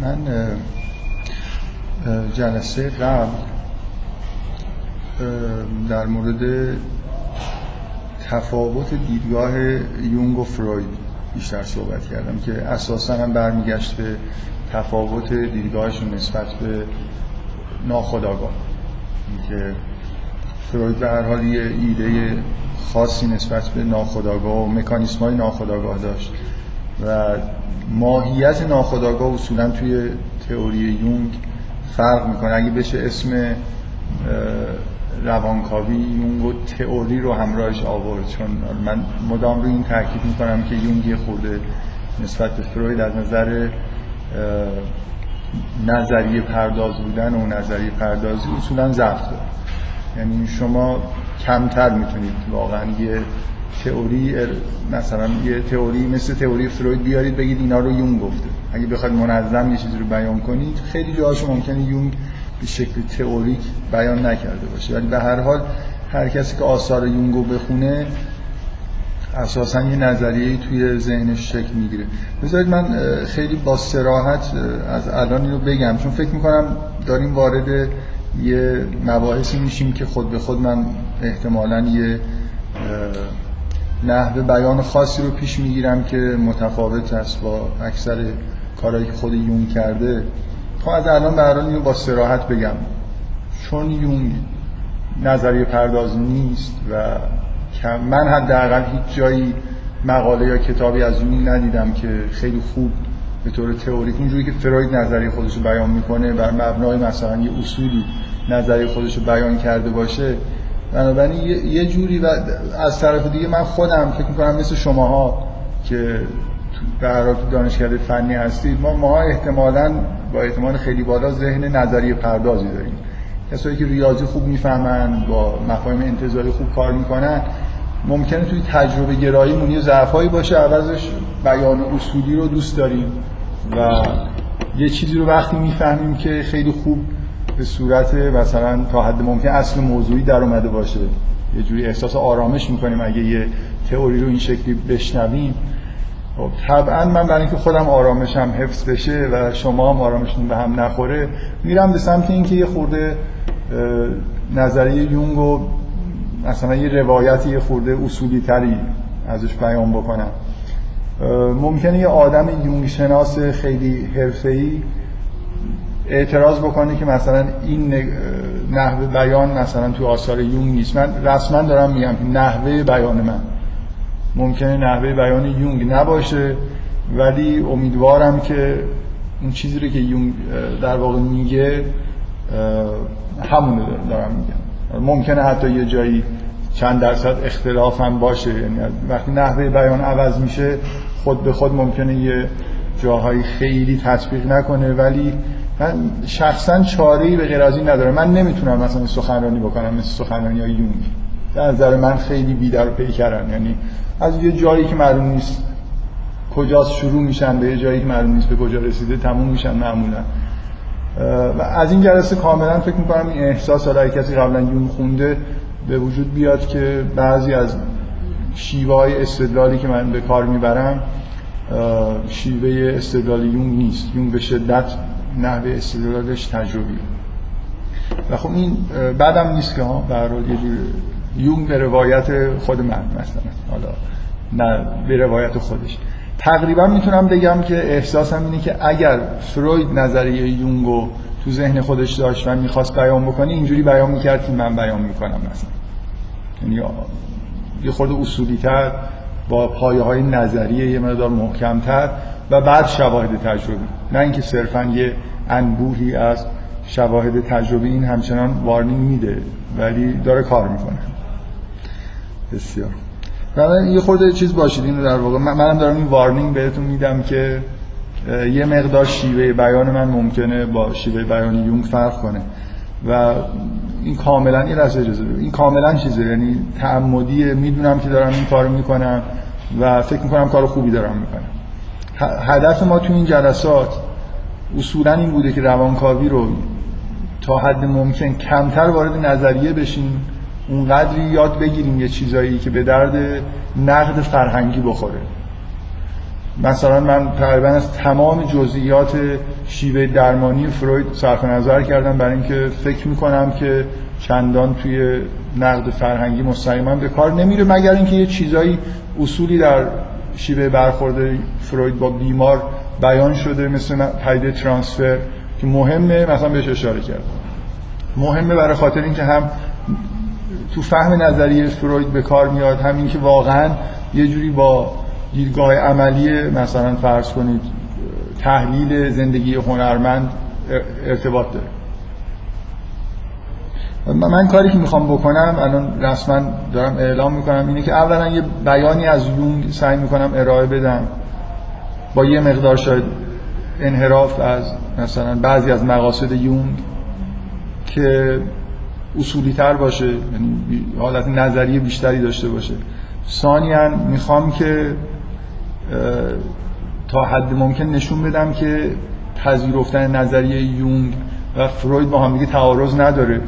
من جلسه قبل در مورد تفاوت دیدگاه یونگ و فروید بیشتر صحبت کردم که اساسا هم برمیگشت به تفاوت دیدگاهشون نسبت به ناخداگاه که فروید به هر حال یه ایده خاصی نسبت به ناخداگاه و مکانیسم های ناخداگاه داشت. و ماهیت ناخداگاه اصولا توی تئوری یونگ فرق می‌کنه. اگه بشه اسم روانکاوی یونگ و تئوری رو همراهش آورد. چون من مدام رو این تاکید می‌کنم که یونگ یه خورده نسبت به فروید از نظر نظریه پرداز بودن و نظریه پردازی اصولا ضعف داره. یعنی شما کمتر می‌تونید واقعا یه تئوری مثلا یه تئوری مثل تئوری فروید بیارید بگید اینا رو یون گفته. اگه بخواید منظم یه چیزی رو بیان کنید خیلی جاهاش ممکنه یونگ به شکل تئوریک بیان نکرده باشه. ولی به هر حال هر کسی که آثار یونگ رو بخونه اساسا یه نظریه توی ذهنش شکل می‌گیره. بذارید من خیلی با سراحت از الان رو بگم. چون فکر می‌کنم داریم وارد یه مباحثی میشیم که خود به خود من احتمالا یه نحوه بیان خاصی رو پیش می‌گیرم که متفاوت است با اکثر کارهایی که خود یون کرده. تا از الان به اینو با سراحت بگم. چون یونگ نظریه پرداز نیست و من حداقل هیچ جایی مقاله یا کتابی از یونگ ندیدم که خیلی خوب به طور تئوریک اونجوری که فروید نظریه خودش رو بیان می‌کنه بر مبنای مثلا یه اصولی نظریه خودش رو بیان کرده باشه بنابراین یه جوری و از طرف دیگه من خودم فکر می‌کنم مثل شماها که در دانشکده فنی هستید ما ما احتمالا با احتمال خیلی بالا ذهن نظریه پردازی داریم. کسایی که ریاضی خوب می‌فهمن با مفاهیم انتظاری خوب کار می‌کنن ممکنه توی تجربه گرایی مونی ضعفایی باشه عوضش بیان اصولی رو دوست داریم و یه چیزی رو وقتی می‌فهمیم که خیلی خوب به صورت مثلا تا حد ممکن اصل موضوعی در اومده باشه. یه جوری احساس آرامش می‌کنیم اگه یه تئوری رو این شکلی بشنویم. خب طبعا من برای اینکه خودم آرامشم حفظ بشه و شما هم آرامشتون به هم نخوره میرم به سمت اینکه یه خورده نظریه یونگ و مثلا یه روایتی یه خورده اصولی تری ازش بیان بکنم. ممکنه یه آدم یونگ شناس خیلی حرفه‌ای اعتراض بکنه که مثلا این نحوه بیان مثلا تو آثار یونگ نیست. من رسما دارم میگم نحوه بیان من. ممکنه نحوه بیان یونگ نباشه ولی امیدوارم که اون چیزی رو که یونگ در واقع میگه همونه دارم میگم. ممکنه حتی یه جایی چند درصد اختلاف هم باشه. یعنی وقتی نحوه بیان عوض میشه خود به خود ممکنه یه جاهایی خیلی تطبیق نکنه ولی من شخصا چاره به غیر از این نداره من نمی‌تونم مثلا سخنرانی بکنم مثل سخنرانی های یونگ. در نظر من خیلی بیدر و پیکرن. یعنی از یه جایی که معلوم نیست کجاست شروع میشن به یه جایی که معلوم نیست به کجا رسیده تموم میشن معمولا. و از این جلسه کاملا فکر می‌کنم این احساس حالا کسی قبلا یون خونده به وجود بیاد که بعضی از شیوه های استدلالی که من به کار می‌برم شیوه استدلال یون نیست. یون به شدت نحوه استدلالش تجربی. و خب این بعدم نیست که ها به یه جور یون به روایت خود من مثلا. حالا نه به روایت خودش. تقریبا می‌تونم بگم که احساسم اینه که اگر فروید نظریه یونگو تو ذهن خودش داشت و می‌خواست بیان بکنه اینجوری بیان می‌کرد که من بیان می‌کنم مثلا. یعنی یه خورده اصولی تر با پایه های نظریه یه مقدار محکمتر. و بعد شواهد تجربی. نه اینکه صرفا یه انبوهی از شواهد تجربی این همچنان وارنینگ میده ولی داره کار می‌کنه. بسیار. و یه خورده چیز باشید اینو در واقع. منم دارم این وارنینگ بهتون میدم که یه مقدار شیوه بیان من ممکنه با شیوه بیان یونگ فرق کنه. و این کاملا یه لحظه اجازه این کاملا چیزه. یعنی تعمدیه می‌دونم که دارم این کارو می‌کنم و فکر می‌کنم کار خوبی دارم می‌کنم. هدف ما تو این جلسات اصولا این بوده که روانکاوی رو تا حد ممکن کمتر وارد نظریه بشیم اونقدری یاد بگیریم یه چیزایی که به درد نقد فرهنگی بخوره. مثلا من تقریبا از تمام جزئیات شیوه درمانی فروید صرف نظر کردم برای اینکه فکر می‌کنم که چندان توی نقد فرهنگی مستقیما به کار نمیره مگر اینکه یه چیزایی اصولی در شیوه برخورد فروید با بیمار بیان شده مثل پدیده ترانسفر که مهمه مثلا بهش اشاره کرد مهمه برای خاطر اینکه هم تو فهم نظریه فروید به کار میاد همین که واقعا یه جوری با دیدگاه عملی مثلا فرض کنید تحلیل زندگی هنرمند ارتباط داره. من کاری که می‌خوام بکنم الان رسما دارم اعلام می‌کنم اینه که اولا یه بیانی از یونگ سعی می‌کنم ارائه بدم. با یه مقدار شاید انحراف از مثلا بعضی از مقاصد یونگ که اصولی تر باشه یعنی حالت نظریه بیشتری داشته باشه. ثانیا می‌خوام که تا حد ممکن نشون بدم که پذیرفتن نظریه یونگ و فروید با هم دیگه تعارض نداره.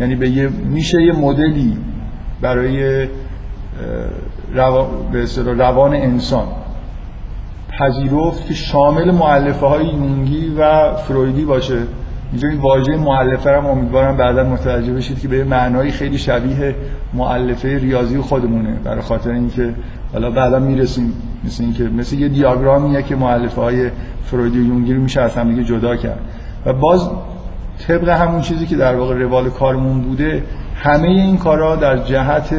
یعنی به یه میشه یه مدلی برای به روان انسان پذیرفت که شامل معلفه های یونگی و فرویدی باشه. اینجا این واژه معلفه هم امیدوارم بعدا متوجه بشید که به معنایی خیلی شبیه معلفه ریاضی خودمونه. برای خاطر اینکه حالا بعدا می‌رسیم مثل اینکه مثل یه دیاگرامیه که معلفه های فرویدی و یونگی رو میشه از هم جدا کرد. و باز طبق همون چیزی که در واقع روال کارمون بوده همه این کارا در جهت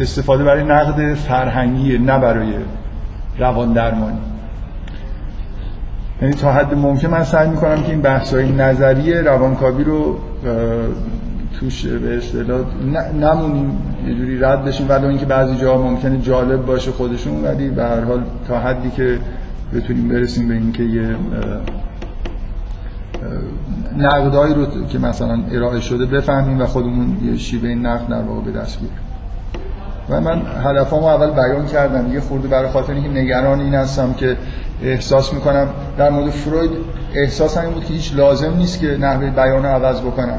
استفاده برای نقد فرهنگی نه برای روان درمانی. یعنی تا حد ممکن من سعی می‌کنم که این بحث های نظری روانکاوی رو توش به اصطلاح نمونیم یه جوری رد بشیم. ولی اینکه بعضی جاها ممکنه جالب باشه خودشون ولی به هر حال تا حدی که بتونیم برسیم به اینکه یه نقدایی رو که مثلا ارائه شده بفهمیم و خودمون یه شیوه نقد در واقع به دست بیاریم. و من هدفامو اول بیان کردم. یه خورده برای خاطر اینکه نگران این هستم که احساس می‌کنم. در مورد فروید احساس این بود که هیچ لازم نیست که نحوه بیان عوض بکنم.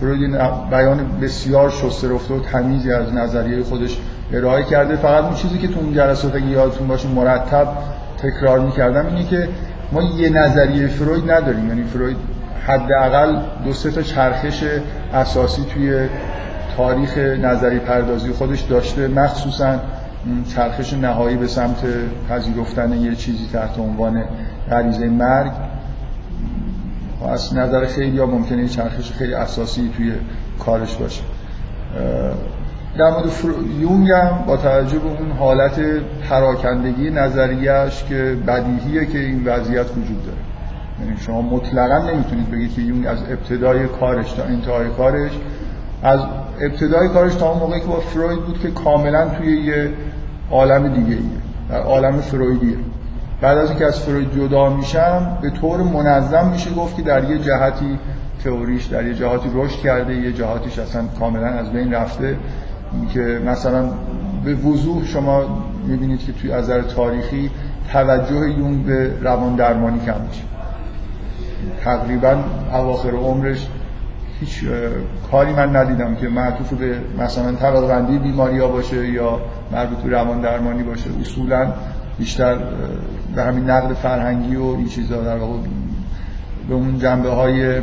فروید بیان بسیار شسته رفته و تمیزی از نظریه خودش ارائه کرده. فقط اون چیزی که تو اون جلسات یادتون باشه مرتب تکرار می‌کردم اینه که ما یه نظریه فروید نداریم. یعنی فروید حداقل دو سه تا چرخش اساسی توی تاریخ نظری پردازی خودش داشته. مخصوصا چرخش نهایی به سمت پذیرفتن یه چیزی تحت عنوان غریزه مرگ. از نظر خیلی یا ممکنه چرخش خیلی اساسی توی کارش باشه. در مورد یونگ هم با توجه به اون حالت پراکندگی نظریهش که بدیهیه که این وضعیت وجود داره. یعنی شما مطلقا نمی‌تونید بگید که یونگ از ابتدای کارش تا انتهای کارش از ابتدای کارش تا اون موقعی که با فروید بود که کاملا توی یه عالم دیگه ایه عالم فرویدیه. بعد از اینکه از فروید جدا میشم به طور منظم میشه گفت که در یه جهتی تئوریش در یه جهاتی رشد کرده یه جهاتیش اصلا کاملا از بین رفته. که مثلا به وضوح شما می‌بینید که توی از تاریخی توجه یون به روان درمانی کم میشه. تقریبا اواخر عمرش هیچ کاری من ندیدم که معطوف به مثلا طبقه بندی بیماری ها باشه یا مربوط به روان درمانی باشه. اصولا بیشتر به همین نقد فرهنگی و این چیزا در واقع به اون جنبه های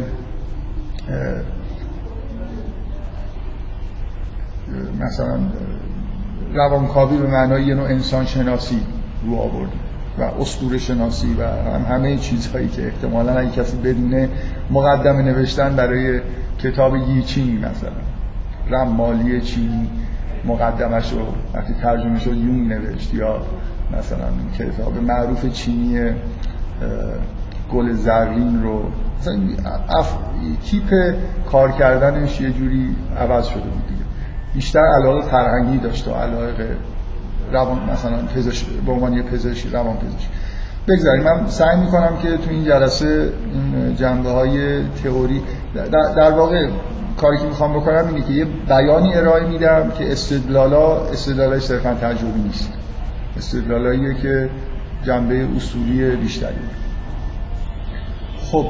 مثلا روانکاوی به معنای یه نوع انسان شناسی رو آوردیم و اسطوره شناسی و هم همه چیزهایی که احتمالا اگه کسی بدونه مقدمه نوشتن برای کتاب ییچینی مثلا. رمالی چینی مقدمش رو وقتی ترجمه شد یون نوشت یا مثلا کتاب معروف چینی گل زرین رو. مثلا اف... تیپ کار کردنش یه جوری عوض شده بود. بیشتر علاقه فرهنگی داشت و علاقه روان مثلا پزشک به عنوان یه پزشک روان پزشک. بگذاریم. من سعی می‌کنم که تو این جلسه این جنبه های تئوری در, در واقع کاری که می‌خوام بکنم اینه که یه بیانی ارائه میدم که استدلالا استدلالای صرفا تجربی نیست. استدلالاییه که جنبه اصولی بیشتری خب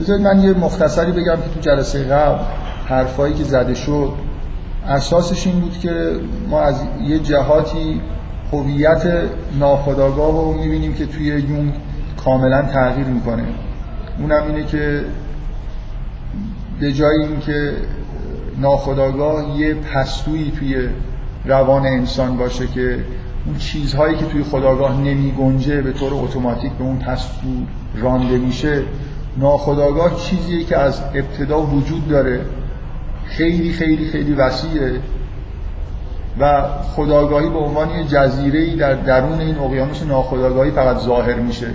بذارید من یه مختصری بگم که تو جلسه قبل حرفایی که زده شد اساسش این بود که ما از یه جهاتی هویت ناخودآگاه رو می‌بینیم که توی یونگ کاملا تغییر می‌کنه. اونم اینه که به جای اینکه ناخودآگاه یه پستویی توی روان انسان باشه که اون چیزهایی که توی خداگاه نمی گنجه به طور اتوماتیک به اون پستو رانده میشه ناخداگاه چیزیه که از ابتدا وجود داره. خیلی خیلی خیلی وسیعه. و خداگاهی به عنوان یه جزیره در درون این اقیانوس ناخداگاهی فقط ظاهر میشه.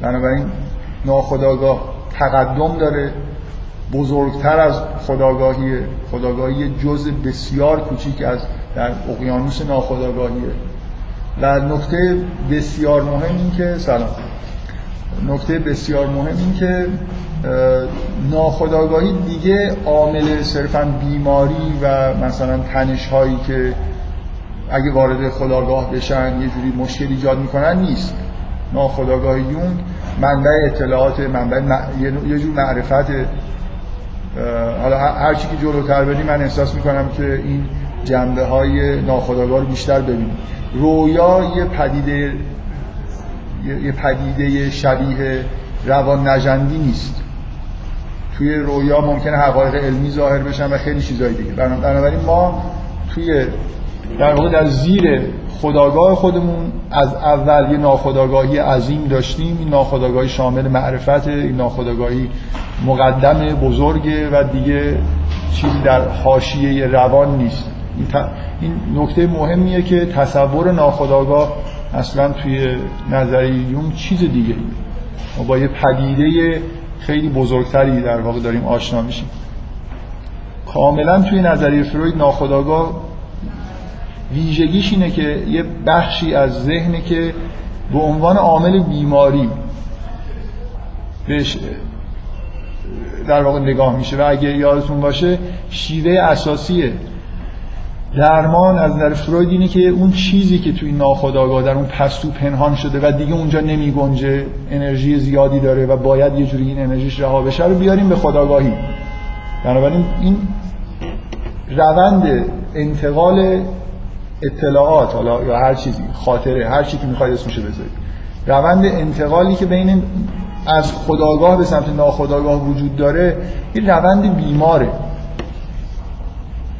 بنابراین ناخداگاه تقدم داره. بزرگتر از خداگاهی خداگاهی جز بسیار کوچیک از در اقیانوس ناخداگاهیه. و نکته بسیار مهم این که سلام. نکته بسیار مهم این که ناخداگاهی دیگه عامل صرفا بیماری و مثلا تنش هایی که اگه وارد خداگاه بشن یه جوری مشکل ایجاد می‌کنن نیست. ناخداگاه یونگ منبع اطلاعات منبع یه جور معرفت حالا هر چی که جلوتر بریم من احساس می‌کنم که این جنبه های ناخودآگاه رو بیشتر ببینیم. رویا یه پدیده یه پدیده شبیه روان نجندی نیست. توی رویا ممکنه حقایق علمی ظاهر بشن و خیلی چیزای دیگه. بنابراین ما توی در واقع در زیر خداگاه خودمون از اول یه ناخداگاهی عظیم داشتیم. این ناخداگاهی شامل معرفت این ناخداگاهی مقدم بزرگه و دیگه چیزی در حاشیه روان نیست. این نکته مهمیه که تصور ناخداگاه اصلا توی نظریه یون چیز دیگه. ما با یه پدیده خیلی بزرگتری در واقع داریم آشنا میشیم. کاملا توی نظریه فروید ناخداگاه ویژگیش اینه که یه بخشی از ذهنه که به عنوان عامل بیماری بهش در واقع نگاه میشه و اگه یادتون باشه شیوه اساسیه درمان از نظر فروید اینه که اون چیزی که توی ناخودآگاه در اون پستو پنهان شده و دیگه اونجا نمی گنجه انرژی زیادی داره و باید یه جوری این انرژیش رها بشه رو بیاریم به خداگاهی بنابراین این روند انتقال اطلاعات حالا یا هر چیزی خاطره هر چیزی که می‌خواید اسمشو بذارید. روند انتقالی که بین از خداگاه به سمت ناخداگاه وجود داره این روند بیماره.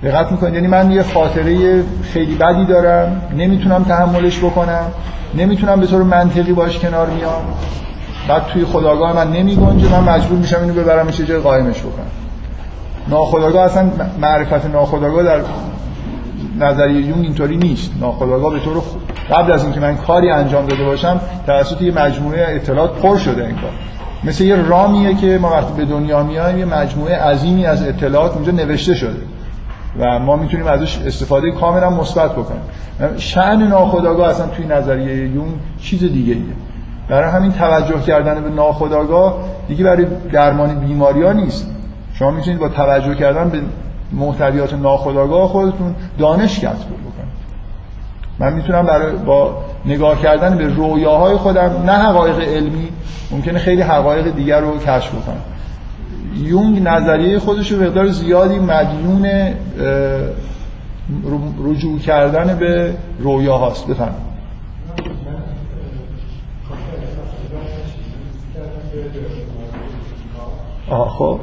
دقت می‌کنید. یعنی من یه خاطره خیلی بدی دارم. نمی‌تونم تحملش بکنم. نمی‌تونم به طور منطقی باش کنار میام بعد توی خداگاه من نمی گنجه من مجبور میشم اینو ببرم چه جای قایمش بکنم. ناخداگاه اصلا معرفت ناخداگاه در نظریه یون اینطوری نیست. ناخداگاه به طور قبل از اینکه من کاری انجام داده باشم توسط یه مجموعه اطلاعات پر شده این کار مثل یه رامیه که ما وقتی به دنیا میایم یه مجموعه عظیمی از اطلاعات اونجا نوشته شده. و ما می‌تونیم ازش استفاده کاملا مثبت بکنیم. شأن ناخداگاه اصلا توی نظریه یون چیز دیگه ایه برای همین توجه کردن به ناخداگاه دیگه برای درمان بیماری ها نیست. شما می‌تونید با توجه کردن به محتویات ناخودآگاه خودتون دانش کسب بکنید. من می‌تونم برای با نگاه کردن به رویاهای خودم نه حقایق علمی ممکنه خیلی حقایق دیگر رو کشف کنم یونگ نظریه خودش رو مقدار زیادی مدیون رجوع کردن به رویاهاست بفرمایید. آها خب.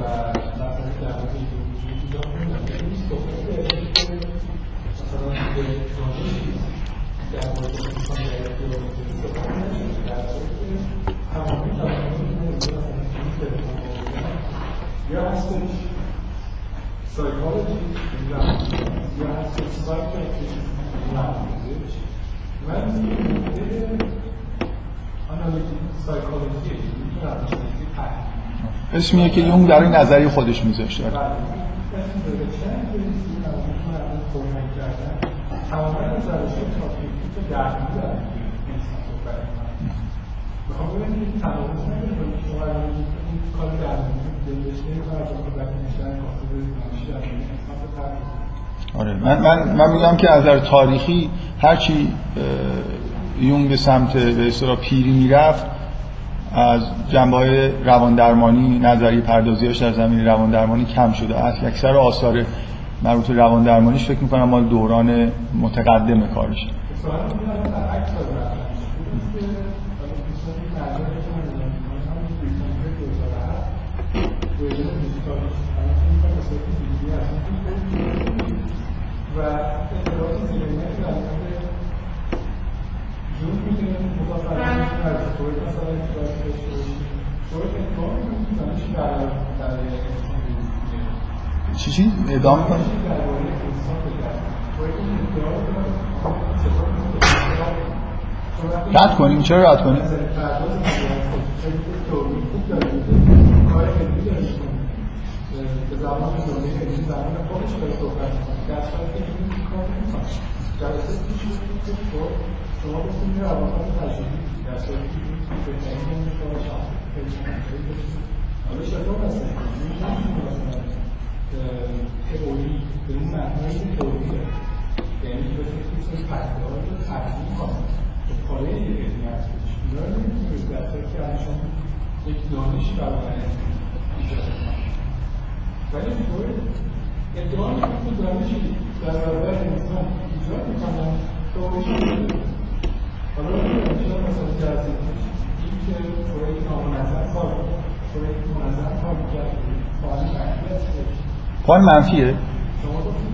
یا هستش سایکولوژی یا هستش من سایکولوژی اسمیه که یونگ در این نظری خودش میذاشته. می‌خوام نمیده شما کار درمی آره من, من, من میگم که از تاریخی هرچی یون به سمت به اصطلاح پیری می‌رفت از جنبه های روان درمانی نظری پردازیاش در زمین روان درمانی کم شده. از اکثر آثار مربوط روان درمانیش فکر می‌کنم مال دوران متقدم کارش سوال این الان برعکس داره مطرح میشه این است که حالا دوستان این مجموعه که من میگم من هم بریتانیا 2007 دویدن دیجیتال الان فکر می‌کنم به صورت دیگری اصلا و در چی چی؟ انسان بگرد فروید این رد کنیم چرا رد کنیم خب. یعنی. به پایه علمی هستش. اینا رو صورتی که الان شما یک دانشی برای ایجاد. ولی فروید ادعا می‌کنه که دانشی در برابر انسان ایجاد می‌کنن که اوشی حالا چرا مثلا جذب این که فروید نامنظم کار فروید منظم کار می‌کرد فعال منفی هستش پایین منفیه شما گفتید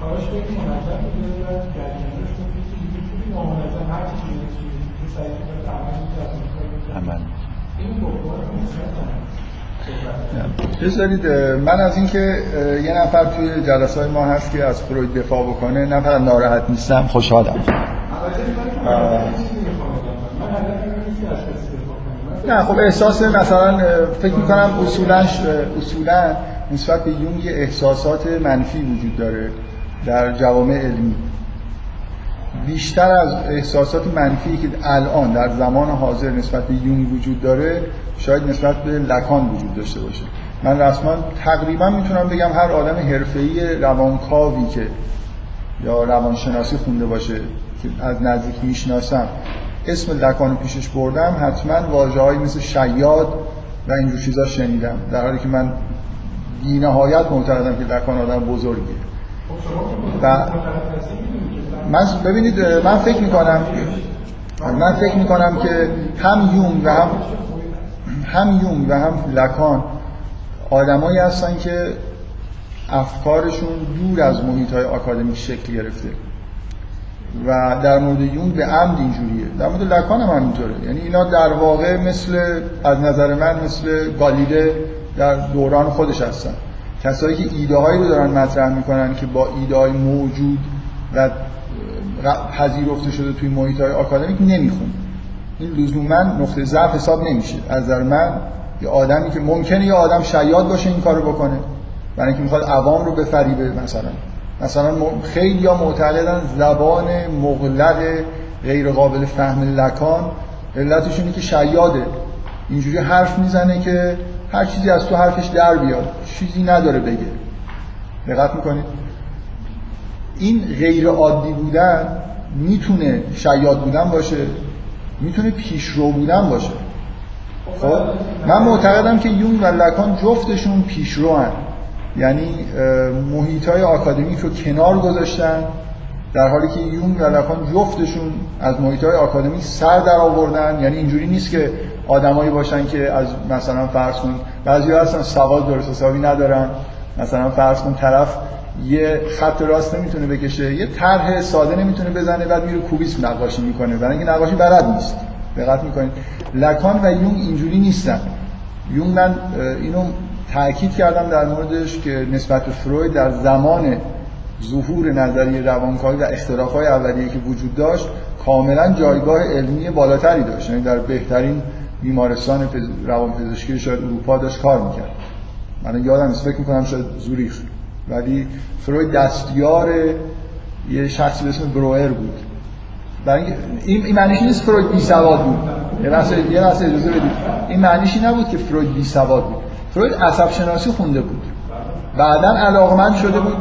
کاراش خیلی منظم بوده و در بذارید من از اینکه یه نفر توی جلسه های ما هست که از فروید دفاع بکنه نه فقط ناراحت نیستم خوشحالم. نه خب احساس مثلا فکر می‌کنم اصولا اصولا نسبت به یونگ احساسات منفی وجود داره در جوامع علمی. بیشتر از احساسات منفی که الان در زمان حاضر نسبت به یونگ وجود داره شاید نسبت به لکان وجود داشته باشه. من رسما تقریبا می‌تونم بگم هر آدم حرفه‌ای روانکاوی که یا روانشناسی خونده باشه که از نزدیک می‌شناسم اسم لکان پیشش بردم حتما واژه‌هایی مثل شیاد و اینجور چیزا شنیدم در حالی که من بی نهایت معتقدم که لکان آدم بزرگیه. و من ببینید من فکر می‌کنم من فکر می‌کنم که هم یون و هم هم یون و هم لکان آدمایی هستن که افکارشون دور از محیط های آکادمیک شکل گرفته و در مورد یون به عمد اینجوریه. در مورد لکان هم همینطوره. یعنی اینا در واقع مثل از نظر من مثل گالیله در دوران خودش هستن. کسایی که ایده هایی رو دارن مطرح می‌کنن که با ایده های موجود و پذیرفته شده توی محیط های آکادمیک نمیخون این لزوما نقطه ضعف حساب نمیشه. از نظر من یه آدمی که ممکنه یه آدم شیاد باشه این کارو بکنه برای اینکه می‌خواد عوام رو بفریبه مثلا. مثلا خیلی یا معتقدن زبان مغلق غیر قابل فهم لکان علتش اینه که شیاده. اینجوری حرف می‌زنه که هر چیزی از تو حرفش در بیاد. چیزی نداره بگه. دقت می‌کنید این غیر عادی بودن می‌تونه شیاد بودن باشه می‌تونه پیشرو بودن باشه. خب من معتقدم که یون و لکان جفتشون پیشرو هن. یعنی محیط های آکادمیک رو کنار گذاشتن در حالی که یون و لکان جفتشون از محیط های آکادمیک سر در آوردن. یعنی اینجوری نیست که آدمایی باشن که از مثلا فرض کن بعضی هستن سواد درست حسابی ندارن. مثلا فرض کن طرف یه خط راست نمی‌تونه بکشه یه طرح ساده نمی‌تونه بزنه بعد میره کوبیسم نقاشی می‌کنه. برای اینکه نقاشی بلد نیست. دقت می‌کنید. لکان و یونگ اینجوری نیستن. یونگ من اینو تاکید کردم در موردش که نسبت به فروید در زمان ظهور نظریه روانکاوی و اختلافات اولیه که وجود داشت کاملا جایگاه علمی بالاتری داشت. یعنی در بهترین بیمارستان روانپزشکی شاید اروپا داشت کار می‌کرد. من یادم نیست. فکر می‌کنم شاید زوریخ ولی فروید دستیار یه شخصی به اسم بروئر بود. برای این این معنیش نیست فروید بی سواد بود. یه لحظه یه لحظه اجازه بدید. این معنیش نبود که فروید بی سواد بود. فروید عصب شناسی خونده بود. بعدا علاقمند شده بود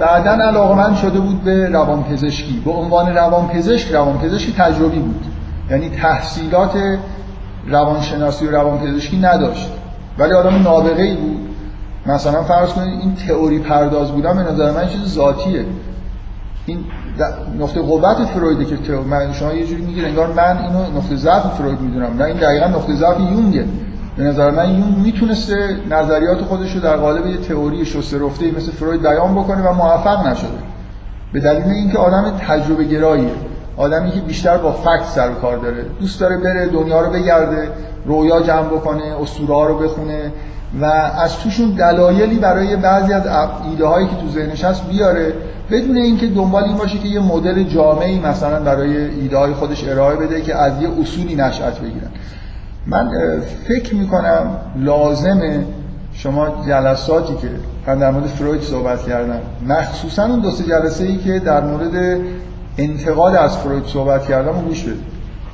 بعدا علاقمند شده بود به روانپزشکی. به عنوان روانپزشک روانپزشک تجربی بود. یعنی تحصیلات روانشناسی و روانپزشکی نداشت. ولی آدم نابغه ای بود. مثلا فرض کنید این تئوری پرداز بودن به نظر من چیز ذاتیه. این نقطه قوت فرویده که من شما یه جوری میگید انگار من اینو نقطه ضعف فروید می‌دونم. نه این دقیقا نقطه ضعف یونگه. به نظر من یون می‌تونسته نظریات خودش رو در قالب یه تئوری شسته رفته مثل فروید بیان بکنه و موفق نشده. به دلیل اینکه آدم تجربه گراییه. آدمی که بیشتر با فکت سر و کار داره. دوست داره بره دنیا رو بگرده رویا جمع بکنه اسطوره رو بخونه. و از توشون دلایلی برای بعضی از ایده هایی که تو ذهنش هست بیاره بدون اینکه دنبال این باشه که یه مدل جامعی مثلا برای ایده های خودش ارائه بده که از یه اصولی نشأت بگیرن. من فکر می‌کنم لازمه شما جلساتی که من در مورد فروید صحبت کردم مخصوصا اون دو سه جلسه ای که در مورد انتقاد از فروید صحبت کردم گوش بدید.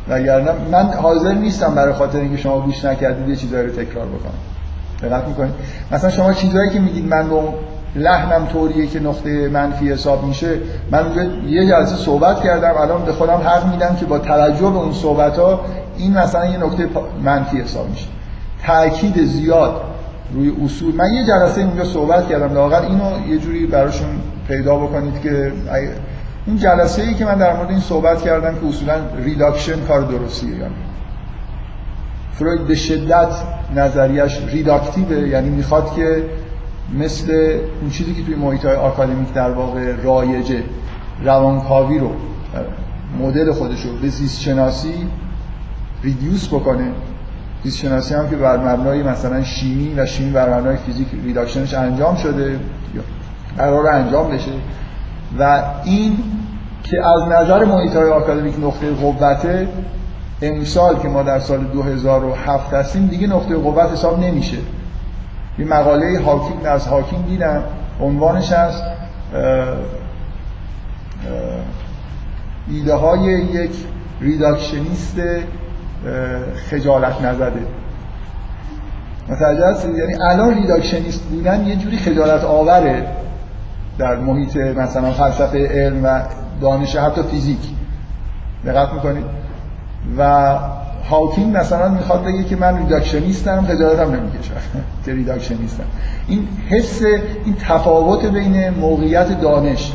وگرنه من حاضر نیستم برای خاطر اینکه شما گوش نکردید یه چیزایی رو تکرار بکنم. دقت می‌کنید. مثلا شما چیزایی که میگید من با لحنم طوریه که نقطه منفی حساب میشه من اونجا یه جلسه صحبت کردم الان به خودم حق میدم که با توجه به اون صحبت ها این مثلا یه نقطه منفی حساب میشه. تاکید زیاد روی اصول. من یه جلسه اونجا صحبت کردم لااقل اینو یه جوری براشون پیدا بکنید که اون جلسه ای که من در مورد این صحبت کردم که اصولا ریداکشن کار درستیه یعنی فروید به شدت نظریش ریداکتیوه یعنی می‌خواد که مثل اون چیزی که توی محیط های آکادمیک در واقع رایجه روانکاوی رو مدل خودش رو به زیست شناسی ریدیوس بکنه. زیست شناسی هم که بر مبنای مثلا شیمی و شیمی بر مبنای فیزیک ریداکشنش انجام شده قرار انجام بشه. و این که از نظر محیط های آکادمیک نقطه قوته امسال که ما در سال 2007 هستیم دیگه نقطه قوت حساب نمیشه. یه مقاله هاکینگ از هاکینگ دیدم عنوانش از ایده های یک reductionist خجالت نزده متوجه یعنی الان reductionist بودن یه جوری خجالت آوره در محیط مثلا فلسفه علم و دانش حتی فیزیک. دقت می‌کنید؟ و هاکینگ مثلا می‌خواد بگه که من reductionist م خجالتم نمی‌کشم که reductionist م. این حس این تفاوت بین موقعیت دانش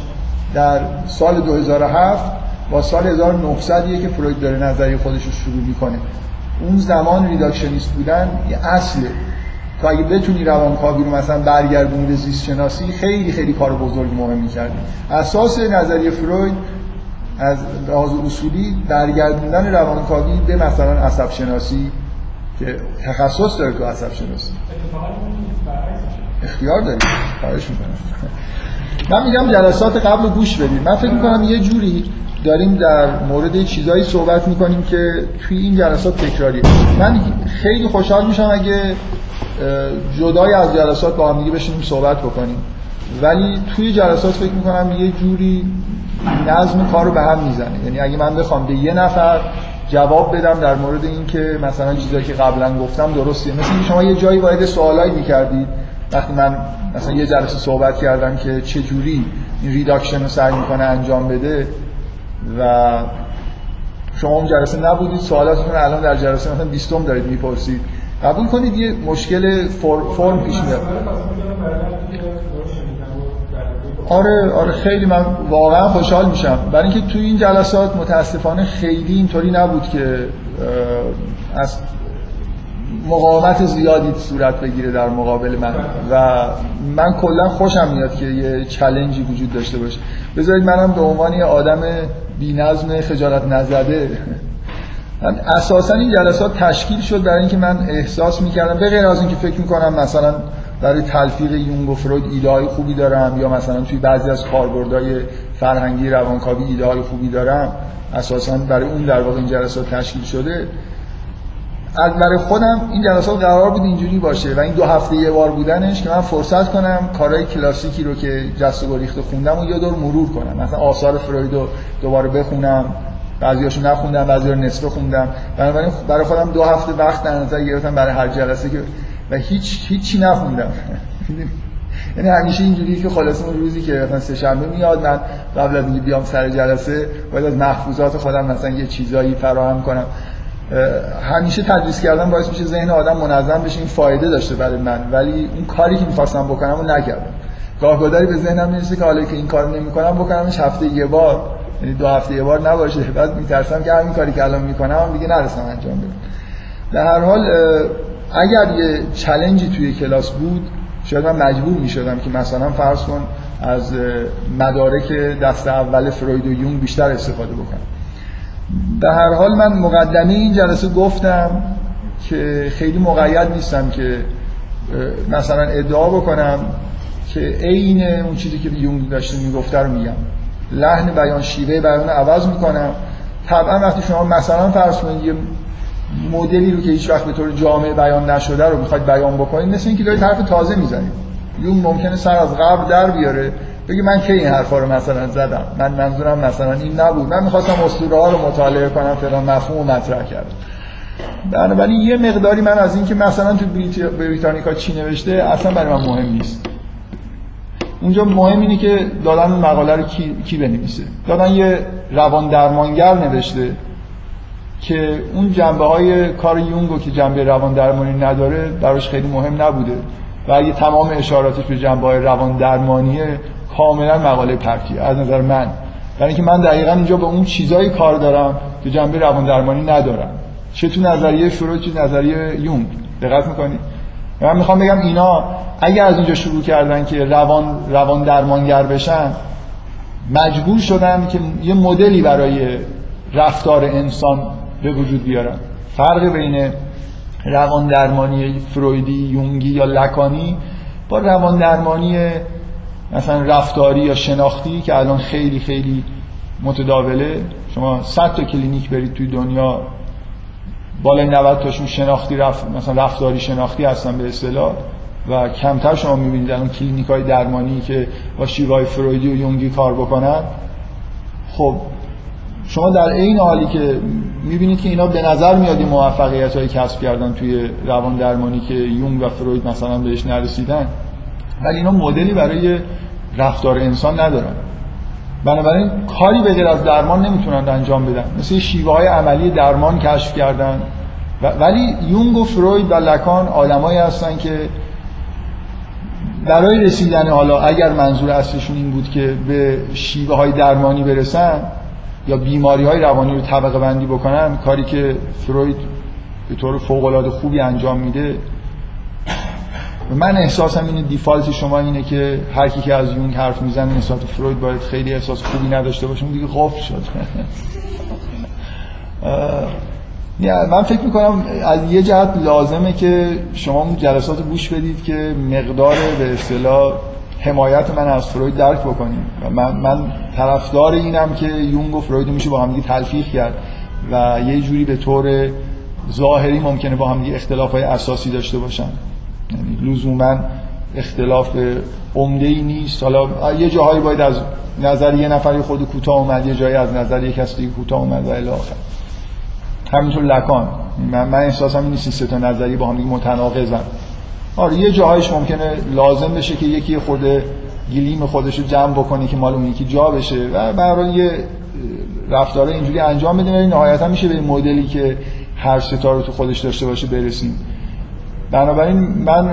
در سال 2007 با سال 1900 که فروید داره نظری خودش رو شروع می‌کنه. اون زمان reductionist بودن یه اصله تو اگه بتونی روانکاوی رو مثلا برگردونی به زیست شناسی خیلی خیلی کار بزرگ مهم می‌کردی. اساس نظریه فروید از لحاظ اصولی برگردوندن روانکاوی به مثلا عصب شناسی که تخصص داره تو عصب شناسی اختیار داری. خواهش می‌کنم. من میگم جلسات قبل گوش بدید. من فکر می‌کنم یه جوری داریم در مورد چیزایی صحبت می‌کنیم که توی این جلسات تکراری من خیلی خوشحال میشم اگه جدای از جلسات با هم دیگه بشینیم صحبت بکنیم. ولی توی جلسات فکر می‌کنم یه جوری نظم کار رو به هم می‌زنه. یعنی اگه من بخوام به یه نفر جواب بدم در مورد اینکه مثلا چیزایی که قبلا گفتم درسته. مثل اینکه شما یه جایی وارد سوالایی می‌کردید. وقتی من مثلا یه جلسه صحبت کردم که چه جوری این ریداکشن رو سعی می‌کنه انجام بده و شما اون جلسه نبودید سوالاتتون الان در جلسه مثلا 20 دارید می‌پرسید. قبول کنید یه مشکل فرم پیش میاد. آره آره خیلی من واقعا خوشحال میشم. برای اینکه توی این جلسات متاسفانه خیلی اینطوری نبود که از مقاومت زیادی صورت بگیره در مقابل من. و من کلا خوشم میاد که یه چلنجی وجود داشته باشه. بذارید منم به عنوان یه آدم بی‌نظم خجالت نزده من اساسا این جلسات تشکیل شد برای اینکه من احساس می‌کردم به غیر از اینکه فکر می‌کنم مثلا برای تلفیق یونگ و فروید ایده های خوبی دارم یا مثلا توی بعضی از کاربردهای فرهنگی روانکاوی ایده های خوبی دارم اساسا برای اون در واقع این جلسات تشکیل شده. از برای خودم این جلسات قرار بود اینجوری باشه و این دو هفته یه بار بودنش که من فرصت کنم کارهای کلاسیکی رو که جست و گریخته خوندم و یه دور مرور کنم. مثلا آثار فروید رو دوباره بخونم بعضیاشو نخوندم بعضی رو نصفه خوندم. بنابراین برای خودم دو هفته وقت در نظر گرفتم برای هر جلسه که هیچ هیچی نخوندم. یعنی همیشه اینجوری که خلاص اون روزی که مثلا سه شنبه میاد من قبل از اینکه بیام سر جلسه باید از محفوظات خودم مثلا یه چیزایی فراهم کنم. همیشه تدریس کردن باعث میشه ذهن آدم منظم بشه این فایده داشته برای من. ولی اون کاری که می‌خواستم بکنم رو نکردم. گاهگداری به ذهنم می‌رسه که حالا که این کار نمی‌کنم بکنمش هفته یه بار. یعنی دو هفته یه بار نباشه. بعد میترسم که همین کاری که الان می‌کنم دیگه نرسم انجام بدم. در هر حال اگر یه چلنجی توی کلاس بود شاید من مجبور می‌شدم که مثلا فرض کن از مدارک دست اول فروید و یونگ بیشتر استفاده بکنم. در هر حال من مقدمه این جلسه گفتم که خیلی مقید نیستم که مثلا ادعا بکنم که عین اون چیزی که یونگ داشته می‌گفته رو میگم. لحن بیان شیوه بیان عوض می‌کنم. طبعا وقتی شما مثلا فرض کنید یه مدلی رو که هیچ وقت به طور جامع بیان نشده رو می‌خواید بیان بکنید مثل اینکه دارید حرف تازه می‌زنید. یون ممکنه سر از قبل در بیاره بگی من کی این حرفا رو مثلا زدم؟ من منظورم مثلا این نبود. من می‌خواستم اسطوره ها رو مطالعه کنم فلان مفهوم مطرح کردم. بنابراین یه مقداری من از اینکه مثلا تو بریتانیکا چی نوشته اصلا برای من مهم نیست. اونجا مهم اینه که دادن مقاله رو کی, کی بنویسه. دادن یه روان درمانگر نوشته. که اون جنبه های کار یونگو که جنبه روان درمانی نداره براش خیلی مهم نبوده. و اگه تمام اشاراتش به جنبه های روان درمانیه کاملا مقاله پرتیه از نظر من. برای اینکه من دقیقا اینجا به اون چیزایی کار دارم که جنبه روان درمانی ندارم. چه تو نظریه شروع چه نظریه یونگ. دقت می‌کنید من می‌خوام بگم اینا اگر از اینجا شروع کردن که روان روان درمانگر بشن مجبور شدن که یه مدلی برای رفتار انسان به وجود بیارن فرق بین روان درمانی فرویدی یونگی یا لکانی با روان درمانی مثلا رفتاری یا شناختی که الان خیلی خیلی متداوله. شما 100 تا کلینیک برید توی دنیا بالای 90 تاشون شناختی رفت مثلا رفتاری شناختی هستن به اصطلاح و کمتر شما می‌بینید الان کلینیک های درمانی که با شیوه فرویدی و یونگی کار بکنن. خب شما در این حالی که می‌بینید که اینا به نظر میاد این موفقیت های کسب کردن توی روان درمانی که یونگ و فروید مثلا بهش نرسیدن ولی اینا مدلی برای رفتار انسان ندارن. بنابراین کاری به غیر از درمان نمی‌تونن انجام بدن. مثل شیوه های عملی درمان کشف کردن. ولی یونگ و فروید و لکان آدمایی هستن که برای رسیدن حالا اگر منظور اصلشون این بود که به شیوه های درمانی برسن یا بیماری های روانی رو طبقه بندی بکنن کاری که فروید به طور فوق العاده خوبی انجام میده. من احساسم اینه دیفالت شما اینه که هر کی که از یونگ حرف می‌زنه نسبت فروید باید خیلی احساس خوبی نداشته باشه دیگه قفل شد. من فکر می‌کنم از یه جهت لازمه که شما جلسات گوش بدید که مقدار به اصطلاح حمایت من از فروید درک بکنیم. من, من طرفدار اینم که یونگ و فروید میشه با هم تلفیق کرد و یه جوری به طور ظاهری ممکنه با هم اختلاف های اساسی داشته باشن. یعنی لزوما اختلاف عمده ای نیست. حالا یه جاهایی باید از نظر یه نفری خود کوتاه اومد یه جایی از نظر یک کسی کوتاه اومد و الی آخر. همینطور لکان. من, من احساسم نیست سه تا نظری با هم متناقضن. آره یه جاهایش ممکنه لازم بشه که یکی خود گلیم خودش رو جمع بکنه که مال اون یکی جا بشه و برای یه رفتار اینجوری انجام بده ولی نهایتا میشه به مدلی که هر ستا رو تو خودش داشته باشه برسیم. بنابراین من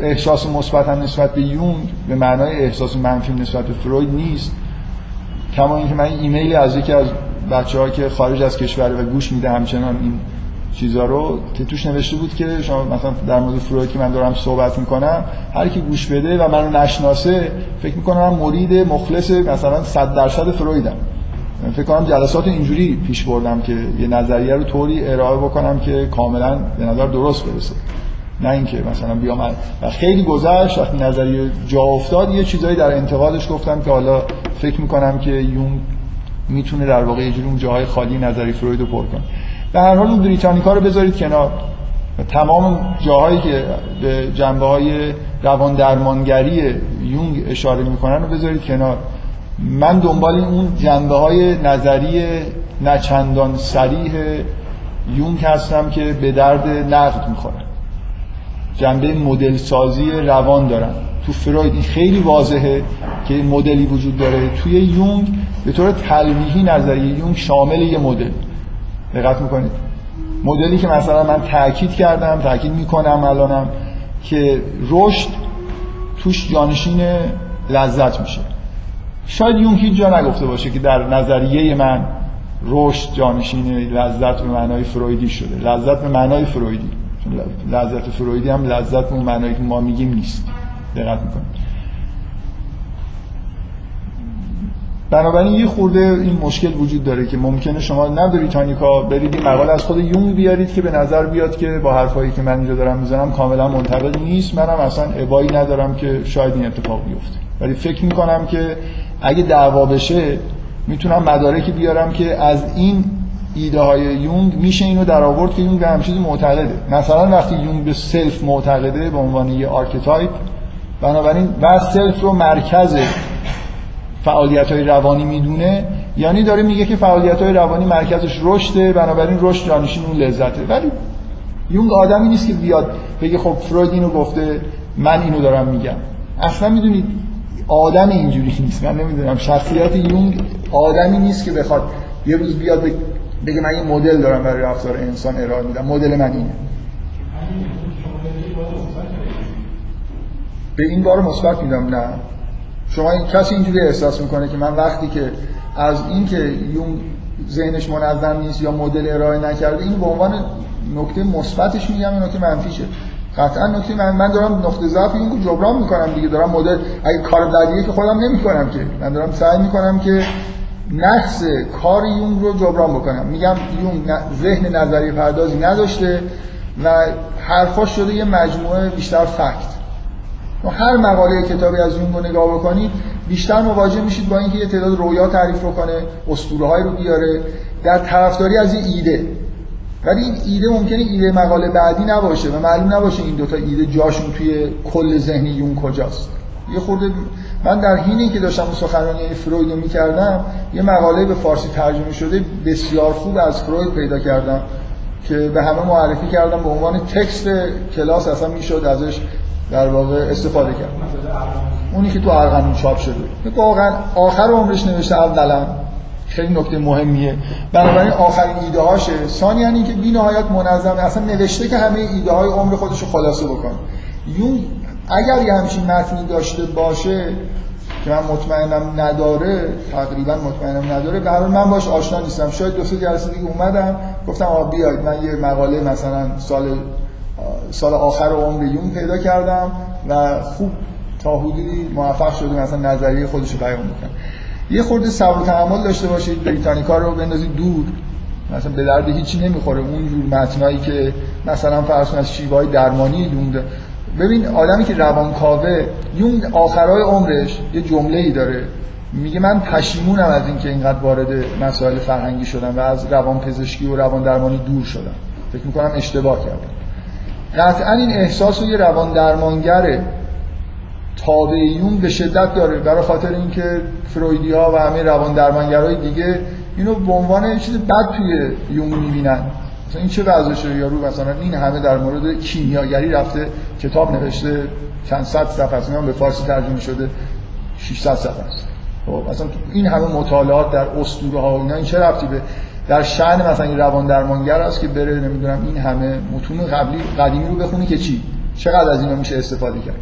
احساس مثبتم نسبت به یونگ به معنای احساس منفی نسبت به فروید نیست. کما اینکه من ایمیلی از یکی از بچه که خارج از کشور و گوش میده همچنان این چیزا رو که توش نوشته بود که شما مثلا در مورد فروید که من دارم صحبت می‌کنم هر کی گوش بده و منو نشناسه فکر می‌کنم من مرید مخلص مثلا 100 درصد فرویدم. فکر کنم جلسات اینجوری پیش بردم که یه نظریه رو طوری ارائه بکنم که کاملا به نظر درست برسه. نه اینکه مثلا بیام و خیلی گذشت وقتی نظریه جا افتاد یه چیزایی در انتقادش گفتم که حالا فکر می‌کنم که یون می‌تونه در واقع یه جوری اون جاهای خالی نظری فروید رو پر کنه. به هر حال اون بریتانیکا رو بذارید کنار. تمام جاهایی که به جنبه های روان درمانگری یونگ اشاره می‌کنن رو بذارید کنار. من دنبال اون جنبه های نظری نچندان سریح یونگ هستم که به درد نقد می‌خورن. جنبه مدل سازی روان دارن. تو فروید این خیلی واضحه که مدلی وجود داره. توی یونگ به طور تلویحی نظریه یونگ شامل یه مدل. دقت می‌کنید. مدلی که مثلا من تاکید کردم تاکید می‌کنم الانم که رشد توش جانشین لذت میشه. شاید یون هیچ جا نگفته باشه که در نظریه من رشد جانشین لذت به معنای فرویدی شده. لذت به معنای فرویدی. لذت فرویدی هم لذت به معنایی که ما میگیم نیست. دقت می‌کنیم بنابراین یه خورده این مشکل وجود داره که ممکنه شما نه بریتانیکا برید این مقاله از خود یونگ بیارید که به نظر بیاد که با حرفایی که من اینجا دارم می‌زنم کاملا منطبق نیست. منم اصلا ابایی ندارم که شاید این اتفاق بیفته. ولی فکر می‌کنم که اگه دعوا بشه می‌تونم مدارکی بیارم که از این ایده های یونگ میشه اینو در آورد که یونگ به همچیزی معتقده. مثلا وقتی یونگ به self معتقده به عنوان یه archetype بنابراین و سلف رو مرکز فعالیت های روانی می‌دونه یعنی داره میگه که فعالیت های روانی مرکزش رشده بنابراین رشد جانشین اون لذته. ولی یونگ آدمی نیست که بیاد بگه خب فروید اینو گفته من اینو دارم میگم. اصلا می‌دونید آدم اینجوری نیست. من نمی‌دونم شخصیت یونگ آدمی نیست که بخواد یه روز بیاد بگه من یه مدل دارم برای رفتار انسان ارائه میدم. مدل من اینه. به این بار مثبت میدم نه. شما این کسی اینجوری احساس می‌کنه که من وقتی که از اینکه یون ذهنش منظم نیست یا مدل ارائه نکرده این به عنوان نکته مثبتش میگم نکته منفیشه. قطعا نکته من من دارم نقطه ضعف این جبران می‌کنم دیگه دارم مدل اگه کار بدیه که خودم نمی‌کنم که. من دارم سعی می‌کنم که نقص کار یون رو جبران بکنم. میگم یون ذهن نظری پردازی نداشته و حرفاش شده یه مجموعه بیشتر فکت. هر مقاله کتابی از اون رو نگاه بکنید بیشتر مواجه میشید با اینکه یه تعداد رویا تعریف رو کنه اسطوره رو بیاره. در طرفداری از این ایده. ولی این ایده ممکنه ایده مقاله بعدی نباشه و معلوم نباشه این دوتا ایده جاشون توی کل ذهنی یون کجاست. یه خورده من در حین که داشتم سخنرانی فروید رو می‌کردم یه مقاله به فارسی ترجمه شده بسیار خوب از فروید پیدا کردم که به همه معرفی کردم به عنوان تکست کلاس اصلا می‌شد ازش در واقع استفاده کرد. اونی که تو ارغنون چاپ شده. واقعا آخر عمرش نوشته اولا. خیلی نکته مهمیه. بنابراین آخرین ایده هاشه ثانیا این که بی نهایت منظم اصلا نوشته که همه ایده های عمر خودش رو خلاصه بکن. یون اگر یه همچین متنی داشته باشه که من مطمئنم نداره تقریبا مطمئنم نداره به من باش آشنا نیستم. شاید دو سه جلسه دیگه اومدم گفتم آ بیاید من یه مقاله مثلا سال سال آخر عمر یون پیدا کردم و خوب تا حدودی موفق شدیم مثلا نظریه خودش رو بیان بکنم یه خورده صبر و تحمل داشته باشید بریتانیکا رو بندازید دور. مثلا به درد هیچی نمی‌خوره. اون جور متنایی که مثلا فرض از شیوهای درمانی یون ببین آدمی که روانکاوه یون آخرای عمرش یه جمله ای داره. میگه من پشیمونم از اینکه اینقدر وارد مسائل فرهنگی شدم و از روان پزشکی و روان درمانی دور شدم. فکر می‌کنم اشتباه کردم. قطعا این احساس رو یه روان درمانگر تابعیون به شدت داره برای خاطر اینکه فرویدی ها و همه روان درمانگرای دیگه اینو به عنوان چیز بد توی یون می‌بینن. مثلا این چه وضعشه یارو مثلا این همه در مورد کیمیاگری رفته کتاب نوشته چند صد صفحه است به فارسی ترجمه شده 600 صفحه است. خب مثلا این همه مطالعات در اسطوره ها اینا این چه رفتی به در شأن مثلا این روان درمانگر است که بره نمی‌دونم این همه متون قبلی قدیمی رو بخونی که چی؟ چقدر از اینا میشه استفاده کرد؟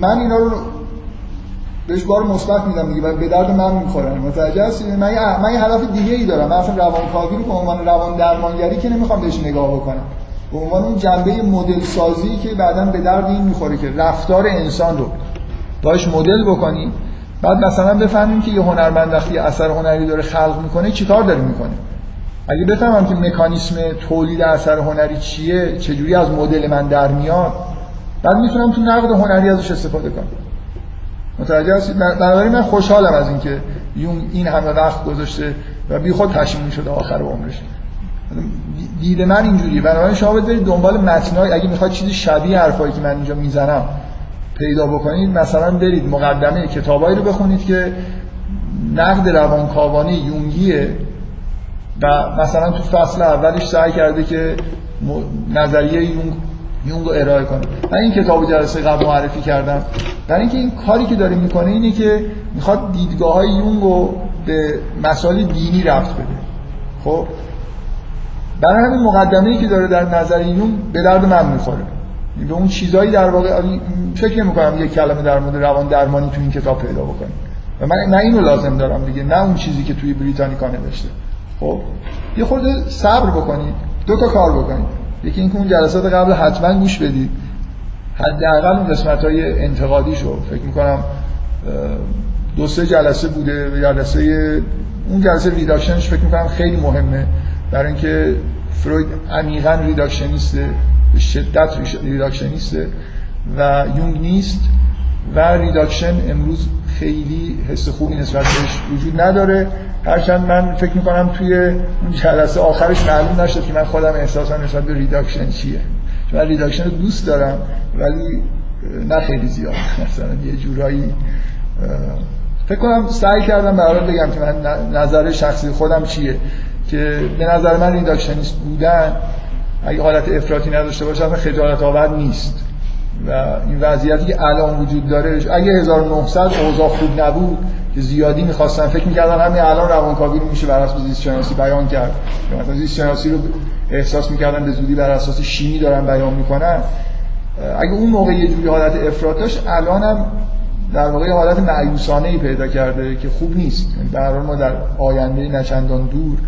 من اینا رو بهش بار مثبت میدم دیگه به درد من می‌خورن متوجه هستی؟ من یه من یه هدف دیگه ای دارم. من اصلا روانکاوی رو به عنوان روان درمانگری که نمی‌خوام بهش نگاه بکنم. به عنوان اون جنبه مدل سازی که بعدا به درد این می‌خوره که رفتار انسان رو باش مدل بکنی. بعد مثلا بفهمیم که یه هنرمند وقتی اثر هنری داره خلق می‌کنه چیکار داره می‌کنه؟ اگه بفهمم که مکانیسم تولید اثر هنری چیه چجوری از مدل من در میاد بعد می‌تونم تو نقد هنری ازش استفاده کنم. متوجه هستید؟ بنابراین من خوشحالم از اینکه یون این همه وقت گذاشته و بی خود پشیمون شده آخر عمرش. دید من اینجوریه بنابراین شما برید دنبال متنای اگه می‌خواد چیزی شبیه حرفایی که من اینجا می‌زنم پیدا بکنید مثلا برید مقدمه کتابایی رو بخونید که نقد روانکاوانه یونگیه و مثلا تو فصل اولش سعی کرده که نظریه یونگ یونگ رو ارائه کنه. من این کتاب جلسه قبل معرفی کردم. در اینکه این کاری که داره می‌کنه اینه که می‌خواد دیدگاه های یونگ رو به مسائل دینی رفت بده. خب؟ برای همین مقدمه ای که داره در نظر یونگ به درد من می‌خوره. به اون چیزایی در واقع فکر نمی‌کنم یک کلمه در مورد روان درمانی تو این کتاب پیدا بکنیم. و من نه اینو لازم دارم دیگه نه اون چیزی که توی بریتانیکا نوشته. خب؟ یه خورده صبر بکنید دو تا کار بکنید. یکی اینکه اون جلسات قبل حتما گوش بدید. حداقل اون قسمت های انتقادی شو فکر می‌کنم دو سه جلسه بوده جلسه اون جلسه ریداکشنش فکر می‌کنم خیلی مهمه. برای اینکه فروید عمیقا reductionist ه. به شدت reductionist ه و یونگ نیست و reduction امروز خیلی حس خوبی نسبت بهش وجود نداره. هرچند من فکر می‌کنم توی اون جلسه آخرش معلوم نشد که من خودم احساسم نسبت به reduction چیه. چون من reduction رو دوست دارم ولی نه خیلی زیاد. مثلا یه جورایی فکر کنم سعی کردم برای بگم که من نظر شخصی خودم چیه. که به نظر من ریداکشنیست بودن اگه حالت افراطی نداشته باشه اصلا خجالت آور نیست. و این وضعیتی که الان وجود داره اگه 1900 اوضاع خوب نبود که زیادی می‌خواستن فکر می‌کردن همین الان روانکاوی رو میشه بر اساس زیست شناسی بیان کرد. مثلا زیست شناسی رو احساس می‌کردن به زودی بر اساس شیمی دارن بیان می‌کنن. اگه اون موقع یه جوری حالت افراط داشت الان هم در واقع حالت معیوسانه پیدا کرده که خوب نیست. یعنی در ما در آینده نه چندان دور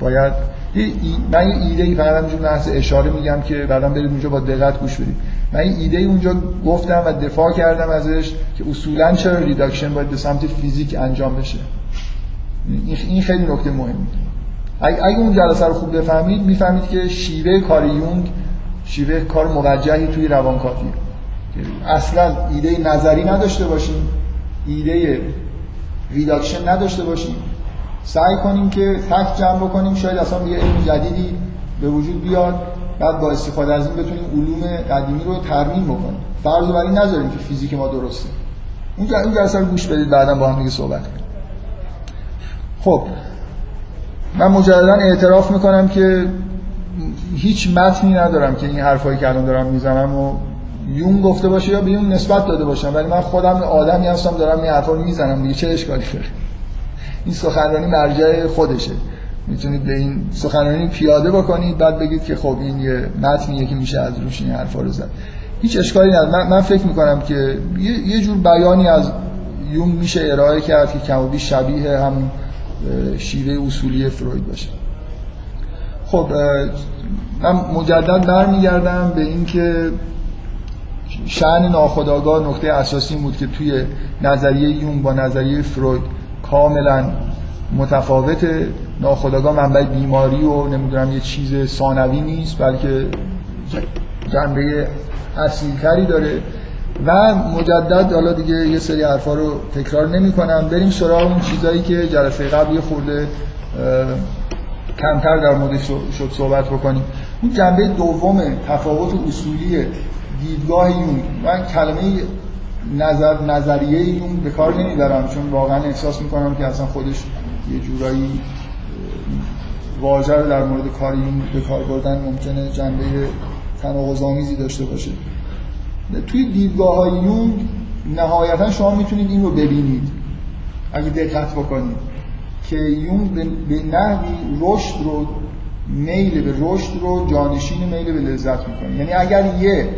باید من یه ایده ای فقط همینجور محض اشاره میگم که بعدا برید اونجا با دقت گوش بدید من این ایده ای اونجا گفتم و دفاع کردم ازش که اصولا چرا reduction باید به سمت فیزیک انجام بشه. این خیلی نکته مهمه اگه اون جلسه رو خوب بفهمید می‌فهمید که شیوه کار یونگ شیوه کار موجهی توی روانکاوی اصلا ایده نظری نداشته باشیم ایده reduction نداشته باشیم. سعی کنیم که fact جمع بکنیم شاید اصلا یه علم جدیدی به وجود بیاد. بعد با استفاده از این بتونیم علوم قدیمی رو ترمیم بکنیم. فرض بر این نذاریم که فیزیک ما درسته. این این جلسه رو گوش بدید بعدا با هم دیگه صحبت کنیم. خب. من مجددا اعتراف می‌کنم که هیچ متنی ندارم که این حرفایی که الان دارم می‌زنم و یون گفته باشه یا به یون نسبت داده باشم. ولی من خودم آدمی هستم دارم این حرفا رو می‌زنم دیگه. چه اشکالی داره؟ این سخنرانی مرجع خودشه. می‌تونید به این سخنرانی پیاده بکنید بعد بگید که خب این یه متنیه که میشه از روش این حرفا رو زد. هیچ اشکالی نداره. من, من فکر می‌کنم که یه, یه جور بیانی از یون میشه ارائه کرد که کم شبیه هم شیوه اصولی فروید باشه. خب من مجدد برمیگردم به اینکه شأن ناخودآگاه نقطه اساسی بود که توی نظریه یون با نظریه فروید کاملا متفاوت ناخودآگاه منبع بیماری و نمی‌دونم یه چیز ثانوی نیست بلکه جنبه اصیلتری داره. و مجدد حالا دیگه یه سری حرفا رو تکرار نمی کنم بریم سراغ اون چیزایی که جلسه قبل یه خورده کمتر در مورد شد صحبت بکنیم. اون جنبه دوم تفاوت اصولی دیدگاه یون. من کلمه نظر نظریه یون به کار نمی‌برم چون واقعا احساس می‌کنم که اصلا خودش یه جورایی واژه در مورد کار یون به کار بردن ممکنه جنبه تناقض‌آمیزی داشته باشه. توی دیدگاه های یونگ نهایتا شما می‌تونید این رو ببینید. اگه دقت بکنید که یونگ به نحوی رشد رو میل به رشد رو جانشین میل به لذت می‌کنه. یعنی اگر یه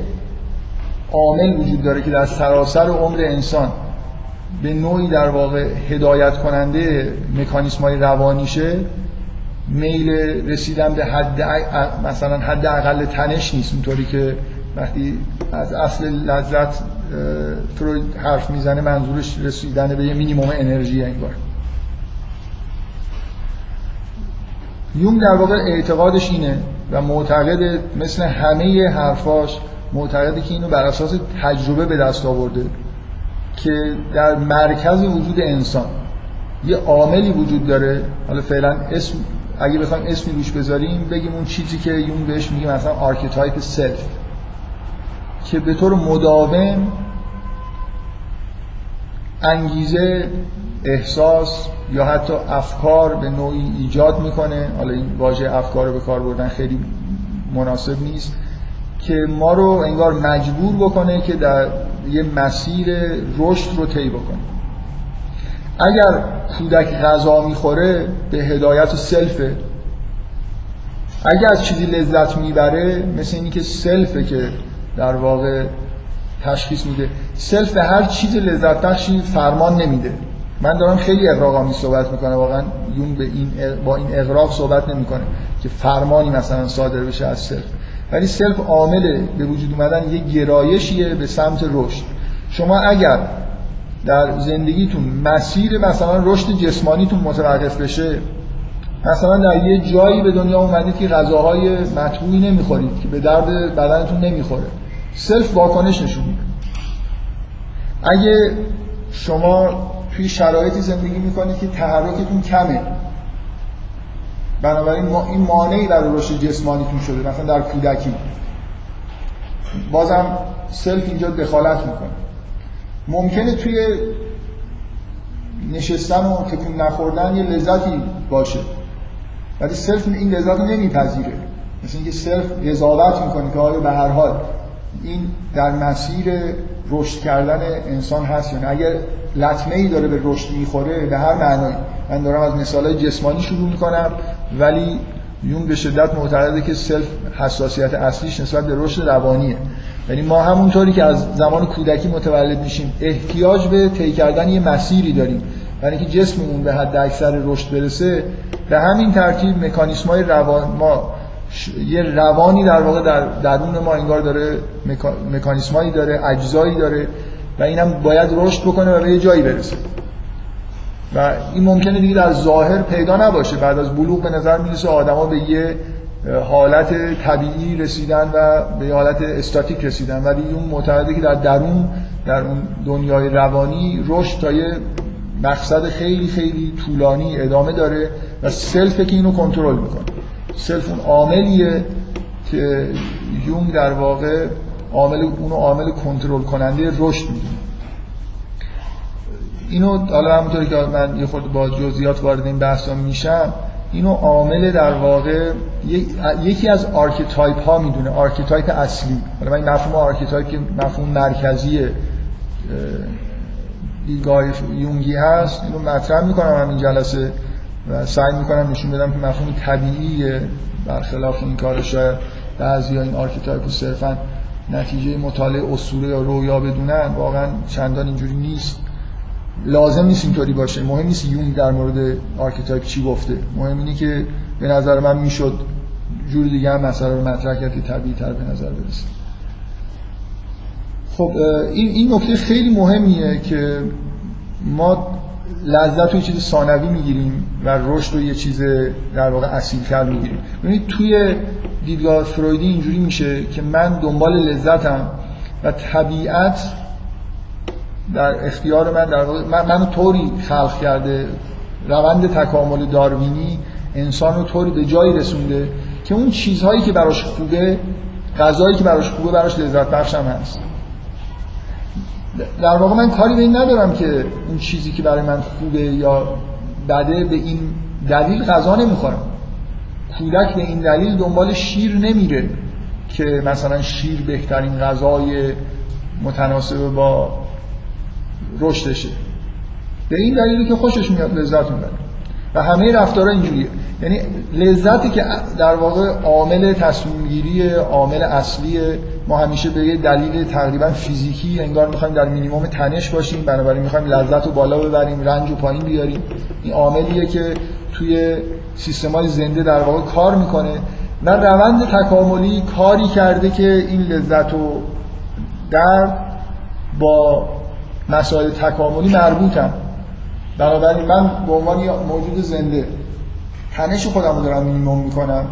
عامل وجود داره که در سراسر عمر انسان به نوعی در واقع هدایت کننده مکانیسم های روانیشه میل رسیدن به حد مثلا حد اقل تنش نیست. اونطوری که وقتی از اصل لذت فروید حرف می‌زنه منظورش رسیدن به یه مینیموم انرژی انگار. یونگ در واقع اعتقادش اینه و معتقد مثل همه حرفاش معتقده که اینو بر اساس تجربه به دست آورده که در مرکز وجود انسان یه عاملی وجود داره. حالا فعلا اسم اگه بخوایم اسمی روش بذاریم بگیم اون چیزی که یونگ بهش میگه مثلا archetype self که به طور مداوم انگیزه احساس یا حتی افکار به نوعی ایجاد می‌کنه. حالا این واژه افکار رو به کار بردن خیلی مناسب نیست. که ما رو انگار مجبور بکنه که در یه مسیر رشد رو طی بکنه. اگر کودک غذا می‌خوره به هدایت سلفه. اگر از چیزی لذت می‌بره مثل اینی که self ه که در واقع تشخیص میده. self هر چیز لذت بخشی فرمان نمیده. من دارم خیلی اغراق‌آمیز صحبت می‌کنم. واقعا یونگ به این با این اغراق صحبت نمی‌کنه که فرمانی مثلا صادر بشه از self. ولی self عامل به وجود اومدن یه گرایشیه به سمت رشد. شما اگر در زندگیتون مسیر مثلا رشد جسمانیتون متوقف بشه مثلا در یه جایی به دنیا اومدید که غذاهای مطبوعی نمی‌خورید که به درد بدنتون نمی‌خوره self واکنش نشون میده. اگه شما توی شرایطی زندگی می‌کنید که تحرکتون کمه بنابراین ما این مانعی برای رشد جسمانیتون شده مثلا در کودکی. بازم self اینجا دخالت می‌کنه. ممکنه توی نشستن و تکون نخوردن یه لذتی باشه ولی self این لذت رو نمیپذیره. مثل اینکه self قضاوت می‌کنه که آیا به هر حال این در مسیر رشد کردن انسان هست یا نه. اگر لطمه ای داره به رشد می‌خوره به هر معنایی. من دارم از مثال جسمانی شروع می‌کنم. ولی یونگ به شدت معتقده که self حساسیت اصلیش نسبت به رشد روانیه. یعنی ما همونطوری که از زمان کودکی متولد میشیم احتیاج به طی کردن یه مسیری داریم. برای اینکه جسممون به حد اکثر رشد برسه به همین ترتیب مکانیسم‌های روان ما یه روانی در واقع در درون ما انگار داره مکانیسمایی داره اجزایی داره و اینم باید رشد بکنه و به یه جایی برسه. و این ممکنه دیگه در ظاهر پیدا نباشه. بعد از بلوغ به نظر می‌رسه آدما به یه حالت طبیعی رسیدن و به حالت استاتیک رسیدن. ولی اون معتقده که در درون در اون دنیای روانی رشد تا یه مقصد خیلی خیلی طولانی ادامه داره و self که اینو کنترل می‌کنه. self اون عاملیه که یونگ در واقع عامل اونو عامل کنترل کننده رشد می‌دونه. اینو حالا همونطوری که من یه خورده با جزئیات وارد این بحثا میشم اینو عامل در واقع یکی از archetype ها می‌دونه archetype اصلی. حالا من این مفهوم archetype که مفهوم مرکزی دیدگاه یونگی هست اینو مطرح می‌کنم همین جلسه و سعی می‌کنم نشون بدم که مفهوم طبیعیه برخلاف این کار شاید بعضی این archetype صرفا نتیجه مطالعه اسطوره یا رویا بدونن واقعا چندان اینجوری نیست. لازم نیست اینطوری باشه. مهم نیست یونگ در مورد archetype چی گفته. مهم اینه که به نظر من می‌شد جور دیگه هم مسئله رو مطرح کرد که طبیعی تر به نظر برسه. خب این این نکته خیلی مهمیه که ما لذت رو یه چیز ثانوی می‌گیریم و رشد رو یه چیز در واقع اصیل‌تر می‌گیریم. ببینید توی دیدگاه فرویدی اینجوری میشه که من دنبال لذتم و طبیعت در اختیار من در من منو طوری خلق کرده روند تکامل داروینی انسان رو طوری به جایی رسونده که اون چیزهایی که براش خوبه غذایی که براش خوبه براش لذت بخشم هست. در واقع من کاری به این ندارم که اون چیزی که برای من خوبه یا بده به این دلیل غذا نمی‌خورم. کودک به این دلیل دنبال شیر نمیره که مثلا شیر بهترین غذای متناسب با رشدشه. به این دلیلی که خوشش میاد لذت می‌بره. و همه رفتارها اینجوریه. یعنی لذتی که در واقع عامل تصمیم گیری عامل اصلی ما همیشه به یه دلیل تقریبا فیزیکی انگار می‌خوایم در مینیمم تنش باشیم بنابراین می‌خوایم لذت رو بالا ببریم رنج رو پایین بیاریم. این عاملیه که توی سیستمای زنده در واقع کار می‌کنه و روند تکاملی کاری کرده که این لذت و درد با مسائل تکاملی مربوطن. بنابراین من به عنوان موجود زنده تنش خودم رو دارم مینیموم می‌کنم.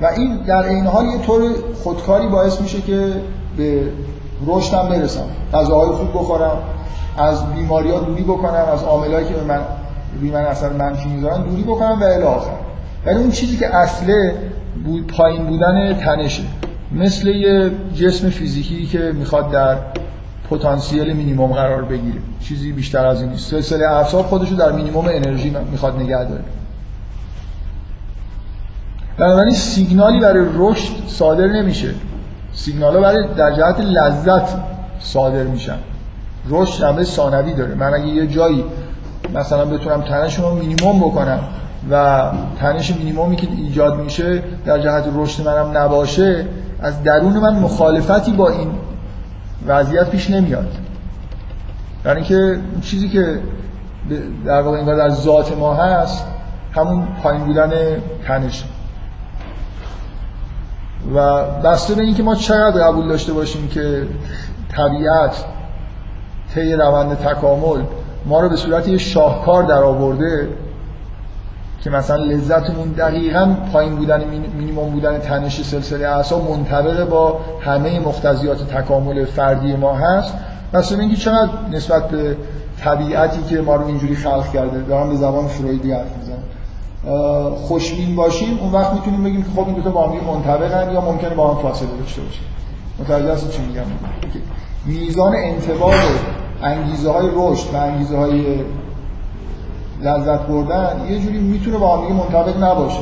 و این در این حال یه طور خودکاری باعث میشه که به رشدم برسم. غذاهای خوب بخورم از بیماری ها دوری بکنم از عاملایی که به من روی من اثر منفی می‌ذارن دوری بکنم و الی آخر. ولی اون چیزی که اصله بود پایین بودن تنشه. مثل یه جسم فیزیکی که می‌خواد در پتانسیل مینیمم قرار بگیره. چیزی بیشتر از این نیست. سلسله اعصاب خودش رو در مینیمم انرژی می‌خواد نگه داره. بنابراین سیگنالی برای رشد صادر نمیشه. سیگنال برای در جهت لذت صادر میشن. رشد شنبه ثانوی داره. من اگه یه جایی مثلا بتونم تنشون رو مینیمم بکنم و تنش مینیمومی که ایجاد میشه در جهت رشد منم نباشه از درون من مخالفتی با این وضعیت پیش نمیاد. در اینکه چیزی که در واقع انگار در ذات ما هست همون پایین بودن تنش. و بسته به اینکه ما چقدر قبول داشته باشیم که طبیعت طی روند تکامل ما رو به صورت یه شاهکار در آورده که مثلا لذتمون دقیقا پایین بودن مینیمم بودن تنش سلسله اعصاب منطبق با همه مقتضیات تکامل فردی ما هست. بس اینکه چقدر نسبت به طبیعتی که ما رو اینجوری خلق کرده. دارم به زبان فرویدی حرف می‌زنم خوشبین باشیم. اون وقت می‌تونیم بگیم که خب این دو با هم منطبقن یا ممکنه با هم فاصله داشته باشه متوجه هستید چی میگم؟ میزان انتباه انگیزه های رشد و انگیزه های لذت بردن یه جوری می‌تونه با هم منطبق نباشه.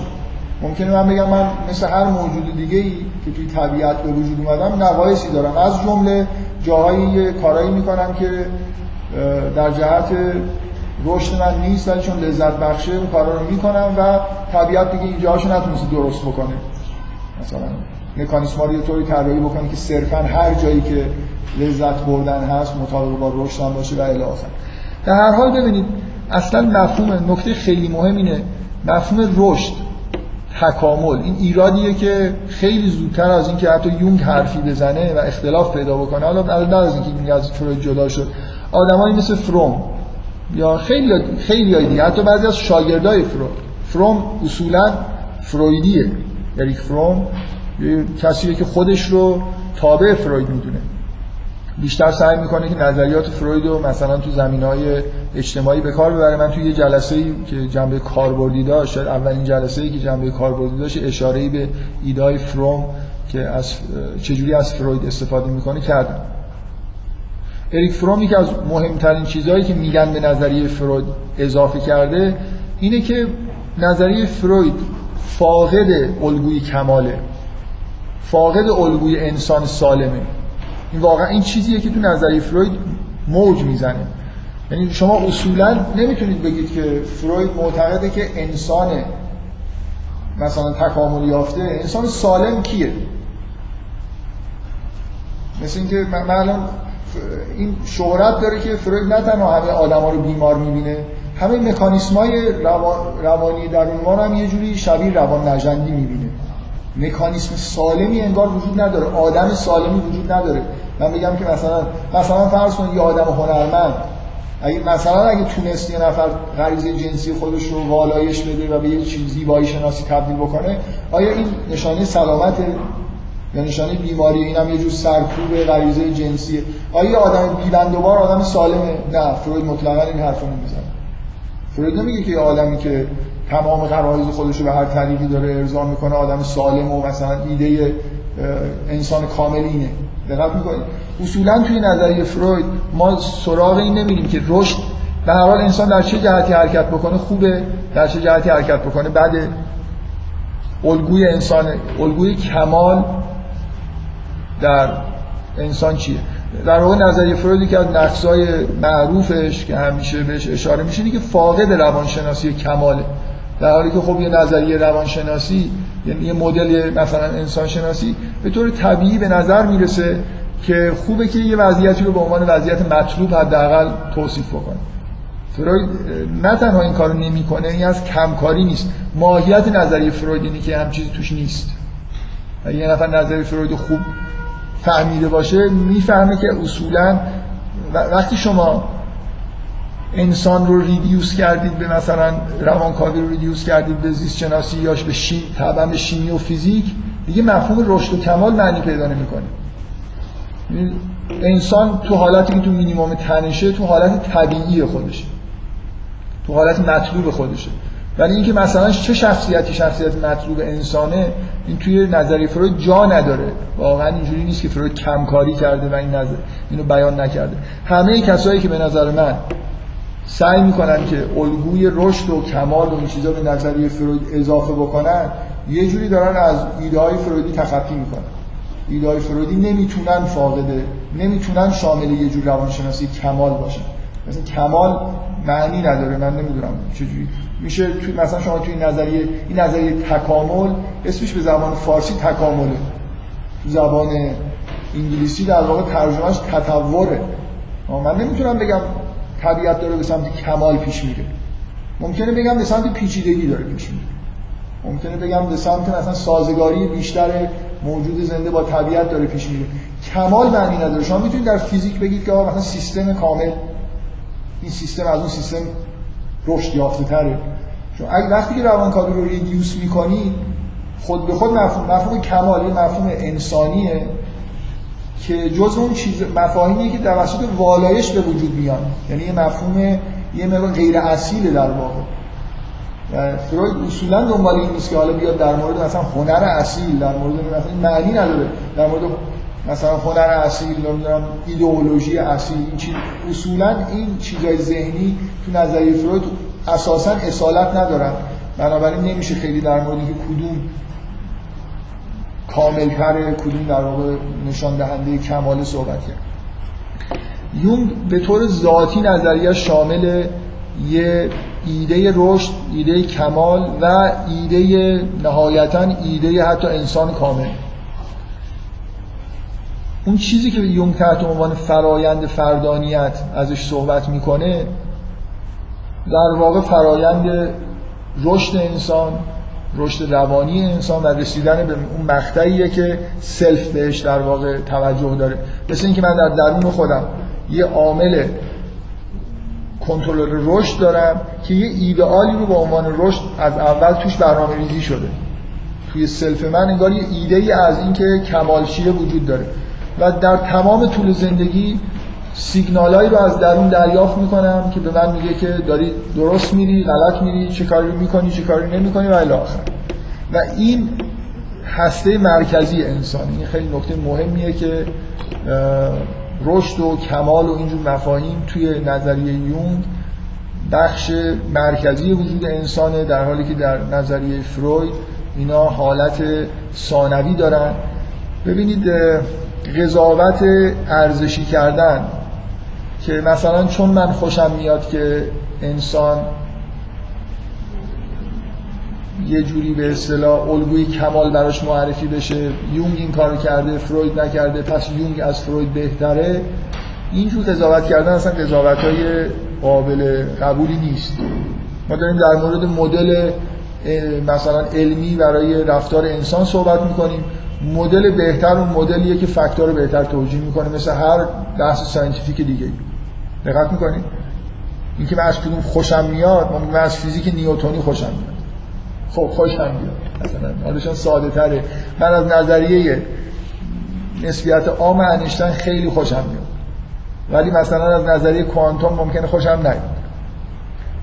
ممکنه من بگم من مثل هر موجود دیگه ای که توی طبیعت به وجود اومدم نقایصی دارم. از جمله جاهایی کارایی می‌کنم که در جهت رشد من نیست ولی چون لذت بخشه اون کارا رو می‌کنم و طبیعت دیگه این جاهاشو نتونسته درست بکنه. مثلا مکانیسم رو یه طوری طراحی بکنه که صرفا هر جایی که لذت بردن هست مطابق با رشد باشه و الی آخر. در هر حال ببینید اصلا مفهوم نکته خیلی مهم اینه. مفهوم رشد تکامل. این ایرادیه که خیلی زودتر از اینکه حتی یونگ حرفی بزنه و اختلاف پیدا بکنه. حالا بعد از اینکه یونگ از فروید جدا شد آدمایی مثل فروم یا خیلی خیلی دیگه حتی بعضی از شاگردای فروم. فروم اصولا فرویدیه. یعنی فروم کسیه که خودش رو تابع فروید می‌دونه. بیشتر سعی می‌کنه که نظریات فروید رو مثلا تو زمین های اجتماعی به کار ببره. من توی یه جلسه ای که جنبه کاربردی داشت اولین جلسه ای که جنبه کاربردی داشت اشاره ای به ایدای فروم که از چجوری از فروید استفاده می‌کنه کردم. اریک فروم که از مهمترین چیزهایی که میگن به نظریه فروید اضافه کرده اینه که نظریه فروید فاقد الگوی کماله. فاقد الگوی انسان سالمه. واقعا این چیزیه که تو نظریه فروید موج می‌زنه. یعنی شما اصولا نمی‌تونید بگید که فروید معتقده که انسان مثلا تکامل یافته انسان سالم کیه؟ مثل اینکه من الان این شهرت داره که فروید نه تنها همه آدما رو بیمار می‌بینه همه مکانیسم های روان، روانی درون ما هم یه جوری شبیه روان نژندی می‌بینه. مکانیسم سالمی انگار وجود نداره. آدم سالمی وجود نداره. من میگم که مثلا مثلا فرض کنید یه آدم هنرمند. اگه مثلا اگه تونست یه نفر غریزه جنسی خودش رو والایش بده و به یه چیز زیبایی شناسی تبدیل بکنه آیا این نشانه سلامت یا نشانه بیماری اینم یه جور سرکوب غریزه جنسیه؟ آیا آدم بیبندوبار آدم سالمه؟ نه فروید مطلقا این حرفو نمی‌زنه. فروید نمیگه که یه آدمی که تمام غرایز خودش رو به هر طریقی داره ارضا می‌کنه آدم سالم و مثلا ایده انسان کامل اینه. دقت می‌کنید اصولا توی نظریه فروید ما سراغ این نمیریم که رشد به هر حال انسان در چه جهتی حرکت بکنه خوبه در چه جهتی حرکت بکنه بده. الگوی انسان الگوی کمال در انسان چیه؟ در واقع نظریه فروید که از نقصای معروفش که همیشه بهش اشاره میشه که فاقد روانشناسی کماله. در حالی که خب یه نظریه روانشناسی یعنی یه مدل مثلا انسان شناسی به طور طبیعی به نظر می‌رسه که خوبه که یه وضعیتی رو به عنوان وضعیت مطلوب حداقل توصیف بکنه. فروید نه تنها این کارو نمی‌کنه این از کمکاری نیست. ماهیت نظریه فروید اینه که هم چیزی توش نیست. یه نفر نظریه فروید خوب فهمیده باشه می‌فهمه که اصولا وقتی شما انسان رو ریدیوس کردید به مثلا روانکاوی رو ریدیوس کردید به زیست شناسی یا به شی طبعا شیمی و فیزیک دیگه مفهوم رشد و کمال معنی پیدا نمی‌کنه. انسان تو حالتی که تو مینیمم تنشه تو حالت طبیعی خودشه. تو حالت مطلوب خودشه. ولی اینکه مثلا چه شخصیتی شخصیت مطلوب انسانه این توی نظریه فروید جا نداره. واقعا اینجوری نیست که فروید کمکاری کرده و این نظر اینو بیان نکرده. همه کسایی که به نظر من سعی می‌کنن که الگوی رشد و کمال و این چیزا به نظریه فروید اضافه بکنن یه جوری دارن از ایده های فرویدی تخطی می‌کنن. ایده های فرویدی نمی‌تونن فاقده نمی‌تونن شامل یه جور روانشناسی کمال باشن. مثلا کمال معنی نداره من نمی‌دونم چجوری میشه توی مثلا شما توی نظریه این نظریه تکامل اسمش به زبان فارسی تکامله. تو زبان انگلیسی در واقع ترجمهش تطوره. من نمی‌تونم بگم طبیعت داره به سمت کمال پیش میره. ممکنه بگم به سمت پیچیدگی داره پیش میره. ممکنه بگم به سمت مثلا سازگاری بیشتر موجود زنده با طبیعت داره پیش میره. کمال معنی نداره. شما می‌تونید در فیزیک بگید که مثلا سیستم کامل این سیستم از اون سیستم رشد یافته تره. چون اگه وقتی که روانکاوی رو ریدیوس می‌کنی خود به خود مفهوم مفهوم کمال مفهوم انسانیه. که جز اون چیز مفاهیمیه که توسط والایش به وجود میاد. یعنی یه مفهوم یه مقدار غیر اصیله در واقع. و فروید اصولا دنبال این نیست که حالا بیاد در مورد مثلا هنر اصیل در مورد مثلا معنی نداره. در مورد مثلا هنر اصیل نمی‌دونم ایدئولوژی اصیل. این چیز اصولا این چیزای ذهنی تو نظریه فروید اساسا اصالت ندارن. بنابراین نمیشه خیلی در مورد که کدوم کاملتر کدوم در واقع نشان دهنده کمال صحبت کرد یونگ به طور ذاتی نظریه شامل یه ایده رشد، ایده کمال و ایده نهایتا ایده حتی انسان کامل. اون چیزی که یونگ تحت عنوان فرایند فردانیت ازش صحبت می‌کنه در واقع فرایند رشد انسان رشد روانی انسان و رسیدن به اون مقطعیه که self بهش در واقع توجه داره. مثل اینکه من در درون خودم یه عامل کنترل رشد دارم که یه ایدئالی رو به عنوان رشد از اول توش برنامه ریزی شده. توی self من انگار یه ایده ای از اینکه کمال چیه وجود داره. و در تمام طول زندگی سیگنالایی رو از درون دریافت می‌کنم که به من میگه که داری درست میری غلط میری چه کاری می‌کنی چه کاری نمی‌کنی و الی آخر. و این هسته مرکزی انسان این خیلی نکته مهمیه که رشد و کمال و اینجور مفاهیم توی نظریه یونگ بخش مرکزی وجود انسانه در حالی که در نظریه فروید اینا حالت ثانوی دارن. ببینید قضاوت ارزشی کردن که مثلا چون من خوشم میاد که انسان یه جوری به اصطلاح الگوی کمال براش معرفی بشه یونگ این کارو کرده فروید نکرده پس یونگ از فروید بهتره اینجور قضاوت کردن اصلا قضاوت های قابل قبولی نیست. ما داریم در مورد مدل مثلا علمی برای رفتار انسان صحبت می‌کنیم. مدل بهتر اون مدلیه که fact رو بهتر توجیه می‌کنه مثل هر بحث scientific دیگه دقت می‌کنید اینکه من از کدوم خوشم میاد من از فیزیک نیوتونی خوشم میاد. خب خوشم میاد. مثلا حلش ساده تره. من از نظریه نسبیت عام انیشتین خیلی خوشم میاد. ولی مثلا از نظریه کوانتوم ممکنه خوشم نیاد.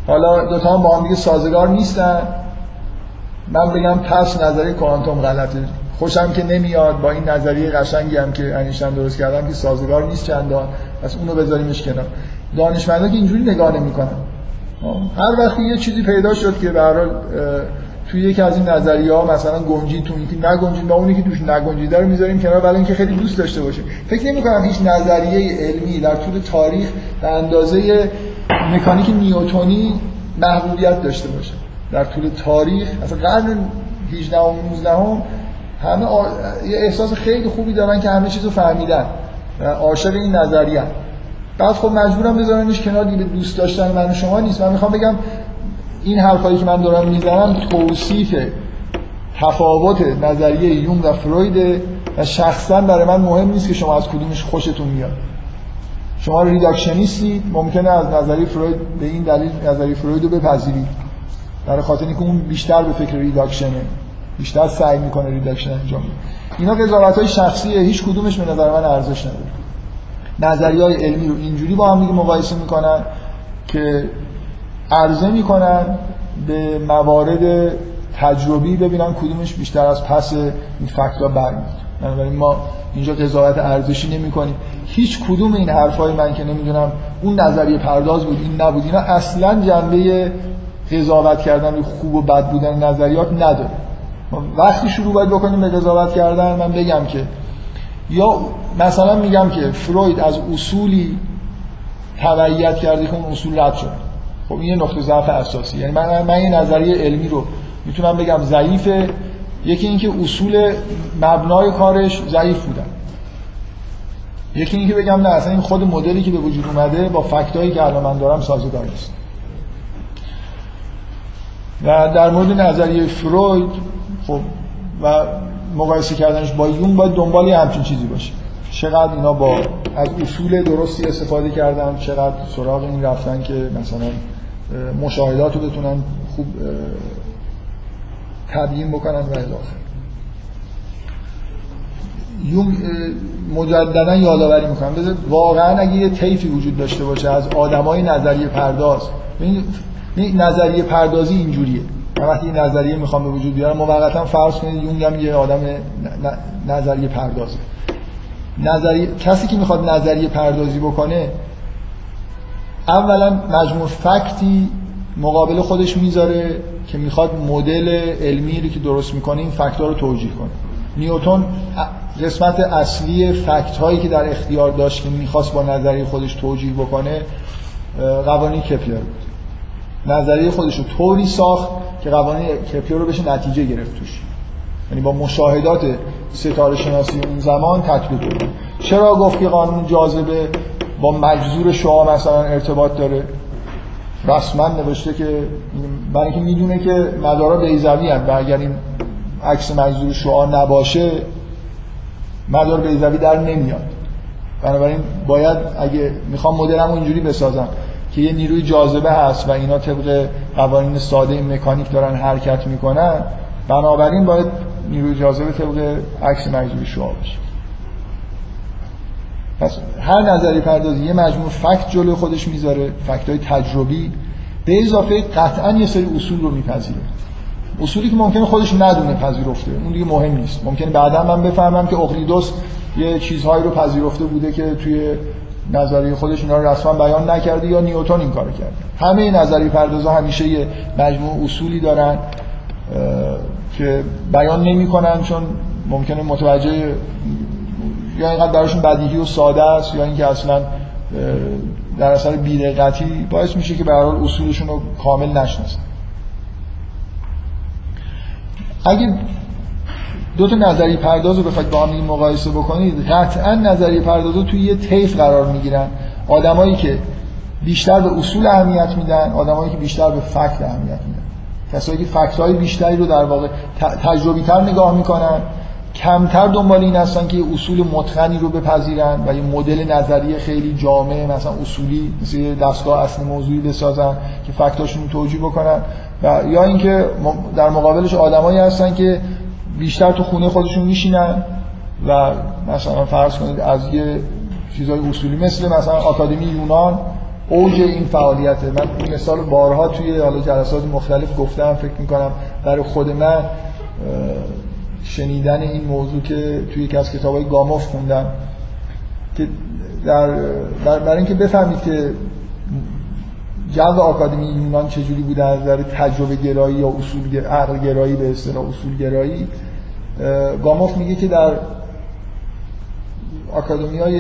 حالا دو تا با هم دیگه سازگار نیستن. من بگم پس نظریه کوانتوم غلطه. خوشم که نمیاد با این نظریه قشنگی هم که انیشتین درست کردم که سازگار نیست چندان. پس اونو بذاریمش کنار. دانشمندا که اینجوری نگاه نمی‌کنن. هر وقتی یه چیزی پیدا شد که به توی یکی از این نظریه ها مثلا گنجی تو اینکه نگنجید ما اونی که توش نگنجیده رو می‌ذاریم کنار برای اینکه خیلی دوست داشته باشه فکر نمی کنم هیچ نظریه علمی در طول تاریخ به اندازه مکانیک نیوتونی محبوبیت داشته باشه. در طول تاریخ اصلا قرن 18 و 19 هم همه آ... یه احساس خیلی خوبی دارن که همه چیزو فهمیدن و عاشق این نظریه. بعد خب مجبورم بذارمش کنار دیگه دوست داشتن من شما نیست. من می‌خوام بگم این حرفایی که من دارم می‌زنم توصیف تفاوت نظریه یون و فروید و شخصا برای من مهم نیست که شما از کدومش خوشتون میاد. شما reductionist ید ممکنه از نظریه فروید به این دلیل نظریه فروید رو بپذیرید. برای خاطر اینکه اون بیشتر به فکر reduction ه. بیشتر سعی می‌کنه reduction انجام بده. اینا قضاوت های شخصیه هیچ کدومش به نظر من ارزش نداره. نظریه های علمی رو اینجوری با هم دیگه مقایسه می‌کنن که عرضه می‌کنن به موارد تجربی ببینن کدومش بیشتر از پس این fact ها برمیاد بنابراین ما اینجا قضاوت ارزشی نمی کنیم هیچ کدوم این حرفای من که نمی‌دونم اون نظریه پرداز بود این نبود. اینا اصلا جنبه قضاوت کردن خوب و بد بودن نظریات نداره. وقتی شروع باید بکنیم به قضاوت کردن من بگم که یا مثلا میگم که فروید از اصولی تبعیت کرده که اون اصول رد شد. خب این یه نقطه ضعف اساسی. یعنی من من یه نظریه علمی رو می‌تونم بگم ضعیفه. یکی اینکه اصول مبنای کارش ضعیف بودن یکی اینکه بگم نه اصلا این خود مدلی که به وجود اومده با فکتایی که الان من دارم سازگار نیست. و در مورد نظریه فروید خب و مقایسه کردنش با یون باید دنبال یه همچین چیزی باشه. چقدر اینا با از اصول درستی استفاده کردن چقدر سراغ این رفتن که مثلا مشاهدات رو بتونن خوب تبیین بکنن و الاخر یون مجددا یادآوری می‌کنم. بذار واقعا اگه یه طیفی وجود داشته باشه از آدمای نظریه پرداز نظریه پردازی اینجوریه. من وقتی این نظریه می‌خوام به وجود بیارم موقتا فرض کنید یونگ هم یه آدم نظریه پردازه. نظریه کسی که می‌خواد نظریه پردازی بکنه اولا مجموع فکتی مقابل خودش می‌ذاره که می‌خواد مدل علمی رو که درست می‌کنه این فکت رو توجیه کنه. نیوتن قسمت اصلی فکت هایی که در اختیار داشت که می‌خواست با نظریه خودش توجیه بکنه قوانین کپلر بود. نظریه خودش رو طوری ساخت که قوانین کپلر رو بشه نتیجه گرفت توش. یعنی با مشاهدات ستاره شناسی اون زمان تطبیق بود. چرا گفت که قانون جاذبه با مجذور شعاع مثلا ارتباط داره؟ رسما نوشته که برای اینکه می‌دونه که مدارا بیزوی هست و اگر این عکس مجذور شعاع نباشه مدار بیزوی در نمیاد. بنابراین باید اگه می‌خوام مدلمو اینجوری بسازم که یه نیروی جاذبه هست و اینا طبق قوانین ساده مکانیک دارن حرکت می‌کنن بنابراین باید نیروی جاذبه طبق عکس مجذوب شعاع باشه. پس هر نظری پردازی یه مجموع فکت جلو خودش می‌ذاره فکت های تجربی به اضافه قطعا یه سری اصول رو میپذیره. اصولی که ممکنه خودش ندونه پذیرفته اون دیگه مهم نیست. ممکنه بعدا من بفهمم که اقلیدوس یه چیزهایی رو پذیرفته بوده که توی نظریه خودش اینا رو رسما بیان نکرده یا نیوتن این کارو کرده. همه نظریه پردازا همیشه یه مجموع اصولی دارن که بیان نمی‌کنن چون ممکنه متوجه یا اینقدر براشون بدیهی و ساده است یا اینکه اصلا در اثر بیدقتی باعث میشه که به حال اصولشون رو کامل نشناسن. اگه دو تا نظری پرداز رو بخواید با هم مقایسه بکنید قطعا نظری پرداز رو توی یه طیف قرار می‌گیرن. آدمایی که بیشتر به اصول اهمیت میدن آدمایی که بیشتر به فکت اهمیت میدن. کسایی که فکت های بیشتری رو در واقع تجربی تر نگاه می‌کنن. کمتر دنبال این هستن که اصول متقنی رو بپذیرن و یه مدل نظری خیلی جامع مثلا اصولی مثل دستگاه اصل موضوعی بسازن که فکتاشون توجیه بکنن. و یا اینکه در مقابلش آدمایی هستن که بیشتر تو خونه خودشون میشینن و مثلا فرض کنید از یه چیزای اصولی مثل مثلا آکادمی یونان اوج این فعالیته. من این مثال بارها توی حالا جلسات مختلف گفتم فکر می‌کنم برای خود من شنیدن این موضوع که توی یکی از کتابای گاموف خوندم که در, برای اینکه بفهمید که جو آکادمی یونان چجوری بوده از نظر تجربه گرایی یا اصول گرایی به اصطلاح اصول گرایی گاموف میگه که در آکادمی های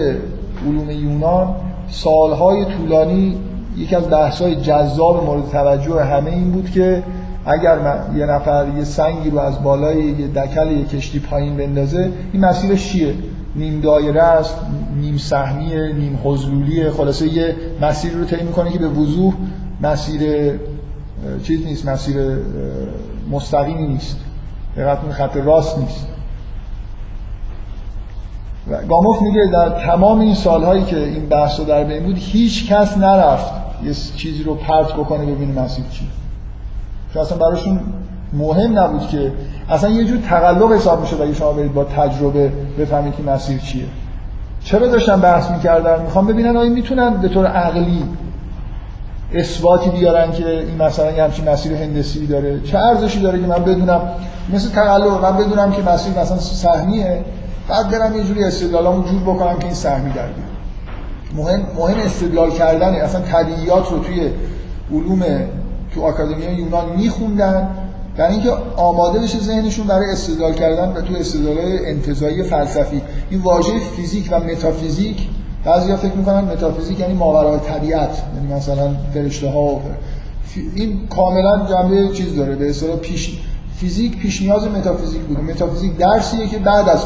علوم یونان سالهای طولانی یکی از بحث‌های جذاب مورد توجه همه این بود که اگر یه نفر یه سنگی رو از بالای یه دکل یه کشتی پایین بندازه این مسیرش چیه؟ نیم دایره است نیم سهمیه نیم حضلولیه. خلاصه یه مسیر رو طی می‌کنه که به وضوح مسیر چیز نیست مسیر مستقیمی نیست. دقت خط راست نیست. و گاموف میگه در تمام این سالهایی که این بحث رو در بین بود هیچ کس نرفت یه چیزی رو پرت بکنه ببینه مسیر چی. چون اصلا براشون مهم نبود که اصلا یه جور تقلق حساب میشه اگه شما برید با تجربه بفهمید که مسیر چیه. چرا داشتن بحث می‌کردن؟ می‌خوام ببینن آیا می‌تونن به طور عقلی اثباتی بیارن که این مثلا یه همچین مسیر هندسی داره. چه ارزشی داره که من بدونم؟ مثل تقلق من بدونم که مسیر مثلا سهمیه. بعد برم یه جوری استدلالامو جور بکنم که این سهمی در مهم مهم استدلال کردن اصلا طبیعیات رو توی علوم تو آکادمی یونان میخوندن. برای اینکه آماده بشه ذهنشون برای استدلال کردن و تو استدلال انتزاعی فلسفی. این واژه فیزیک و متافیزیک بعضیا فکر می‌کنن متافیزیک یعنی ماورای طبیعت یعنی مثلا فرشته ها و این کاملا جنبه چیز داره به اصطلاح پیش فیزیک پیش نیاز متافیزیک بوده. متافیزیک درسیه که بعد از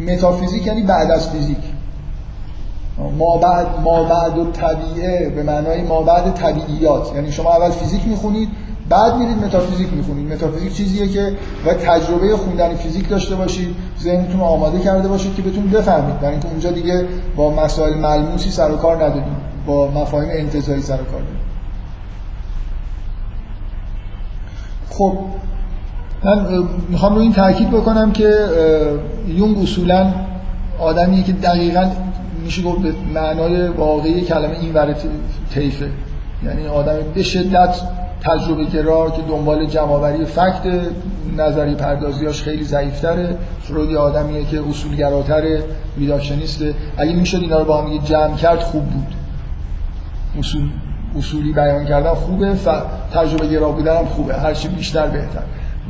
متافیزیک یعنی بعد از فیزیک. ما بعد ما بعد الطبیعه به معنای ما بعد طبیعیات. یعنی شما اول فیزیک می‌خونید بعد میرید متافیزیک می‌خونید. متافیزیک چیزیه که و تجربه خوندن فیزیک داشته باشید ذهنتون آماده کرده باشید که بتونید بفهمید. برای اینکه اونجا دیگه با مسائل ملموسی سر و کار ندارید با مفاهیم انتزاعی سر و کار دارید خب من می‌خوام رو این تاکید بکنم که یونگ اصولا آدمیه که دقیقا میشه گفت به معنای واقعی کلمه این ور طیفه یعنی آدم به شدت تجربه گرا که دنبال جمعآوری فکت نظری پردازیاش خیلی ضعیفتره. فروید آدمیه که اصولگراتر ریداکشنیسته اگه می‌شد اینا رو با هم جمع کرد خوب بود. اصول اصولی بیان کردن خوبه ف... تجربه گرا بودن هم خوبه هرچی بیشتر بهتر.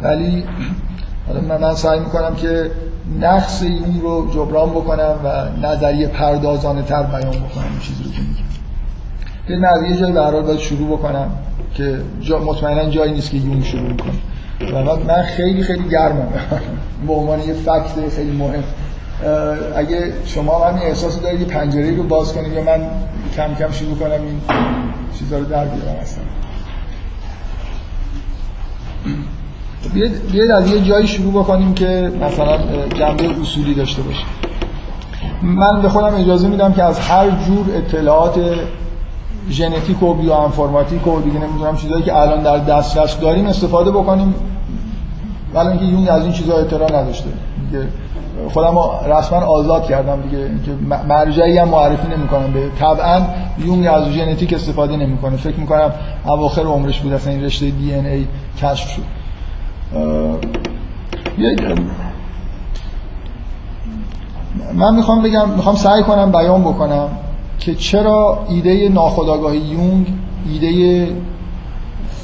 ولی من, من سعی می‌کنم که نقص این رو جبران بکنم و نظریه پردازانه تر بیان بکنم این چیزی رو که میگم. یه نظریه جای به باید شروع بکنم. که جا مطمئنا جایی نیست که یون شروع کنم و من خیلی خیلی گرمم. به عنوان یه فکت خیلی مهم. اگه شما همین احساس دارید یه پنجره رو باز کنید یا من کم کم شروع کنم این چیزا رو در بیارم هستم بیاید از یه جایی شروع بکنیم که مثلا جنبه اصولی داشته باشه من به خودم اجازه میدم که از هر جور اطلاعات ژنتیک و بیوانفرماتیک و دیگه نمی‌دونم چیزایی که الان در دسترس داریم استفاده بکنیم. ولی اینکه یونگ از این چیزها اطلاع نداشته. دیگه خودم رسما آزاد کردم دیگه. که مرجعی هم معرفی نمی‌کنم. به طبعا یونگ از ژنتیک استفاده نمی‌کنه. فکر می‌کنم اواخر عمرش بود. اصلا این رشته دی ان ای کشف شد. من می‌خوام بگم می‌خوام سعی کنم بیان بکنم. که چرا ایده ناخودآگاه یونگ ایده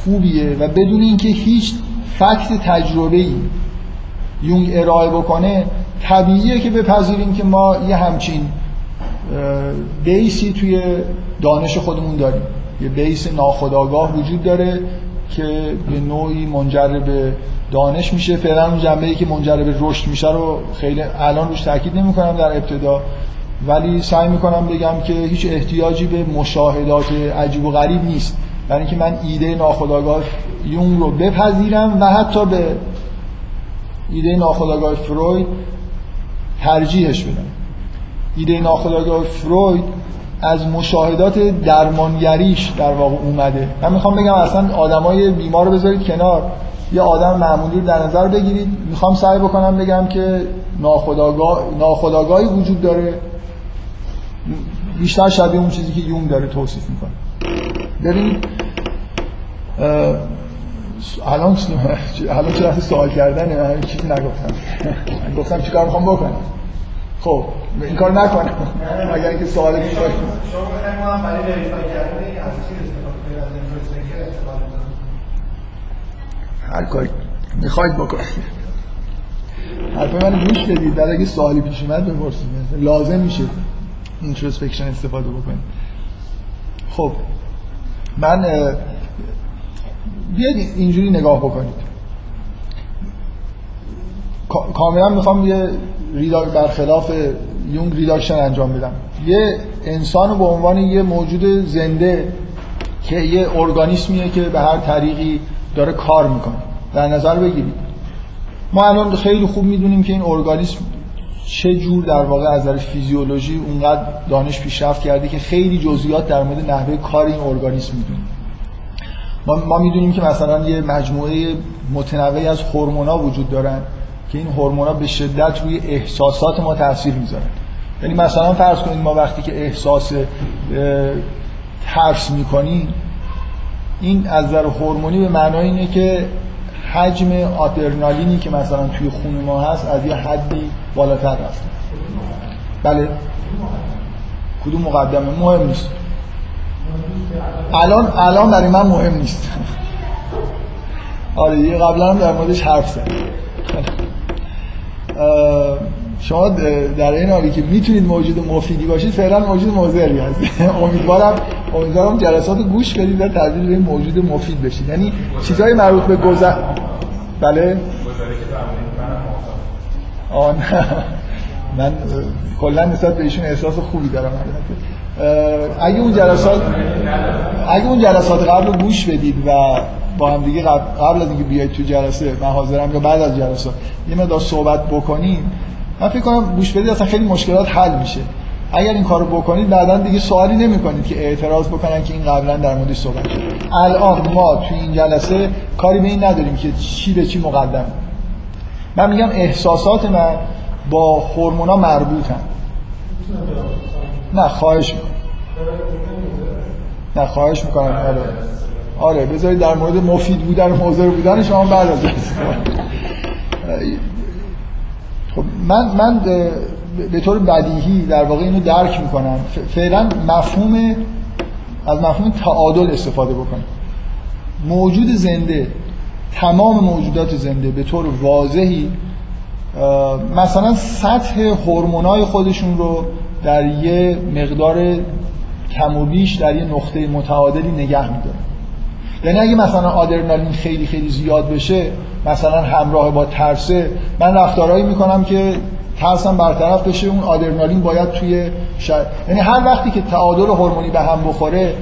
خوبیه و بدون اینکه هیچ فکت تجربه ای یونگ ارائه بکنه طبیعیه که بپذیریم که ما یه همچین بیسی توی دانش خودمون داریم. یه بیس ناخودآگاه وجود داره که به نوعی منجر به دانش میشه. فعلا اون جنبه ای که منجر به رشد میشه رو خیلی الان روش تاکید نمی کنم در ابتدا. ولی سعی می‌کنم بگم که هیچ احتیاجی به مشاهدات عجیب و غریب نیست. برای اینکه من ایده ناخودآگاه یون رو بپذیرم و حتی به ایده ناخودآگاه فروید ترجیحش بدم. ایده ناخودآگاه فروید از مشاهدات درمانگریش در واقع اومده. من می‌خوام بگم اصلا آدمای بیمار رو بذارید کنار. یه آدم معمولی رو در نظر بگیرید. می‌خوام سعی بکنم بگم که ناخداگاه ناخداگاهی وجود داره. بیشتر شبیه اون چیزی که یون داره توصیف می‌کنه. ببین الان الان چرا سوال کردن؟ من چیزی نگفتم. گفتم چیکار می‌خوام بکنم؟ خب این کار نکنم. اگر اینکه سوال دیگه باشه شما برای چی استفاده هر کاری می‌خواید بکنید. حرف من گوش بدید. بعد اگه سوالی پیش اومد بپرسید. لازم میشه. introspection استفاده بکنید خب من بیاید اینجوری نگاه بکنید. کاملا می‌خوام یه reduc برخلاف یونگ reduction انجام بدم. یه انسان به عنوان یه موجود زنده که یه ارگانیسمیه که به هر طریقی داره کار می‌کنه. در نظر بگیرید. ما الان خیلی خوب می‌دونیم که این ارگانیسم چه جور در واقع از نظر فیزیولوژی اونقدر دانش پیشرفت کرده که خیلی جزئیات در مورد نحوه کار این ارگانیسم می‌دونیم ما, ما می‌دونیم که مثلا یه مجموعه متنوعی از هورمونا وجود دارن که این هورمونا به شدت روی احساسات ما تاثیر می‌ذارن. یعنی مثلا فرض کنید ما وقتی که احساس ترس می‌کنیم این از نظر هورمونی به معنای اینه که حجم آدرنالینی که مثلا توی خون ما هست از یه حدی بالاتر رفته بله. کدوم مقدمه؟ مهم نیست. الان الان برای من مهم نیست. آره یه قبلا هم در موردش حرف زد. شما در این حالی که می‌تونید موجود مفیدی باشید فعلا موجود مضری هستید امیدوارم امیدوارم جلسات گوش بدید و تبدیل به موجود مفید بشید. یعنی چیزهای مربوط به گذر بله؟ آن من کلا نسبت به ایشون احساس خوبی دارم اگه اون جلسات اگه اون جلسات قبل رو گوش بدید و با هم دیگه قبل از اینکه بیاید تو جلسه من حاضرم یا بعد از جلسات یه مقدار صحبت بکنیم من فکر کنم گوش بدید اصلا خیلی مشکلات حل میشه. اگر این کارو بکنید بعدا دیگه سوالی نمی‌کنید که اعتراض بکنن که این قبلا در موردش صحبت شد الان ما تو این جلسه کاری به این نداریم که چی به چی مقدم. من میگم احساسات من با هورمونا مربوطن. نه خواهش می‌کنم. نه خواهش می‌کنم. آره. آره بذارید در مورد مفید بودن و مضر بودن شما بعد از من من به طور بدیهی در واقع اینو درک می‌کنم. فعلا مفهوم از مفهوم تعادل استفاده بکنم. موجود زنده تمام موجودات زنده به طور واضحی مثلا سطح هورمونای خودشون رو در یه مقدار کم و بیش در یه نقطه متعادلی نگه میداره یعنی اگه مثلا آدرنالین خیلی خیلی زیاد بشه مثلا همراه با ترسه من رفتارهایی می‌کنم که ترسم برطرف بشه اون آدرنالین باید توی شد. یعنی هر وقتی که تعادل هورمونی به هم بخوره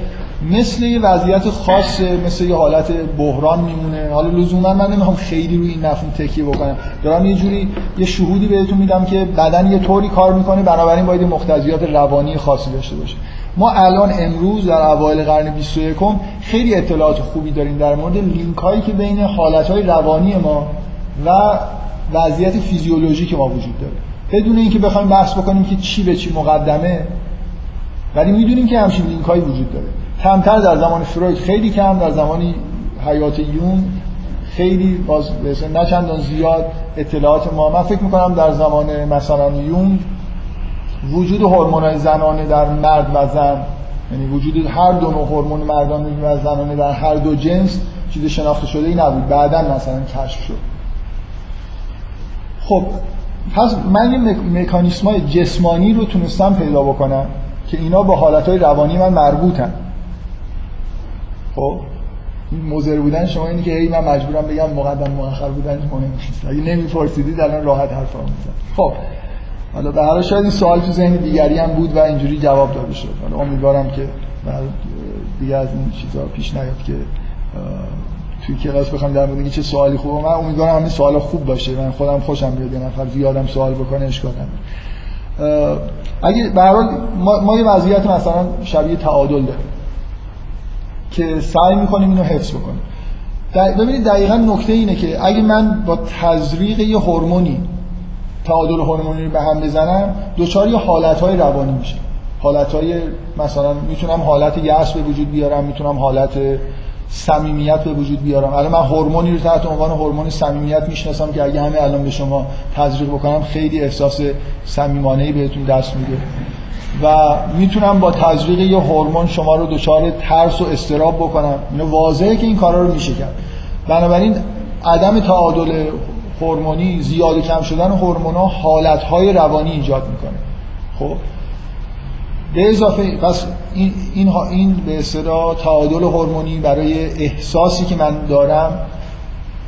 مثل یه وضعیت خاصه مثل یه حالت بحران میمونه حالا لزوما من نمی‌خوام خیلی روی این مفهوم تکیه بکنم دارم یه جوری یه شهودی بهتون میدم که بدن یه طوری کار می‌کنه بنابراین باید مختزیات روانی خاصی داشته باشه ما الان امروز در اوایل قرن 21 خیلی اطلاعات خوبی داریم در مورد لینک هایی که بین حالت های روانی ما و وضعیت فیزیولوژیک ما وجود داره. بدون اینکه بخوایم بحث بکنیم که چی به چی مقدمه ولی می‌دونیم که همچین لینک هایی وجود داره. کمتر در زمان فروید خیلی کم در زمان حیات یون خیلی باز نه چندان زیاد اطلاعات ما. من فکر می‌کنم در زمان مثلا یون وجود هورمونای زنانه در مرد و زن یعنی وجود هر دو نوع هورمون مردانه و زنانه در هر دو جنس چیز شناخته شده ای نبود. بعدا مثلا کشف شد. خب پس من یه مکانیسم های جسمانی رو تونستم پیدا بکنم که اینا با حالت های روانی من مربوطن. خب مزر بودن شما اینه که هی من مجبورم بگم مقدم مؤخر بودن مهم نیست. اگه نمیپرسیدید الان راحت حرفا می‌زنم. خب حالا به هر شاید این سوال تو ذهن دیگری هم بود و اینجوری جواب داده شد. حالا امیدوارم که دیگه از این چیزا پیش نیاد که توی کلاس بخوام در مورد چه سوالی خوبه. من امیدوارم همین سوال خوب باشه. من خودم خوشم بیاد یه نفر زیادم سوال بکنه اشکال نداره. اگه به هر ما, ما یه وضعیت مثلا شبیه تعادل داریم که سعی می‌کنیم اینو حفظ بکنیم. ببینید دقیقا نکته اینه که اگه من با تزریق یه هورمونی تعادل هورمونی به هم بزنم دچار یه حالتهای روانی میشه. حالتهای مثلا می‌تونم حالت یأس به وجود بیارم می‌تونم حالت صمیمیت به وجود بیارم. الان من هورمونی رو تحت عنوان هورمون صمیمیت می‌شناسم که اگه همه الان به شما تزریق بکنم خیلی احساس صمیمانه بهتون دست میده. و می‌تونم با تزریق یه هورمون شما رو دچار ترس و استراب بکنم. اینو واضحه که این کارا رو میشه کرد. بنابراین عدم تعادل هورمونی زیاد کم شدن هورمونا حالتهای روانی ایجاد می‌کنه. خب؟ به اضافه پس این این این به اصطلاح تعادل هورمونی برای احساسی که من دارم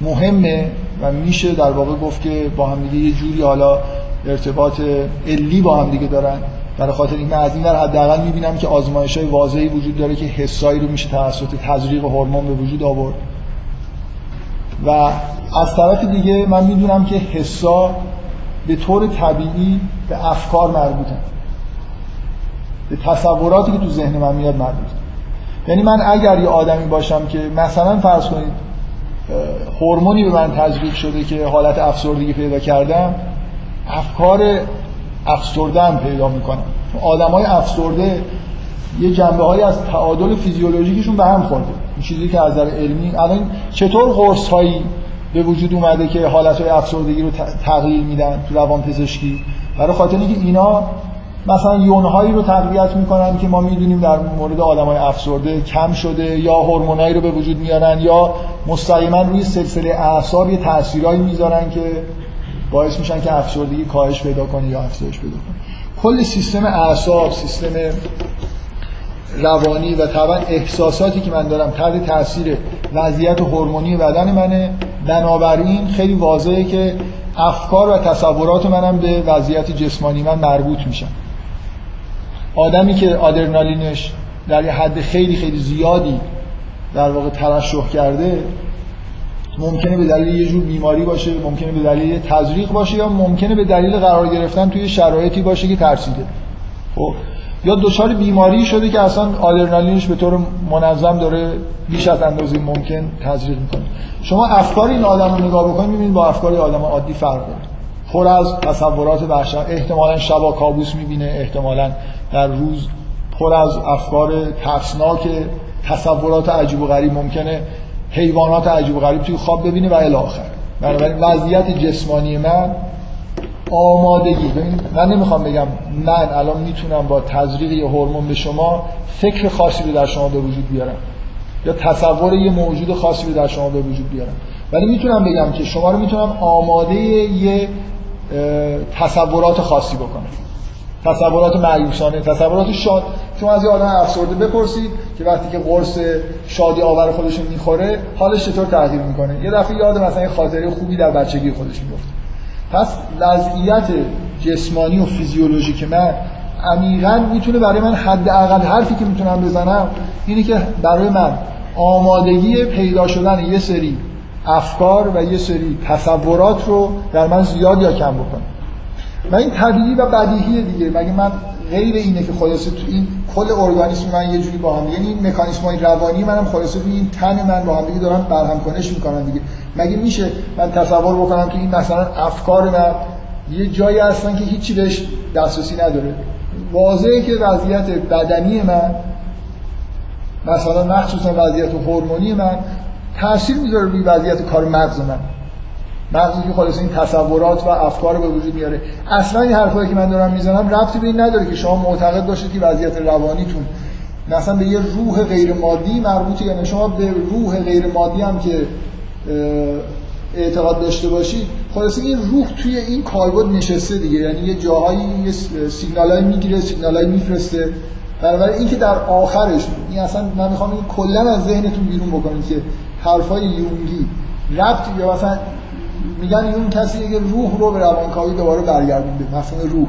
مهمه و میشه در واقع گفت که با هم دیگه یه جوری حالا ارتباط علی با هم دیگه دارن. برای خاطر این من از این در حداقل می‌بینم که آزمایش های واضحی وجود داره که حسایی رو میشه توسط تزریق هورمون به وجود آورد. و از طرف دیگه من می‌دونم که حسا به طور طبیعی به افکار مربوطن به تصوراتی که تو ذهن من میاد مربوط یعنی من اگر یه آدمی باشم که مثلا فرض کنید هورمونی به من تزریق شده که حالت افسردگی پیدا کردم افکار افسردن پیدا می‌کنم. آدم های افسرده یه جنبه های از تعادل فیزیولوژیکشون به هم خورده. این چیزی که از نظر علمی الان چطور قرص هایی به وجود اومده که حالت های افسردگی رو تغییر میدن تو روان پزشکی برای خاطر اینکه اینا مثلا یونهایی رو تقویت می‌کنن که ما می‌دونیم در مورد آدم های افسرده کم شده یا هورمونایی رو به وجود میارن یا مستقیما روی سلسله اعصاب یه تاثیرایی می‌ذارن که باعث میشن که افسردگی کاهش پیدا کنه یا افزایش پیدا کنه. کل سیستم اعصاب سیستم روانی و طبعا احساساتی که من دارم تحت تاثیر وضعیت هورمونی بدن منه. بنابراین خیلی واضحه که افکار و تصورات منم به وضعیت جسمانی من مربوط میشن. آدمی که آدرنالینش در یه حد خیلی خیلی زیادی در واقع ترشح کرده ممکنه به دلیل یه جور بیماری باشه ممکنه به دلیل تزریق باشه یا ممکنه به دلیل قرار گرفتن توی شرایطی باشه که ترسیده. خب یا دچار بیماری شده که اصلا آدرنالینش به طور منظم داره بیش از اندازه ممکن تزریق می‌کنه. شما افکار این آدم رو نگاه بکنید می‌بینید با افکار آدم عادی فرق داره. پر از تصورات وحشت احتمالا شبا کابوس می‌بینه احتمالا در روز پر از افکار ترسناک تصورات عجیب و غریب ممکنه حیوانات عجیب و غریب توی خواب ببینه و الی آخر. بنابراین وضعیت جسمانی من آمادگی. من نمی‌خوام بگم من الان می‌تونم با تزریق یه هورمون به شما فکر خاصی رو در شما به وجود بیارم یا تصور یه موجود خاصی رو در شما به وجود بیارم. ولی می‌تونم بگم که شما رو می‌تونم آماده یه تصورات خاصی بکنم. تصورات معیوسانه تصورات شاد. شما از یه آدم افسرده بپرسید که وقتی که قرص شادی آور خودش می‌خوره حالش چطور تغییر می‌کنه؟ یه دفعه یاد مثلا یه خاطره خوبی در بچگی خودش میفته پس وضعیت جسمانی و فیزیولوژیک من عمیقا می‌تونه برای من حداقل حرفی که می‌تونم بزنم اینه که برای من آمادگی پیدا شدن یه سری افکار و یه سری تصورات رو در من زیاد یا کم بکنه من این طبیعی و بدیهیه دیگه. مگه من غیر اینه که خلاصه تو این کل ارگانیسم من یه جوری با هم یعنی این مکانیسم های روانی منم خلاصه تو این تن من با هم دیگه دارن برهم کنش می‌کنن دیگه. مگه میشه من تصور بکنم که این مثلا افکار من یه جایی هستن که هیچی بهش دسترسی نداره؟ واضحه که وضعیت بدنی من مثلا مخصوصا وضعیت هورمونی من تاثیر می‌ذاره روی وضعیت کار مغز من. مغزی که خلاص این تصورات و افکار به وجود میاره. اصلا این حرفایی که من دارم می‌زنم ربطی به این نداره که شما معتقد باشید که وضعیت روانیتون مثلا به یه روح غیر مادی مربوطه یعنی شما به روح غیر مادی هم که اعتقاد داشته باشید خلاص این روح توی این کاربرد نشسته دیگه. یعنی یه جاهایی یه می‌گیره سیگنالایی میفرسته. بنابراین این که در آخرش این اصلا من می‌خوام این کلا از ذهنتون بیرون بکنید که حرفای یونگی ربط یا مثلا میگن اون کسی که روح رو به روانکاوی دوباره برگردونده مثلا روح.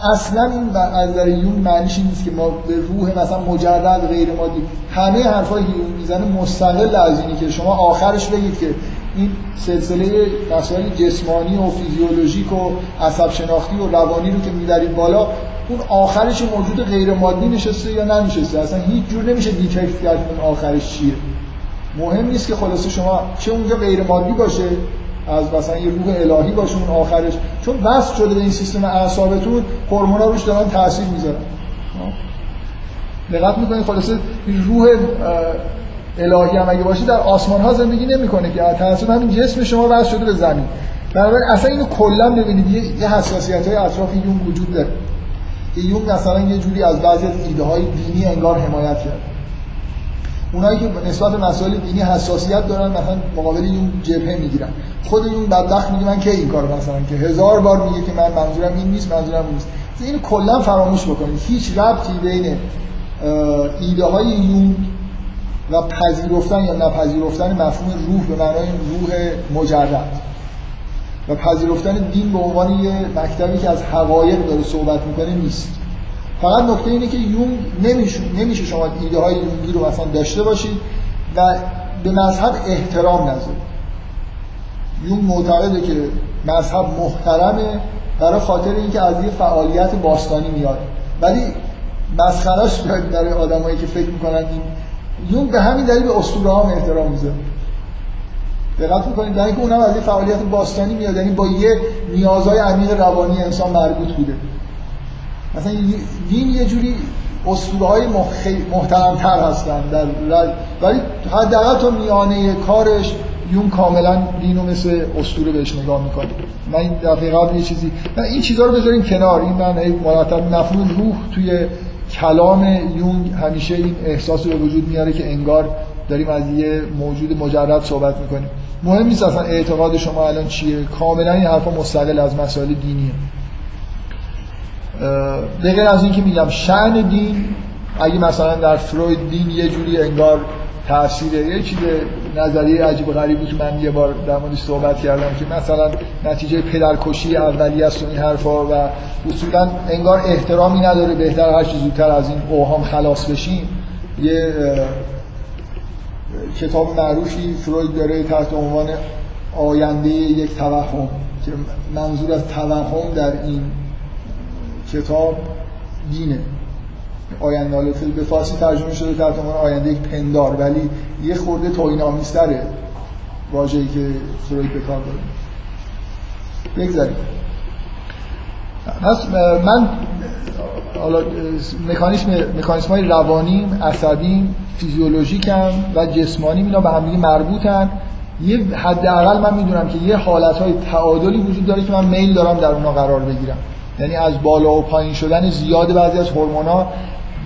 اصلا این از نظر یون معنیش نیست که ما به روح مثلا مجرد غیر مادی. همه حرفای یونگ می‌زنه مستقل از اینی که شما آخرش بگید که این سلسله مسائل جسمانی و فیزیولوژیک و عصب شناختی و روانی رو که میذارید بالا اون آخرش موجود غیر مادی نشسته یا ننشسته اصلا هیچ جور نمیشه detect کرد اون آخرش چیه. مهم نیست که خلاصه شما چه اونجا غیر مادی باشه از مثلا یه روح الهی باشه اون آخرش. چون وصل شده به این سیستم اعصابتون هورمونا روش دارن تاثیر می‌ذارن. دقت می‌کنید خلاصه روح الهی هم اگه باشه در آسمان ها زندگی نمی‌کنه که تاثیر همین جسم شما وصل شده به زمین. بنابراین اصلا اینو کلا ببینید یه حساسیت های اطراف یون وجود داره. یون مثلا یه جوری از بعضی از ایده های دینی انگار حمایت کرد اونایی که نسبت به مسائل دینی حساسیت دارن مثلا مقابل این جبهه می‌گیرن. خود این بدبخت میگه من کی این کارو مثلا؟ که هزار بار میگه که من منظورم این نیست منظورم نیست. این کلا فراموش بکنید. هیچ ربطی بین ایده های یون و پذیرفتن یا نپذیرفتن مفهوم روح به معنای روح مجرد. و پذیرفتن دین به عنوان یه مکتبی که از حقایق داره صحبت می‌کنه نیست. فقط نکته اینه که یون نمیشه نمیشه شما ایده های یونگی رو مثلا داشته باشید و به مذهب احترام نذارید. یون معتقده که مذهب محترمه برای خاطر اینکه از یه فعالیت باستانی میاد. ولی مسخرهش برای آدمایی که فکر می‌کنن این یون به همین دلیل به اسطوره هم احترام می‌ذاره. دقت می‌کنید؟ در اینکه اونم از یه فعالیت باستانی میاد. یعنی با یه نیازهای عمیق روانی انسان مربوط بوده. مثلا دین یه جوری اسطوره های محترم تر هستن. در ولی حداقل تو میانه کارش یون کاملا دینو مثل اسطوره بهش نگاه می‌کنه من این دفعه قبل یه چیزی من این چیزا رو بذاریم کنار. این من مرتب مفهوم روح توی کلام یون همیشه این احساس رو وجود میاره که انگار داریم از یه موجود مجرد صحبت می‌کنیم. مهم نیست اصلا اعتقاد شما الان چیه. کاملا این حرفا مستقل از مسائل دینیه. به غیر از اینکه میگم شأن دین اگه مثلا در فروید دین یه جوری انگار تاثیر یه چیز نظریه عجیب و غریبی که من یه بار در موردش صحبت کردم که مثلا نتیجه پدرکشی اولی است و این حرفا و اصولا انگار احترامی نداره بهتر هر چیز زودتر از این اوهام خلاص بشیم. یه کتاب معروفی فروید داره تحت عنوان آینده یک توهم که منظور از توهم در این کتاب دینه. آینده به فارسی ترجمه شده تحت عنوان آینده یک پندار ولی یه خورده توهین آمیزتره واژه‌ای که فروید به کار داره بگذاریم. من حالا مکانیسم مکانیسم های روانیم عصبیم فیزیولوژیکم و جسمانیم اینا به هم دیگه مربوطن. یه حداقل من می‌دونم که یه حالت های تعادلی وجود داره که من میل دارم در اونها قرار بگیرم. یعنی از بالا و پایین شدن زیاد بعضی از هورمونا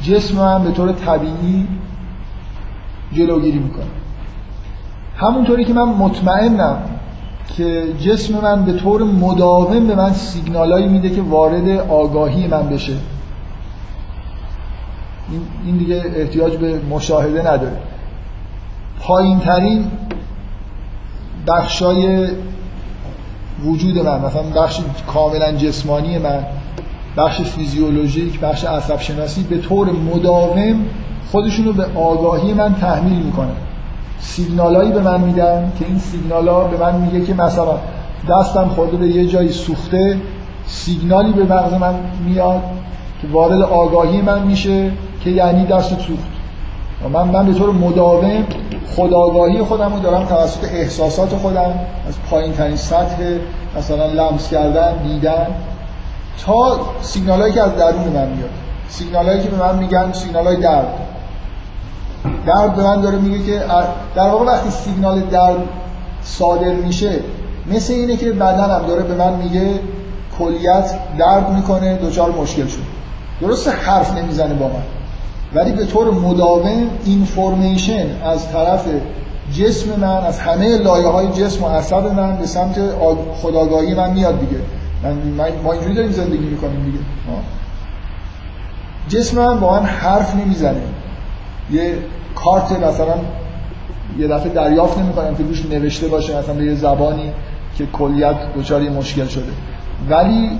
جسم من به طور طبیعی جلوگیری می‌کنه. همونطوری که من مطمئنم که جسم من به طور مداوم به من سیگنالایی میده که وارد آگاهی من بشه. این دیگه احتیاج به مشاهده نداره. پایین ترین بخشای وجود من مثلا بخش کاملا جسمانی من بخش فیزیولوژیک بخش عصب شناسی به طور مداوم خودشون رو به آگاهی من تحمیل می‌کنه سیگنالایی به من میدن که این سیگنالا به من میگه که مثلا دستم خورده به یه جایی سوخته سیگنالی به مغز من میاد که وارد آگاهی من میشه که یعنی دست سوخت. من من به طور مداوم خداگاهی خودم رو دارم توسط احساسات خودم از پایین ترین سطح مثلا لمس کردن دیدن. تا سیگنال که از درون من میاد. سیگنال که به من میگن سیگنال های درد. درد به من داره میگه که در واقع وقتی سیگنال درد صادر میشه مثل اینه که بدنم داره به من میگه کلیت درد می‌کنه دوچار مشکل شد درست حرف نمی‌زنه با من. ولی به طور مداوم اینفورمیشن از طرف جسم من از همه لایه های جسم و عصب من به سمت خداگاهی من میاد دیگه. من ما اینجوری داریم زندگی می‌کنیم دیگه. جسم من با من حرف نمی‌زنه. یه کارت مثلا یه دفعه دریافت نمی‌کنم که روش نوشته باشه مثلا به یه زبانی که کلیت دچار مشکل شده. ولی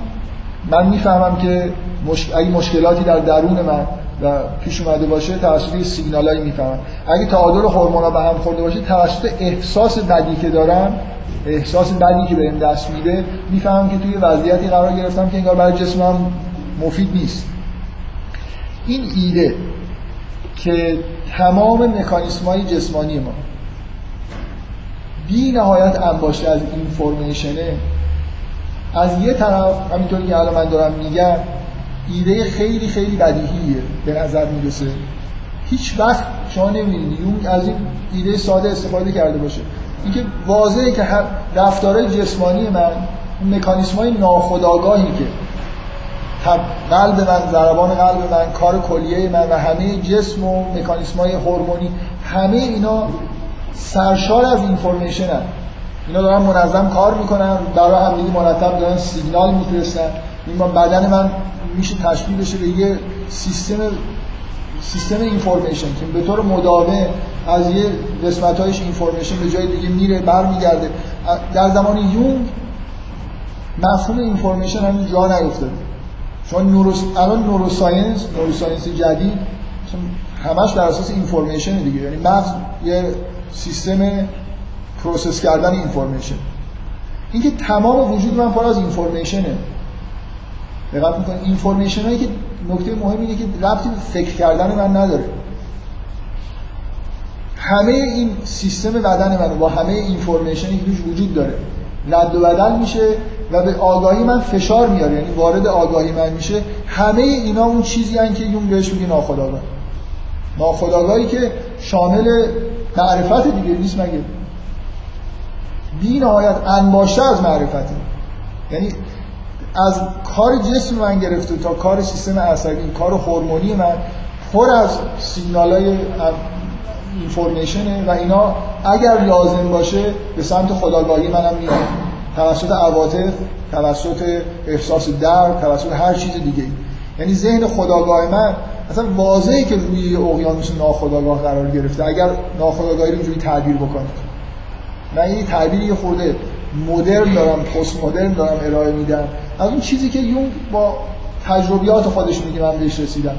من می‌فهمم که مش... اگه مشکلاتی در درون من و پیش اومده باشه توسط سیگنالایی می‌فهمم. اگه تعادل هورمونا به هم خورده باشه توسط احساس بدی که دارم احساس بدی که بهم دست میده می‌فهمم که توی وضعیتی قرار گرفتم که انگار برای جسمم مفید نیست. این ایده که تمام مکانیسم های جسمانی ما بی نهایت انباشته از اینفورمیشنه از یه طرف همینطوری که الان من دارم میگم ایده خیلی خیلی بدیهیه به نظر می‌رسه. هیچ وقت شما نمی‌دونید. یون از این ایده ساده استفاده کرده باشه. اینکه واضحه که رفتارهای جسمانی من اون مکانیسم های ناخودآگاهی که قلب من ضربان قلب من کار کلیه من و همه جسم و مکانیسم های هورمونی همه اینا سرشار از اینفورمیشن هم. اینا دارن منظم کار می‌کنن. برای هم دیگه مرتب دارن سیگنال میفرستن. این بدن من میشه تشبیه بشه به یه سیستم سیستم information که به طور مداوم از یه قسمت هایش information به جای دیگه میره برمیگرده. در زمان یونگ مفهوم information همچین جا نیفتاده چون neuros... الان neuroscience neuroscience جدید همش در اساس information دیگه. یعنی مغز یه سیستم process کردن information اینکه تمام وجود من پر از information ه دقت می‌کنید information هایی که نکته مهم اینه که ربطی به فکر کردن من نداره. همه این سیستم بدن من با همه information ی که توش وجود داره رد و بدل میشه و به آگاهی من فشار میاره. یعنی وارد آگاهی من میشه. همه اینا اون چیزی هن که یونگ بهش میگه ناخودآگاه. ناخودآگاهی که شامل معرفت دیگه نیست مگه؟ بی نهایت انباشته از معرفته. یعنی از کار جسم من گرفته تا کار سیستم عصبی کار هورمونی من پر از سیگنال های اینفورمیشنه و اینا اگر لازم باشه به سمت خداگاهی منم میاد توسط عواطف توسط احساس درد توسط هر چیز دیگه یعنی ذهن خودآگاه من اصلا واضحه که روی اقیانوس ناخودآگاه قرار گرفته. اگر ناخودآگاهی رو اینجوری تعبیر بکنید من یه تعبیری یه خورده مدرن دارم پست مدرن دارم ارائه میدم. از اون چیزی که یونگ با تجربیات خودش میگه من بهش رسیدم.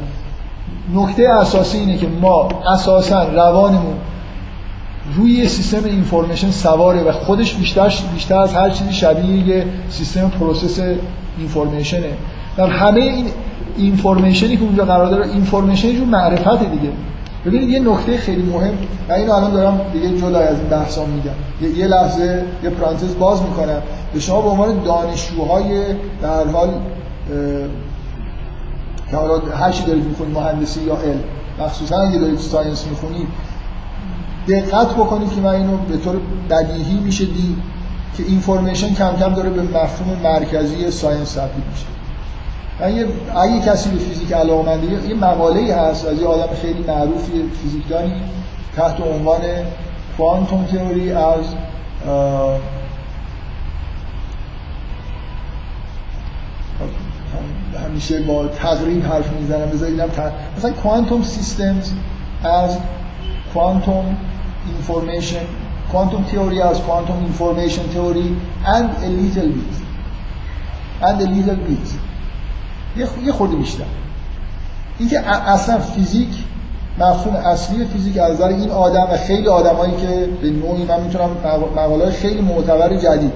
نکته اساسی اینه که ما اساسا روانمون روی سیستم information سواره و خودش بیشتر بیشتر از هر چیزی شبیه یه سیستم process information ه. و همه این information ی که اونجا قرار داره information جزو معرفت دیگه. ببینید یه نکته خیلی مهم و اینو الان دارم دیگه جدا از این بحثا میگم. یه لحظه یه پرانتز باز می‌کنم. به شما به عنوان دانشجوهای در حال که حالا هر چی دارید می‌خونید مهندسی یا علم مخصوصا اگه دارید science می‌خونید دقت بکنید که من اینو به طور بدیهی میشه دید که information کم کم داره به مفهوم مرکزی science تبدیل میشه. من یه اگه کسی به فیزیک علاقه‌منده یه مقاله‌ای هست از یه آدم خیلی معروفی فیزیکدانی تحت عنوان quantum theory از همیشه با تقریب حرف می‌زنم بذارید مثلا quantum systems از کوانتوم information quantum theory as quantum information theory and a little bit and a little bit. یه خورده بیشتر. اینکه اصلا فیزیک مفهوم اصلی فیزیک از نظر این آدم و خیلی آدمایی که به نوعی من می‌تونم مقاله خیلی معتبر جدید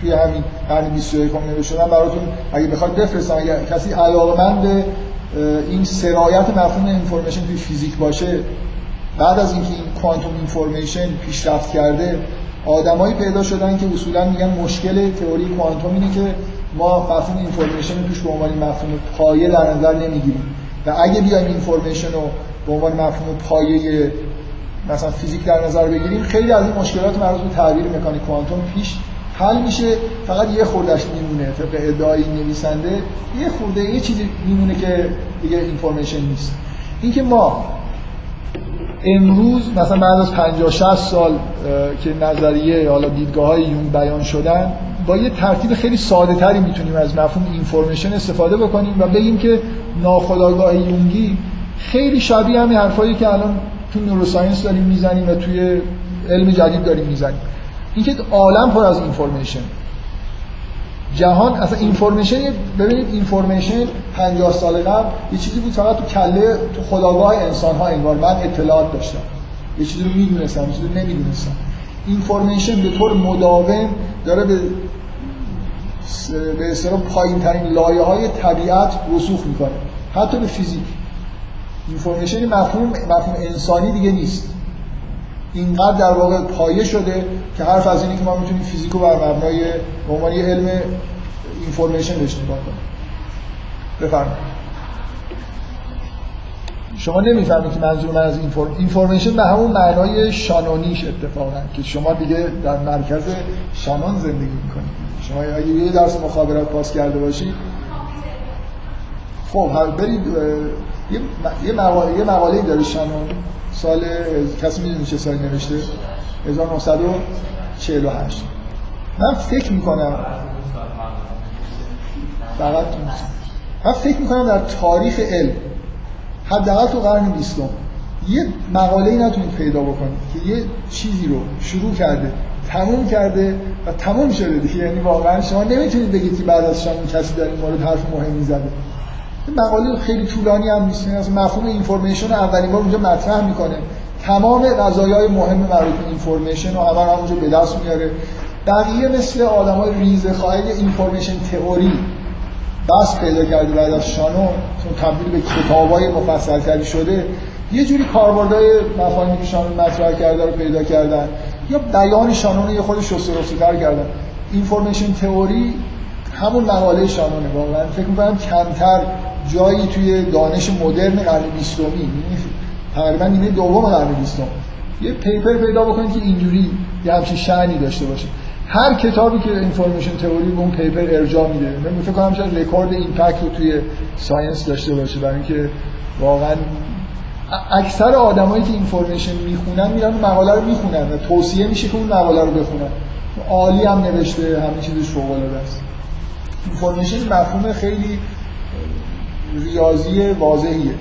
توی همین قرن 21 نوشتم براتون اگه بخواد بفرستم اگه کسی علاقه‌مند به این سرایت مفهوم information توی فیزیک باشه بعد از اینکه این quantum information پیشرفت کرده آدمایی پیدا شدن که اصولا میگن مشکل تئوری کوانتوم اینه که ما مفهوم information رو توش به عنوان مفهوم پایه در نظر نمی‌گیریم. و اگه بیایم information رو به عنوان مفهوم پایه مثلا فیزیک در نظر بگیریم خیلی از این مشکلات مربوط به تعبیر مکانیک کوانتوم پیش حل میشه. فقط یه خوردش میمونه طبق ادعای نویسنده. یه خورده یه چیزی میمونه که دیگه information نیست. اینکه ما امروز مثلا بعد از 50 60 سال که نظریه حالا دیدگاه های یونگ بیان شدن با یه ترتیب خیلی ساده تری می‌تونیم از مفهوم information استفاده بکنیم و بگیم که ناخودآگاه یونگی خیلی شبیه همین حرفایی که الان تو neuroscience داریم می‌زنیم و توی علم جدید داریم می‌زنیم. اینکه عالم پر از information جهان اصلا information ببینید information 50 سال قبل یه چیزی بود فقط تو کله تو خودآگاه انسان ها انگار من اطلاعات داشتم یه چیزی رو می‌دونستم چیزی رو نمی‌دونستم information به طور مداوم داره به به اصطلاح پایین ترین لایه های طبیعت رسوخ می‌کنه. حتی به فیزیک. information مفهوم مفهوم انسانی دیگه نیست. اینقدر در واقع پایه شده که حرف از اینه که ما می‌تونیم فیزیک رو بر مبنای به عنوان یه علم اینفورمیشن بهش نگاه کنیم. بفرمایید. شما نمی‌فهمید که منظور من از اینفورم اینفورمیشن به همون معنای شانونیش اتفاقا که شما دیگه در مرکز شانون زندگی می‌کنید. شما اگه یه درس مخابرات پاس کرده باشید خب برید یه مقاله داره شانون. سال کسی می‌دونی چه سالی نوشته؟ 1948 من فکر می‌کنم فقط من فکر می‌کنم در تاریخ علم حداقل تو قرن بیستم یه مقاله ای نتونید پیدا بکنید که یه چیزی رو شروع کرده تموم کرده و تموم شده دیگه. یعنی واقعا شما نمی‌تونید بگید که بعد از شما کسی در این مورد حرف مهمی زده مقاله خیلی طولانی هم نیست. از مفهوم information رو اولین بار اونجا مطرح می‌کنه. تمام قضایای مهم مربوط به information رو اول همونجا به دست میاره. بقیه مثل آدمای ریزه خوار information theory بسط پیدا کرده بعد از شانون چون تبدیل به کتابای مفصل تری شده یه جوری کاربردهای مفاهیمی که شانون مطرح کرده رو پیدا کردن. یا بیان شانون رو یه خورده شسته کردن. information theory همون مقاله شانونه واقعا فکر می‌کنم کمتر جایی توی دانش مدرن قرن بیستمی یعنی تقریبا نیمه دوم قرن بیستم یه paper پیدا بکنید که اینجوری یه همچین شأنی داشته باشه. هر کتابی که information theory به اون paper ارجاع میده من فکر کنم شاید رکورد impact رو توی science داشته باشه برای اینکه واقعا اکثر آدمایی که information می‌خونن میرن مقاله رو می‌خونن و توصیه میشه که اون مقاله رو بخونن. عالی هم نوشته همه چیزش فوق العاده است. information مفهوم خیلی ریاضی واضحیه.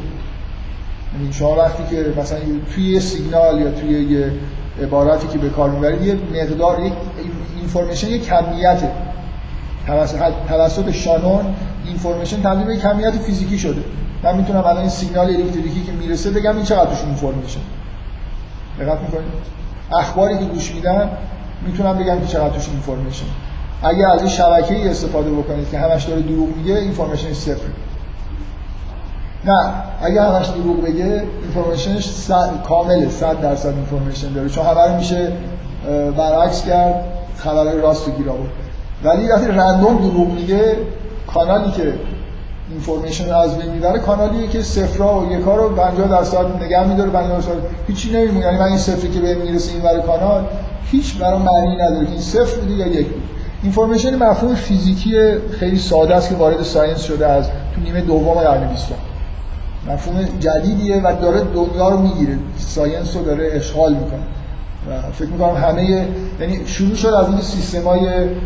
یعنی شما وقتی که مثلا توی یه سیگنال یا توی یه عبارتی که به کار می‌برید یه مقدار یک information یه کمیته. توسط شانون information تبدیل به کمیت فیزیکی شده. من می‌تونم الان این سیگنال الکتریکی که می‌رسه بگم این چقدر توش information دقت می‌کنید؟ اخباری که گوش میدن می‌تونم بگم که چقدر توش information اگه از این شبکه‌ای استفاده بکنید که همش داره دروغ میگه information صفر نه اگه همش دروغ بگه information ش کامله 100 درصد information داره. چون همه میشه برعکس کرد خبرهای راست گیر آورد ولی وقتی random دروغ میگه کانالی که information رو از بین می‌بره کانالیه که صفرا و یکا رو 50 درصد نگه میداره 50 درصد هیچی نمیمونه یعنی من این صفری که بهم می‌رسه این ور کانال هیچ برای معنی نداره این صفر بوده یا یک بود information مفهوم فیزیکی خیلی ساده است که وارد science شده از تو نیمه دوم قرن 20 مفهوم جدیدیه و داره دنیا رو می‌گیره. science رو داره اشغال می‌کنه. و فکر می‌کنم همه یعنی شروع شد از این سیستمای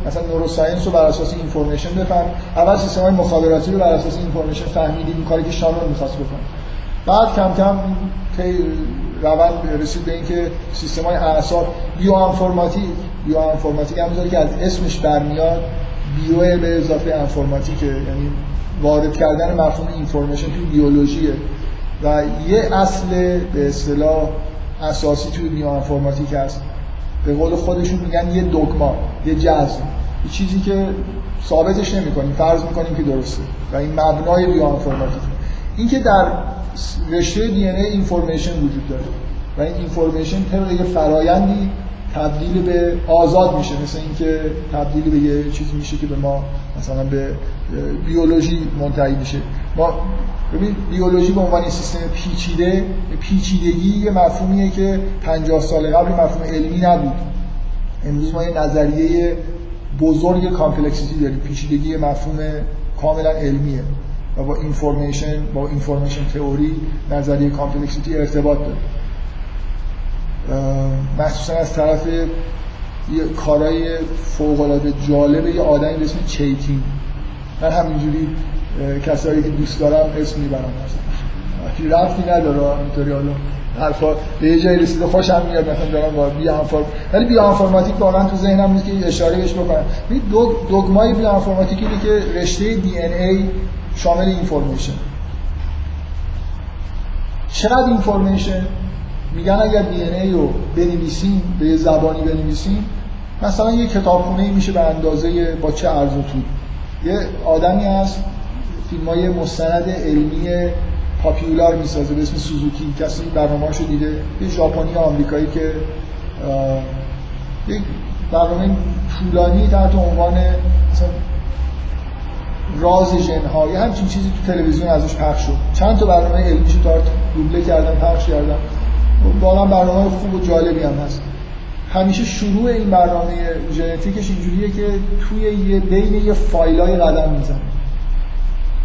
مثلا neuroscience رو بر اساس information بفهم اول سیستمای مخابراتی رو بر اساس information فهمیدیم این کاری که شانون می‌خواست بکنه. بعد کم کم روند رسید به اینکه سیستمای اعصاب بیو انفورماتیک بیو انفورماتیک هم که از اسمش برمیاد بیو به اضافه انفورماتیک یعنی وارد کردن مفهوم اینفورمیشن توی بیولوژیه. و یه اصل به اصطلاح اساسی توی بیو انفورماتیک هست. به قول خودشون میگن یه دگما یه جزم. یه چیزی که ثابتش نمی‌کنیم. فرض می‌کنیم که درسته. و این مبنای بیو انفورماتیک اینکه در رشته دی ان ای اینفورمیشن وجود داره. و این اینفورمیشن طبق یه فرایندی تبدیل به آزاد میشه. مثل اینکه تبدیل به یه چیزی میشه که به ما مثلا به بیولوژی منتهی میشه. ما ببین بیولوژی به عنوان سیستم پیچیده پیچیدگی یه مفهومیه که 50 سال قبل مفهوم علمی نبود. امروز ما یه نظریه بزرگ complexity داریم. پیچیدگی مفهوم کاملا علمیه. و با information با information theory نظریه complexity ارتباط داره. مخصوصا از طرف یه کارهای فوق العاده جالب یه آدمی به اسم چیتین. من همینجوری کسایی که دوست دارم اسم می‌برم. مثلا رفتی نداره اینطوری حالا حرفا به یه جایی رسیده خوشم میاد مثلا دارم با بی inform ولی بی انفورماتیک واقعا تو ذهنم نیست که اشاره بهش بکنم. دو دگمای بی انفورماتیک اینه که رشته دی ان ای شامل اینفورمیشن چقدر اینفورمیشن میگن اگر دی ای رو بنویسیم به یه زبانی بنویسیم مثلا یه کتابخونه میشه به اندازه با چه عرض و طول. یه آدمی هست فیلم های مستند علمی پاپیولار می‌سازه به اسم سوزوکی. کسی برنامه‌اشو دیده یه ژاپنی آمریکایی که یک برنامه طولانی تحت عنوان مثلا راز ژن‌ها یه همچین چیزی تو تلویزیون ازش پخش شد. چند تا برنامه علمیشو تا دوبله کردن پخش کردن. واقعا برنامه خوب و جالبی هم هست. همیشه شروع این برنامه ژنتیکش اینجوریه که توی یه بین یه فایلای قدم می‌زنه.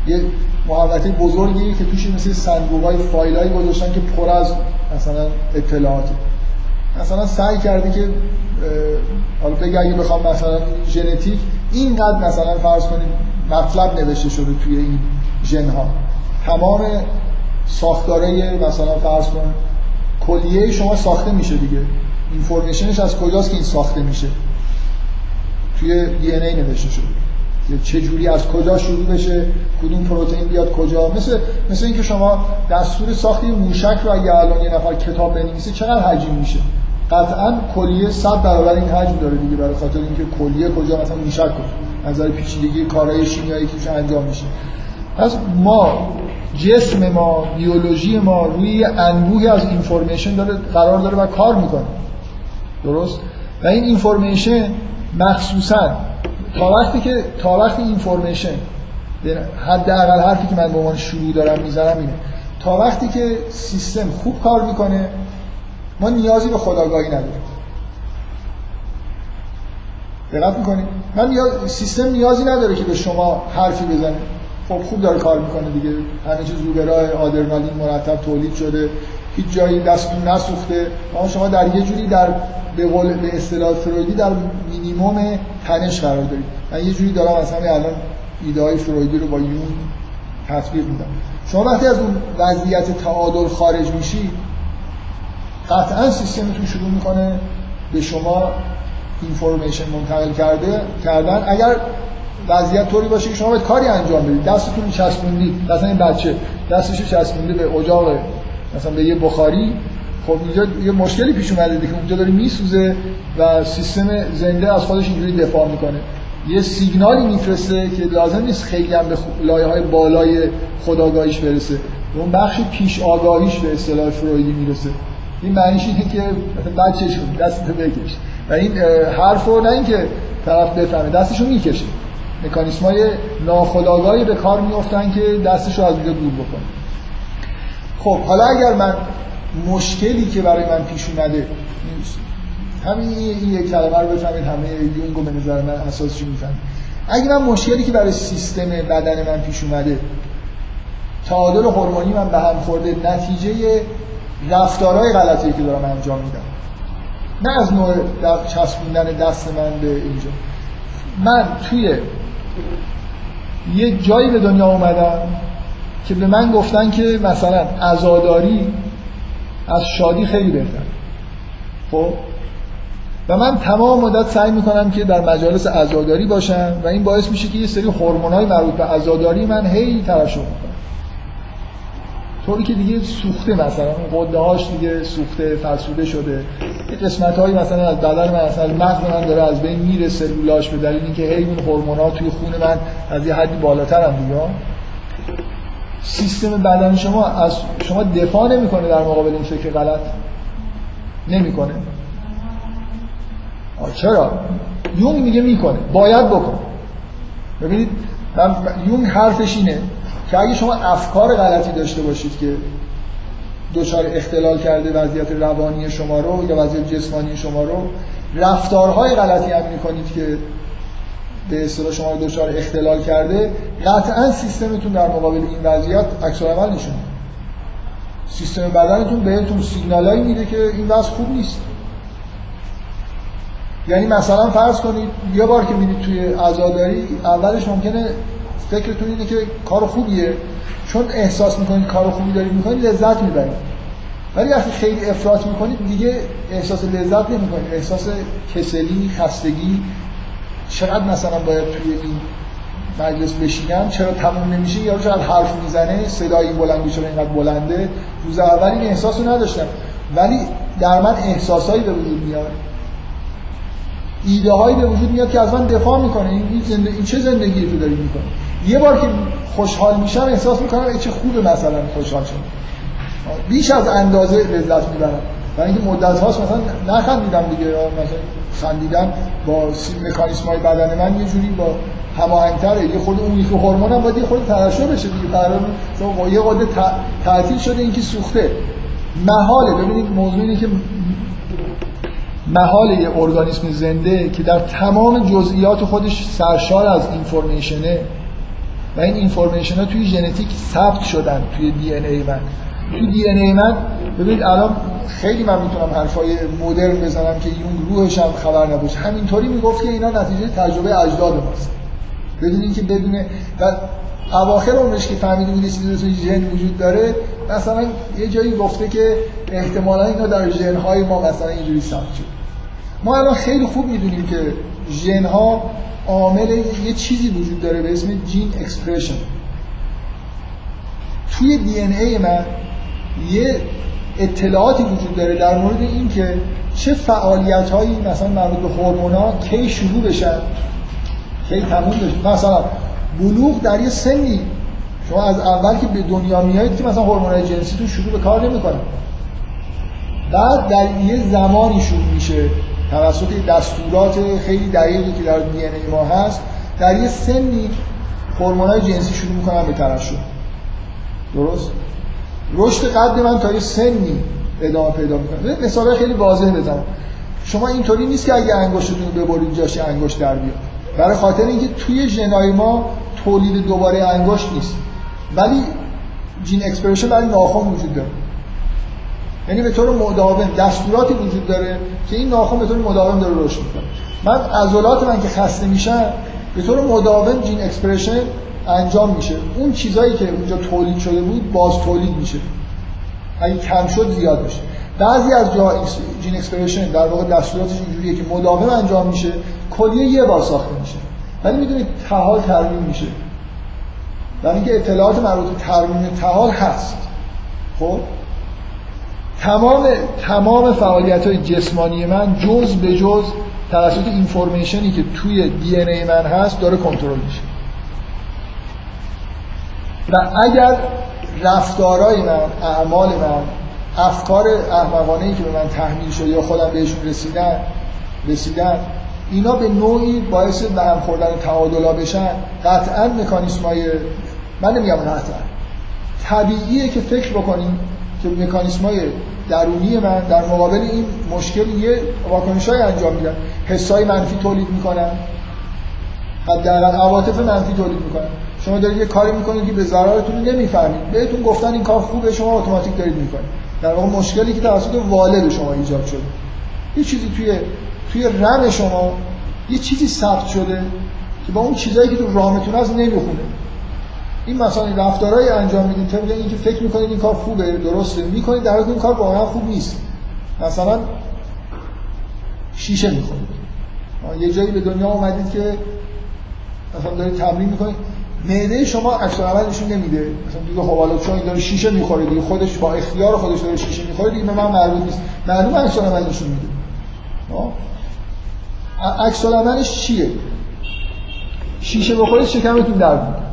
یه محوطه بزرگی که توش مثل صندوقای فایلایی گذاشتن که پر از مثلا اطلاعاته مثلا سعی کرده که حالا بگه اگه بخوام مثلا ژنتیک اینقدر مثلا فرض کنید مطلب نوشته شده توی این ژن ها تمام ساختاره مثلا فرض کن کلیه شما ساخته میشه دیگه. اینفورمیشنش از کجاست که این ساخته میشه؟ توی دی ای نوشته شده. چه جوری از کجا شروع بشه؟ کدوم پروتئین بیاد کجا؟ مثل مثل اینکه شما دستور ساخت موشک رو اگه الان یه نفر کتاب بنویسه چقدر حجم میشه؟ قطعا کلیه 100 برابر این حجم داره دیگه برای خاطر اینکه کلیه کجا مثلا موشک کجا نظر پیچیدگی کارهای شیمیایی که انجام میشه. پس ما جسم ما بیولوژی ما روی انبوهی از اینفورمیشن داره قرار داره و کار می‌کنه. درست؟ و این اینفورمیشن مخصوصا تا وقتی که تا وقتی اینفورمیشن حداقل حرفی که من به عنوان شروع دارم می‌زنم اینه. تا وقتی که سیستم خوب کار می‌کنه ما نیازی به خداگاهی نداریم. دقت می‌کنید من. سیستم نیازی نداره که به شما حرفی بزنه. خب خوب داره کار می‌کنه دیگه. همه چیز رو به راه آدرنالین مرتب تولید شده. هیچ جایی دستتون نسوخته. اما شما در یه جوری در به قول به اصطلاح فرویدی در مینیمم تنش قرار دارید. من یه جوری دارم مثلا الان ایده های فرویدی رو با یون تطبیق میدم شما وقتی از اون وضعیت تعادل خارج میشی قطعا سیستمتون شروع می‌کنه به شما اینفورمیشن منتقل کرده کردن. اگر وضعیت طوری باشه که شما باید کاری انجام بدید. دستتون چسبوندید مثلا این بچه دستش چسبونده به اجاق مثلا به یه بخاری. خب اینجا یه مشکلی پیش اومده که اونجا داره میسوزه و سیستم زنده از خودش اینجوری دفاع می‌کنه. یه سیگنالی میفرسته که لازم نیست خیلی هم به لایه های بالای خداگاهیش برسه. اون بخش پیش آگاهیش به اصطلاح فرویدی می‌رسه. این معنیش اینه که مثلا بچه‌شون دستتو بکش. و این حرفو نه اینکه طرف بفهمه دستشو می‌کشه. مکانیسم های ناخودآگاهی به کار میفتن که دستش رو از اونجا دور بکنه. خب حالا اگر من مشکلی که برای من پیش اومده همین این یک کلمه رو بفهمید همه یونگ به نظر من اساسش می‌فهمید اگه من مشکلی که برای سیستم بدن من پیش اومده تعادل هورمونی من به هم خورده نتیجه رفتارهای غلطی که دارم انجام میدم نه از نوع چسبوندن دست من به اینجا. من توی یه جایی به دنیا اومدم که به من گفتن که مثلا عزاداری از شادی خیلی بهتر خب؟ و من تمام مدت سعی می‌کنم که در مجالس عزاداری باشم و این باعث میشه که یه سری هورمونای مربوط به عزاداری من هی ترشح می‌کنم. طوری که دیگه سوخته مثلا قده هاش دیگه سوخته فرسوده شده. یه قسمت هایی مثلا از بدن من مثلا مغز من داره از بین میره سلولاش به دلیل اینکه هی اون هورمونا توی خون من از یه حدی بالاتر هم دیگه. سیستم بدن شما از شما دفاع نمی‌کنه در مقابل این فکر غلط؟ نمی‌کنه. چرا؟ یونگ میگه می‌کنه. باید بکن ببینید من یونگ حرفش اینه. که اگه شما افکار غلطی داشته باشید که دچار اختلال کرده وضعیت روانی شما رو یا وضعیت جسمانی شما رو رفتارهای غلطی هم می‌کنید که به اصطلاح شما رو دچار اختلال کرده قطعا سیستمتون در مقابل این وضعیت عکس العمل نشون سیستم بدنتون بهتون سیگنالایی میده که این وضع خوب نیست. یعنی مثلا فرض کنید یه بار که میرید توی عزاداری اولش ممکنه فکرتون اینه که کار خوبیه. چون احساس می‌کنید کار خوبی دارید می‌کنید لذت می‌برید. ولی وقتی خیلی افراط می‌کنید دیگه احساس لذت نمی‌کنید. احساس کسلی خستگی. چقدر مثلا باید توی این مجلس بشینم؟ چرا تموم نمیشه؟ یا چقدر حرف می‌زنه؟ صدای این بلندی چرا اینقدر بلنده؟ روز اول این احساس نداشتم. ولی در من احساسایی به وجود میاد. ایده هایی به وجود میاد که از من دفاع می‌کنه. این, زنده... این چه زندگی تو داری می‌کنه یه بار که خوشحال میشم احساس می‌کنم چه خوبه مثلا خوشحال شدم بیش از اندازه لذت می‌برم. برای اینکه مدت هاست مثلا نخندیدم دیگه. مثلا خندیدم با مکانیسم های بدن من یه جوری با هماهنگتره. یه خود اون یکی هورمون هم باید یه خود ترشح بشه دیگه. با یه قده تعطیل شده اینکه سوخته. محاله. ببینید موضوع اینه که محال یه ارگانیسم زنده که در تمام جزئیات خودش سرشار از اینفورمیشنه. و این اینفورمیشن ها توی ژنتیک ثبت شدن توی دی ان ای من. توی دی ان ای من ببینید الان خیلی من می‌تونم حرفای مدرن بزنم که یون روحش هم خبر نباشه. همینطوری می‌گفت که اینا نتیجه تجربه اجداد ماست. بدون اینکه بدونه و اواخر عمرش که فهمیده بود چیزی ژن وجود داره مثلا یه جایی گفته که احتمالا اینا در ژن های ما مثلا اینجوری ثبت شد. ما الان خیلی خوب می‌دونیم که ژن ها عامل یه چیزی وجود داره به اسم gene expression توی DNA من یه اطلاعاتی وجود داره در مورد اینکه چه فعالیت هایی مثلا مربوط به هورمونا کی شروع بشن کی تموم بشن مثلا بلوغ در یه سنی شما از اول که به دنیا میایید که مثلا هورمونای جنسی تو شروع به کار نمی‌کنه. بعد در یه زمانی شروع میشه. توسط دستورات خیلی دقیقی که در دی ما هست در یه سنی هورمونای جنسی شروع می‌کنن به ترشح. درست؟ رشد قد من تا یه سنی ادامه پیدا می‌کنه. مثال خیلی واضح بزنم. شما اینطوری نیست که اگه انگشتتون رو ببرید جاش انگشت در بیاد. برای خاطر اینکه توی ژنای ما تولید دوباره انگشت نیست. ولی gene expression برای ناخن وجود داره. یعنی به طور مداوم دستوراتی وجود داره که این ناخن به طور مداوم داره رشد می‌کنه. من عضلات من که خسته میشن به طور مداوم gene expression انجام میشه. اون چیزایی که اونجا تولید شده بود باز تولید میشه. اگه کم شد زیاد میشه. بعضی از جا gene expression در واقع دستوراتش اینجوریه که مداوم انجام میشه کلیه یه بار ساخته میشه. ولی می‌دونید تحال ترمیم میشه. برای اینکه اطلاعات مربوط به ترمیم تحال هست. خب؟ تمام تمام فعالیت های جسمانی من جز به جز توسط اینفورمیشنی که توی دی ای من هست داره کنترل میشه. و اگر رفتارای من اعمال من افکار احمقانه ای که به من تحمیل شده یا خودم بهشون رسیدن رسیدن اینا به نوعی باعث به هم خوردن تعادلا بشن قطعا مکانیسم های من نمیگم قطعا. طبیعیه که فکر بکنیم که مکانیسم های درونی من در مقابل این مشکل یه واکنش های انجام میدن. حسای منفی تولید می‌کنن. حداقل عواطف منفی تولید می‌کنن. شما دارید یه کاری می‌کنید که به ضررتون نمی‌فهمید. بهتون گفتن این کار خوبه شما اتوماتیک دارید می‌کنید. در واقع مشکلی که توسط والد شما ایجاد شده. یه چیزی توی توی رم شما یه چیزی ثبت شده که با اون چیزایی که تو رامتون هست نمی‌خونه. این مثلا رفتارهایی انجام می‌دید طبق اینکه فکر می‌کنید این کار خوبه درسته می‌کنید در حالی این کار واقعا خوب نیست. مثلا شیشه می‌خورید. یه جایی به دنیا اومدید که مثلا دارید تمرین می‌کنید. معده شما عکس العمل نمیده. مثلا دیگه خب حالا چون داره شیشه می‌خوره دیگه خودش با اختیار خودش داره شیشه می‌خوره دیگه به من مربوط نیست. معلومه عکس العمل نشون میده. عکس العملش چیه؟ شیشه بخورید شکمتون درد می‌کنه.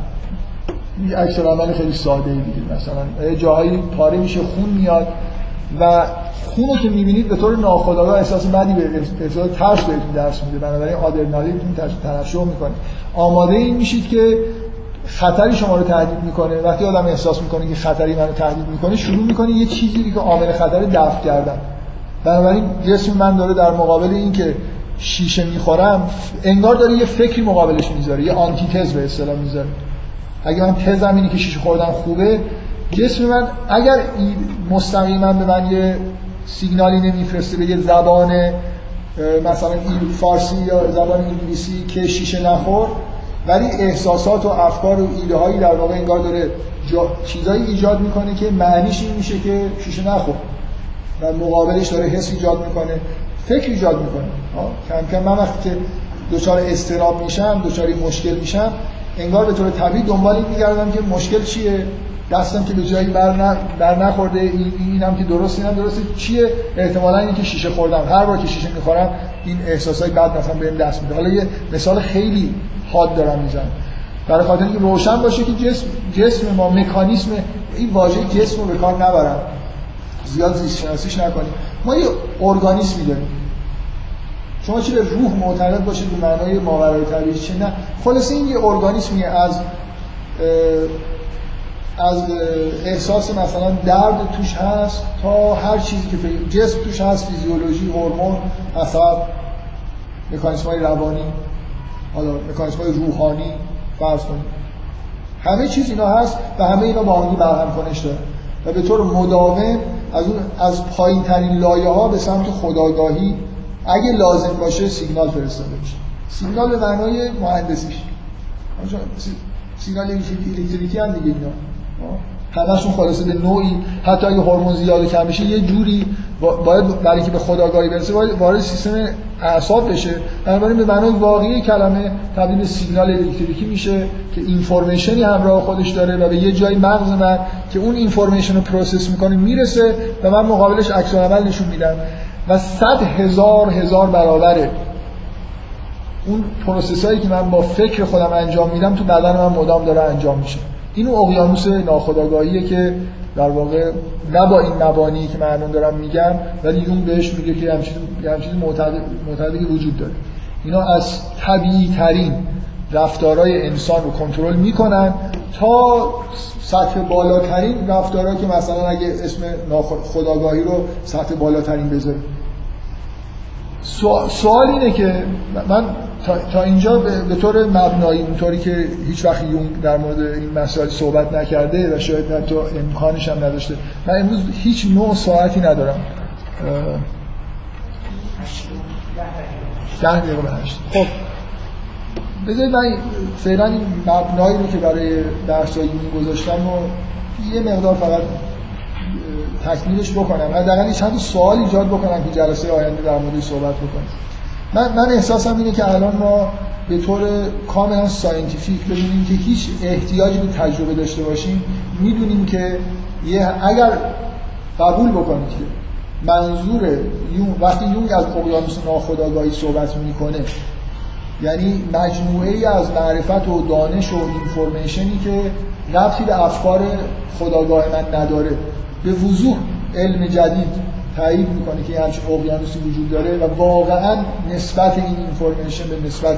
عکس العمل خیلی ساده ای دیگه. مثلا جاهایی پاره میشه خون میاد و خونو که می‌بینید به طور ناخودآگاه احساس بدی به احساس ترس بهتون درس میده. بنابراین آدرنالینتون ترشح می‌کنه. آماده این میشید که خطری شما رو تهدید می‌کنه. وقتی آدم احساس می‌کنه که خطری منو تهدید می‌کنه شروع می‌کنه یه چیزی که عامل خطر دفع کردن. بنابراین جسم من داره در مقابل این که شیشه می‌خورم انگار داره یه فکری مقابلش می‌ذاره یه آنتی تز به اصطلاح می‌ذاره. اگه من تزم اینه که شیشه خوردن خوبه جسم من اگر مستقیما به من یه سیگنالی نمیفرسته به یه زبان مثلا فارسی یا زبان انگلیسی که شیشه نخور ولی احساسات و افکار و ایده هایی در واقع انگار داره چیزایی ایجاد می‌کنه که معنیش این میشه که شیشه نخور. و مقابلش داره حس ایجاد می‌کنه فکر ایجاد می‌کنه. کم کم من وقتی که دچار استراب میشم دچار مشکل میشم انگار به طور طبیعی دنبال این میگردم که مشکل چیه؟ دستم که به جایی بر, بر نخورده این اینم که درست اینم درسته. چیه؟ احتمالا اینه که شیشه خوردم. هر بار که شیشه می‌خورم این احساسای بد مثلا بهم دست میده. حالا یه مثال خیلی حاد دارم می‌زنم برای خاطر اینکه روشن باشه که جسم جسم ما مکانیسم این واژه جسم رو به کار نبرم زیاد زیست شناسیش نکنیم. ما یه ارگانیسمی داریم. شما چه به روح معتقد باشید به معنای ماورای طبیعی چه نه. خلاصه این یه ارگانیسمیه از از احساس مثلا درد توش هست تا هر چیزی که جسم توش هست فیزیولوژی هورمون عصب مکانیسم های روانی حالا مکانیسم های روحانی فرض کنید. همه چیز اینا هست و همه اینا با همدیگه برهم کنش داره. و به طور مداوم از اون از پایین ترین لایه ها به سمت خداگاهی اگه لازم باشه سیگنال فرستاده میشه سیگنال به معنای مهندسیش. سیگنال الکتریکی هم دیگه اینا. همشون خلاصه به نوعی. حتی اگه هورمون زیاد کم بشه یه جوری باید برای که به خودآگاهی برسه باید وارد سیستم اعصاب بشه. بنابراین به معنای واقعی کلمه تبدیل سیگنال الکتریکی میشه که information ی همراه خودش داره و به یه جای مغز من که اون information رو process می‌کنه می‌رسه و من مقابلش عکس العمل نشون میدم. و صد هزار هزار برابره. اون process هایی که من با فکر خودم انجام میدم تو بدن من مدام داره انجام میشه. این اون اقیانوس ناخودآگاهیه که در واقع نه با این مبانی که من الان دارم میگم ولی یون بهش میگه که همچین همچین معتقدی وجود داره. اینا از طبیعی ترین رفتارهای انسان رو کنترل می‌کنن تا سطح بالاترین رفتارهایی که مثلا اگه اسم خداگاهی رو سطح بالاترین بذاریم. سوال اینه که من تا, اینجا به, طور مبنایی اونطوری که هیچ وقت یونگ در مورد این مسائل صحبت نکرده و شاید حتی امکانش هم نداشته. من امروز هیچ نوع ساعتی ندارم. ده دقیقه به هشت. خب. بذارید من فعلا این مبنایی رو که برای درس های یونگ گذاشتم و یه مقدار فقط تکمیلش بکنم. حداقل چند سوال ایجاد بکنم که جلسه آینده در موردش صحبت بکنم. من, من احساسم اینه که الان ما به طور کاملا scientific ببینیم که هیچ احتیاجی به تجربه داشته باشیم. می‌دونیم که یه اگر قبول بکنید که منظور یونگ وقتی یونگ از اقیانوس ناخودآگاهی صحبت می‌کنه یعنی مجموعه ای از معرفت و دانش و information ی که ربطی به افکار خودآگاه من نداره. به وضوح علم جدید تایید می‌کنه که همچین اقیانوسی وجود داره و واقعا نسبت این information به نسبت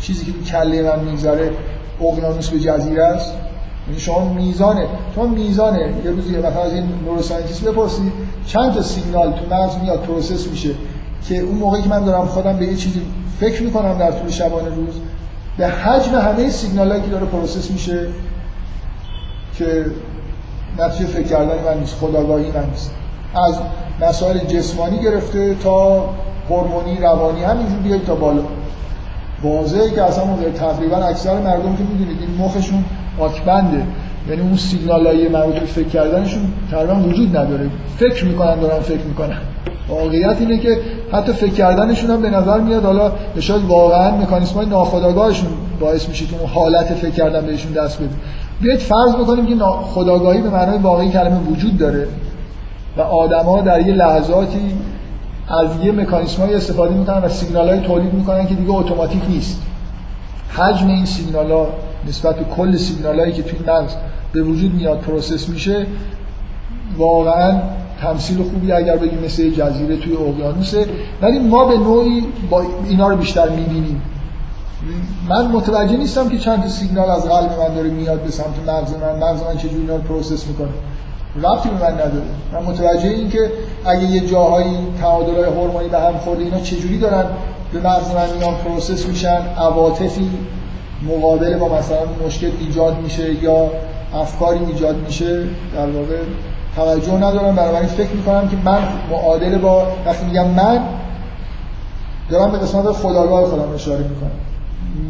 چیزی که کله من می‌گذاره اقیانوس به جزیره است. یعنی شما میزان شما میزان یه روزی مثلا از این neuroscientist بپرسید چند تا سیگنال تو مغز میاد process میشه که اون موقعی که من دارم خودم به یه چیزی فکر می‌کنم در طول شبانه روز به حجم همه سیگنالایی که داره process میشه که نتیجه فکر کردن من نیست خداگاهی من نیست. از مسائل جسمانی گرفته تا هورمونی روانی همینجور بیاید تا بالا. واضحه که اصلا تقریبا اکثر مردم که می‌دونید این مخشون آکبنده یعنی اون سیگنالایی مربوط به فکر کردنشون تقریبا وجود نداره. فکر می‌کنن دارن فکر می‌کنن. واقعیت اینه که حتی فکر کردنشون هم به نظر میاد حالا شاید واقعا مکانیسم های ناخودآگاهشون باعث میشه که اون حالت فکر کردن بهشون دست بده. بیاید فرض بکنیم که خودآگاهی به معنای واقعی کلمه وجود داره و آدما در یه لحظاتی از یه مکانیسمایی استفاده می‌کنن و سیگنال تولید می‌کنن که دیگه اتوماتیک نیست. حجم این سیگنال ها نسبت به کل سیگنال هایی که توی مغز به وجود میاد process میشه واقعا تمثیل خوبی اگر بگیم مثل جزیره توی اقیانوسه. ولی ما به نوعی با اینا رو بیشتر می‌بینیم. من متوجه نیستم که چند سیگنال از قلب من داره میاد به سمت مغز من مغز من چجوری اینا رو process می‌کنه. ربطی به من نداره. من متوجه این که اگه یه جاهایی تعادلای هورمونی به هم خورده اینا چجوری دارن به مغز من میان process میشن؟ عواطفی مقابل با مثلا مشکل ایجاد میشه یا افکاری ایجاد میشه؟ در واقع توجه ندارم. بنابراین فکر می‌کنم که من معادل با وقتی میگم من دارم به قسمت خداگاه خودم اشاره می‌کنم.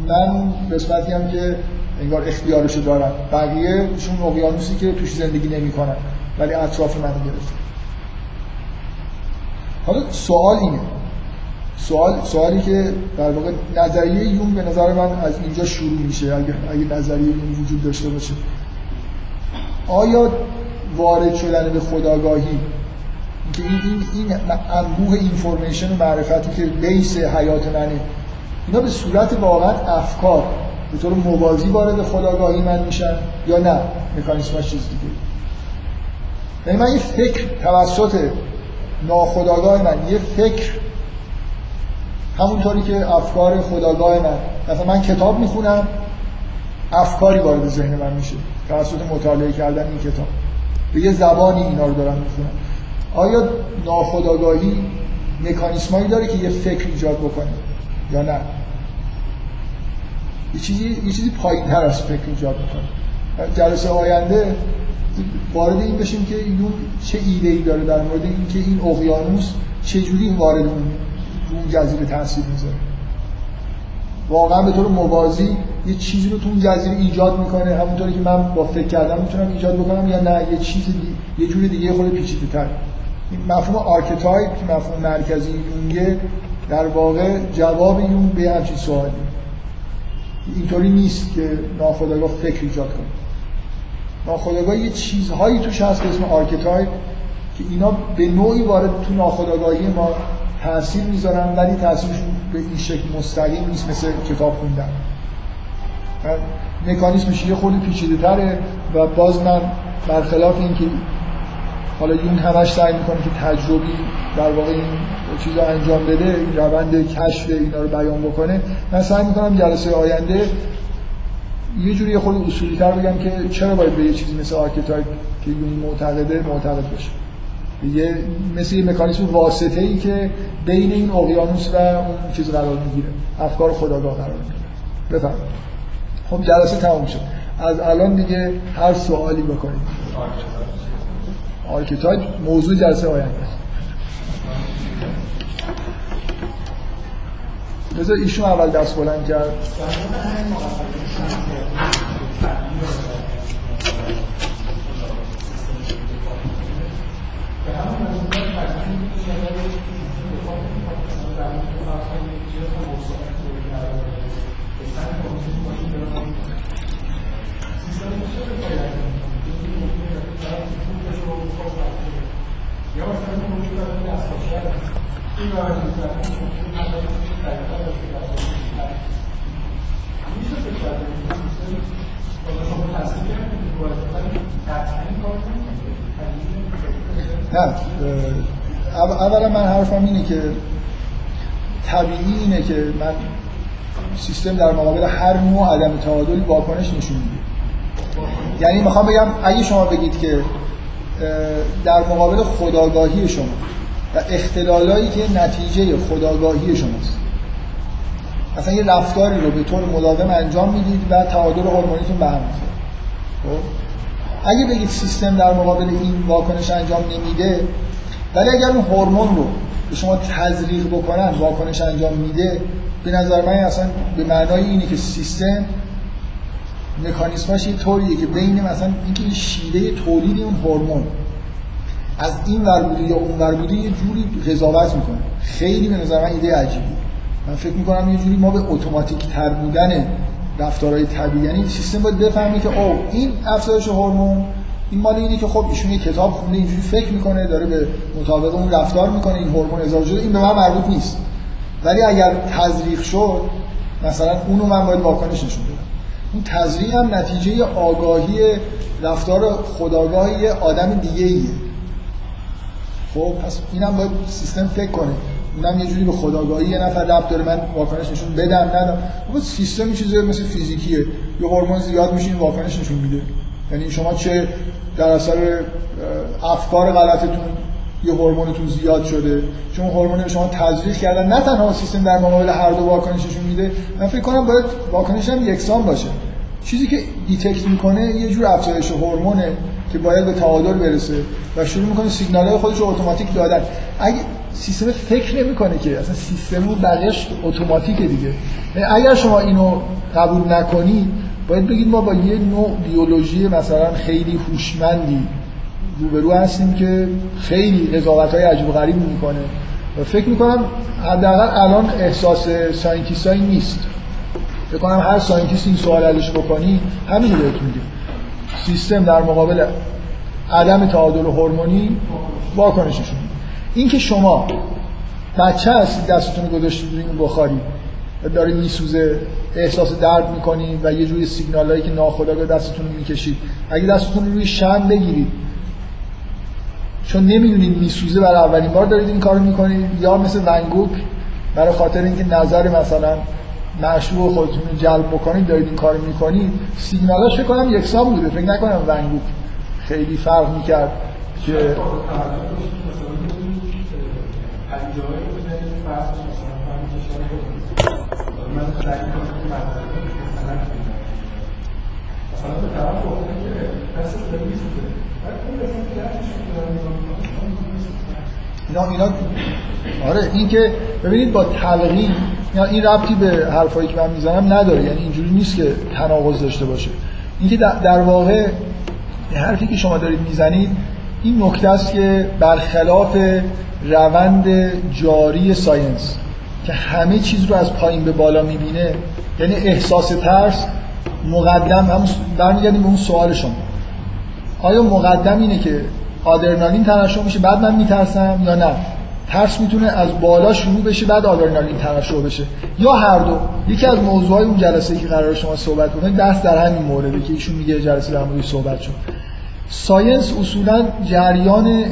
من قسمتی هم که انگار اختیارشو دارم. بقیه شون اقیانوسی که توش زندگی نمی‌کنن ولی اطراف منو گرفت حالا سوال اینه. سوال سوالی که در واقع نظریه یون به نظر من از اینجا شروع میشه اگه اگه نظریه یون وجود داشته باشه. آیا وارد شدن به خداگاهی که این این این انبوه اینفورمیشن و معرفتی که بیس حیات منه اینا به صورت واقعا افکار. به طور موازی وارد خداگاهی من میشن یا نه. مکانیسمش چیز دیگه. یعنی من یه فکر توسط ناخداگاه من یه فکر همونطوری که افکار خداگاه من. مثلا من کتاب می‌خونم افکاری وارد ذهن من میشه. توسط مطالعه کردن این کتاب. به یه زبانی اینا رو دارم می‌خونم. آیا ناخداگاهی مکانیسمایی داره که یه فکر ایجاد بکنه؟ یا نه. یه چیزی یه چیزی پایینتر از فکر ایجاد می‌کنه. جلسه آینده وارد این بشیم که یون چه ایده ای داره در مورد اینکه این اقیانوس چه جوری وارد اون اون جزیره تاثیر می‌ذاره. واقعا به طور موازی یه چیزی رو تو اون جزیره ایجاد می‌کنه. همونطوری که من با فکر کردم می‌تونم ایجاد بکنم یا نه. یه چیز دی... یه جور دیگه خود پیچیده تر این مفهوم archetype مفهوم مرکزی یونگه در واقع جواب یونگ به همچین سوالی. اینطوری نیست که ناخودآگاه فکر ایجاد کنه. ناخودآگاه یه چیزهایی توش هست به اسم archetype که اینا به نوعی وارد تو ناخودآگاهی ما تاثیر می‌ذارن ولی تاثیرشون به این شکل مستقیم نیست مثل کتاب خوندن. مکانیسمش یه خورده پیچیده تره و باز من برخلاف اینکه حالا یونگ همش سعی می‌کنه که تجربی در واقع این چیز انجام بده این روند کشف اینا رو بیان بکنه. من سعی می‌کنم جلسه آینده یه جوری خود اصولی تر بگم که چرا باید به یه چیزی مثل archetype که یونگ معتقده معتقد باشه. یه مثل یه مکانیزم واسطه ای که بین این اقیانوس و اون چیز قرار می‌گیره. افکار خودآگاه قرار می‌گیره. بفهم خب جلسه تموم شد. از الان دیگه هر سوالی بکنید. archetype موضوع جلسه آینده بذار ایشون اول دست بلند کرد. نه اولا من حرفم اینه که طبیعی اینه که من سیستم در مقابل هر نوع عدم تعادلی واکنش نشون میده. یعنی می‌خوام بگم اگه شما بگید که در مقابل خداگاهی شما و اختلالایی که نتیجه خداگاهی شماست. مثلا یه رفتاری رو به طور مداوم انجام می‌دید و تعادل هورمونیتون به هم خب؟ اگه بگید سیستم در مقابل این واکنش انجام نمیده ولی اگر اون هورمون رو به شما تزریق بکنن واکنش انجام میده به نظر من اصلا به معنای اینه که سیستم مکانیسماش یه طوریه که بین مثلا اینکه این شیوه تولید اون هورمون از این ور یا اون ور یه جوری قضاوت می‌کنه. خیلی به نظر من ایده عجیبی من فکر می‌کنم یه جوری ما به اتوماتیک تر بودن رفتارهای طبیعی یعنی سیستم باید بفهمه که او این افزایش هورمون این مال اینه که خب ایشون یه کتاب خونده اینجوری فکر می‌کنه داره به مطابق اون رفتار می‌کنه این هورمون اضافه شده این به من مربوط نیست. ولی اگر تزریق شد مثلا اونو من باید واکنش نشون بدم. اون تزریق هم نتیجه آگاهی رفتار خداگاه یه آدم دیگه ایه خب پس اینم باید سیستم فکر کنه اونم یه جوری به خداگاهی یه نفر ربط داره من واکنش نشون بدم ندم خب سیستم چیزی مثل فیزیکیه. یه هورمون زیاد میشه این واکنش نشون میده. یعنی شما چه در اثر افکار غلطتون یه هورمونتون زیاد شده. چه هورمون شما تزریق کردن نه تنها سیستم در مقابل هر دو واکنش نشون میده من فکر کنم باید واکنش هم یکسان باشه. چیزی که detect می‌کنه یه جور افزایش هورمونه. که باید به تعادل برسه و شروع می‌کنه سیگنال های خودش رو اتوماتیک دادن. اگه سیستم فکر نمی‌کنه که اصلا سیستم رو بقیش اتوماتیکه دیگه. اگر شما اینو قبول نکنید باید بگید ما با یه نوع بیولوژی مثلا خیلی هوشمندی روبرو هستیم که خیلی قضاوت های عجیب غریب می‌کنه. و فکر می‌کنم حداقل الان احساس scientist نیست. فکر کنم هر scientist این سوال ازش بکنی همین رو بهت میگه. سیستم در مقابل عدم تعادل هورمونی واکنششون. این که شما بچه هستید دستتون گذاشتید روی این بخاری داره میسوزه احساس درد می‌کنید و یه جوری سیگنال هایی که ناخودآگاه دستتون می‌کشید اگه دستتون رو روی شم بگیرید چون نمی‌دونید میسوزه برای اولین بار دارید این کارو می‌کنید یا مثل ونگوک برای خاطر اینکه نظر مثلا معشوق خودتون رو جلب بکنید دارید این کارو می‌کنید سیگنالاش فکر کنم یکسان بوده فکر نکنم ونگوک خیلی فرق می‌کرد که اینا اینا آره این که ببینید با تلقین یا این ربطی به حرفایی که من می‌زنم نداره یعنی اینجوری نیست که تناقض داشته باشه. اینکه در واقع حرفی که شما دارید می‌زنید این نکته است که برخلاف روند جاری ساینس که همه چیز رو از پایین به بالا می‌بینه یعنی احساس ترس مقدم هم برمیگردیم به اون سوال شما. آیا مقدم اینه که آدرنالین ترشح میشه بعد من میترسم یا نه؟ ترس می‌تونه از بالا شروع بشه بعد آدرنالین ترشح بشه. یا هر دو. یکی از موضوعای اون جلسه که قرار شما صحبت کنید درست در همین مورده که ایشون میگه جلسه در موردش صحبت شد. science اصولا جریان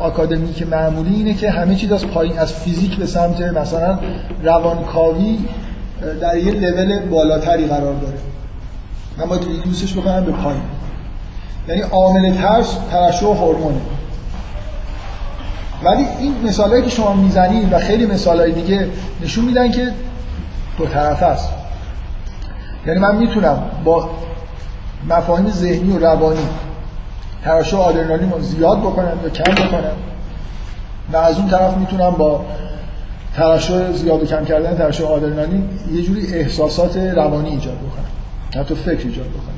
آکادمیک معمولی اینه که همه چیز از پایین از فیزیک به سمت مثلا روانکاوی در یه لول بالاتری قرار داره. من باید reduce ش بکنم به پایین. یعنی عامل ترس ترشح هورمونه ولی این مثالهایی که شما می‌زنید و خیلی مثالهای دیگه نشون میدن که دو طرف است. یعنی من می‌تونم با مفاهیم ذهنی و روانی ترشح آدرنالین رو زیاد بکنم یا کم بکنم و از اون طرف می‌تونم با ترشح زیاد و کم کردن ترشح آدرنالین یه جوری احساسات روانی ایجاد بکنم. حتی فکر ایجاد بکنم.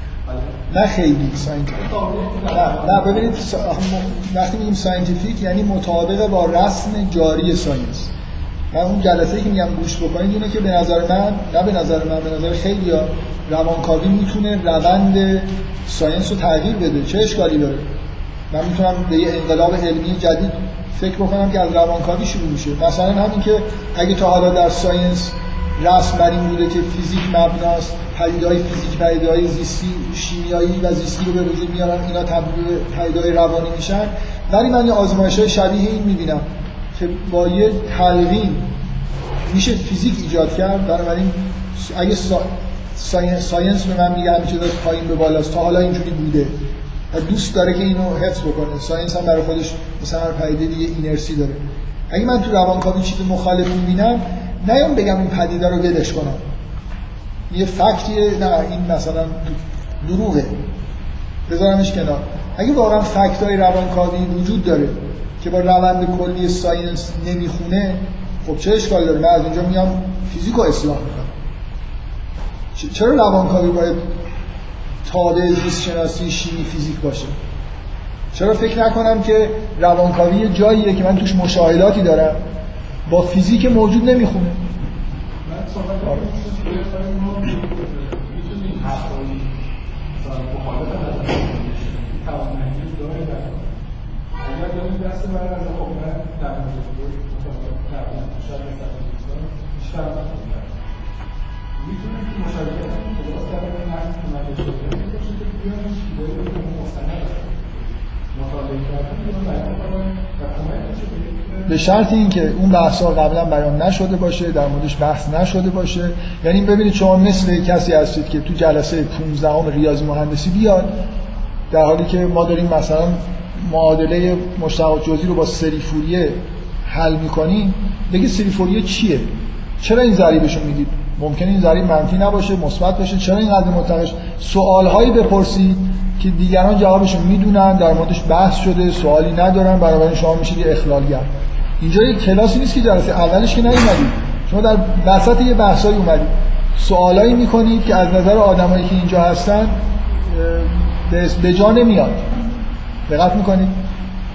نه خیلی scientific. نه نه ببینید سا- وقتی میگیم scientific یعنی مطابق با رسم جاری science. من اون جلسه که میگم گوش بکنید اینه که به نظر من نه به نظر من به نظر خیلی ها روانکاوی می‌تونه روند science رو تغییر بده. چه اشکالی داره؟ من می‌تونم به یه انقلاب علمی جدید فکر بکنم که از روانکاوی شروع میشه. مثلا همین که اگه تا حالا در science رسم بر این بوده که فیزیک مبناست پدیده‌های فیزیک پدیده‌های زیستی شیمیایی و زیستی رو به وجود میارن. اینا تبدیل پدیده‌های روانی میشن. ولی من یه آزمایش های شبیه این می‌بینم که با یه تلقین میشه فیزیک ایجاد کرد. بنابراین اگه سا... science, science به من میگه همین چیزا پایین به بالاست. تا حالا اینجوری بوده. و دوست داره که اینو حفظ بکنه. science هم برای خودش مثلا پدیده دیگه اینرسی داره. اگه من تو روانکاوی چیز مخالف می‌بینم نیام بگم این پدیده رو ولش کنم. یه fact یه نه این مثلا دروغه. بذارمش کنار. اگه واقعا fact های روانکاوی وجود داره که با روند کلی science نمی‌خونه خب چه اشکال داره؟ من از اونجا میام فیزیک رو اصلاح می‌کنم. چرا روانکاوی باید تابع زیست شناسی شیمی فیزیک باشه؟ چرا فکر نکنم که روانکاوی یه جاییه که من توش مشاهداتی دارم با فیزیک موجود نمی‌خونه؟ مطالعه کردن رو بیان کنم و کمک بشه به به شرط اینکه اون بحث ها قبلا بیان نشده باشه در موردش بحث نشده باشه. یعنی ببینید شما مثل کسی هستید که تو جلسه 15 ام ریاضی مهندسی بیاد در حالی که ما داریم مثلا معادله مشتقات جزئی رو با سری فوریه حل می‌کنیم بگید سری فوریه چیه؟ چرا این ضریبش رو می‌دید؟ ممکنه این ضریب منفی نباشه مثبت باشه چرا اینقدر متقش سوالهایی بپرسید که دیگران جوابش رو می‌دونن در موردش بحث شده سوالی ندارن بنابراین شما میشید یه اخلالگر. اینجا یه کلاسی نیست که جلسه اولش که نیومدید شما در وسط یه بحثایی اومدید سوالایی می‌کنید که از نظر آدمایی که اینجا هستن به- جا نمیاد. دقت می‌کنید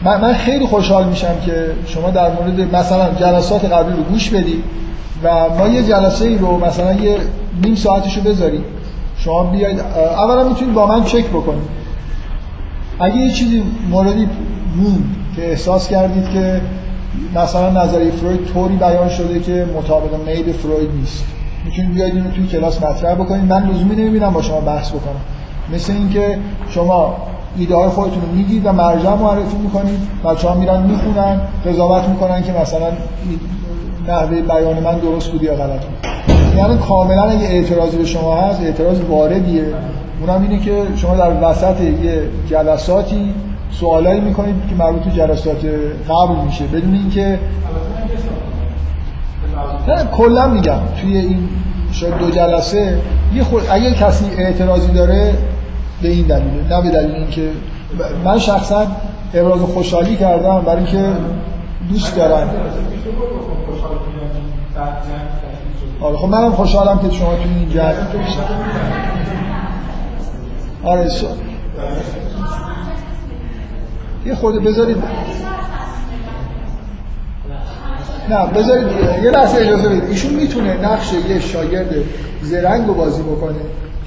من, من خیلی خوشحال میشم که شما در مورد مثلا جلسات قبلی رو گوش بدید و ما یه جلسه ای رو مثلا یه نیم ساعتش رو بذاریم. شما بیاید اولا می‌تونید با من چک بکنید. اگه یه چیزی موردی موند که احساس کردید که مثلا نظریه فروید طوری بیان شده که مطابق میل فروید نیست. می‌تونید بیاید اینو توی کلاس مطرح بکنید. من لزومی نمی‌بینم با شما بحث بکنم. مثل اینکه شما ایده های خودتون رو میگید و مرجع معرفی می‌کنید. بچه ها میرن می‌خونن قضاوت می‌کنن که مثلا نحوه بیان من درست بود یا غلط بود. یعنی کاملا اگه اعتراضی به شما هست اعتراض واردیه. اونم اینه که شما در وسط یه جلساتی سوالایی می‌کنید که مربوط به جلسات قبل میشه. بدون اینکه نه کلا میگم. توی این شاید دو جلسه یه خود اگه کسی اعتراضی داره به این دلیله نه به دلیل اینکه من شخصا ابراز خوشحالی کردم برای اینکه دوست دارم. آره خب منم خوشحالم که شما توی این جمع آره سو... یه خود بذارید. نه بذارید یه لحظه اجازه بدید. ایشون می‌تونه نقش یه شاگرد زرنگ رو بازی بکنه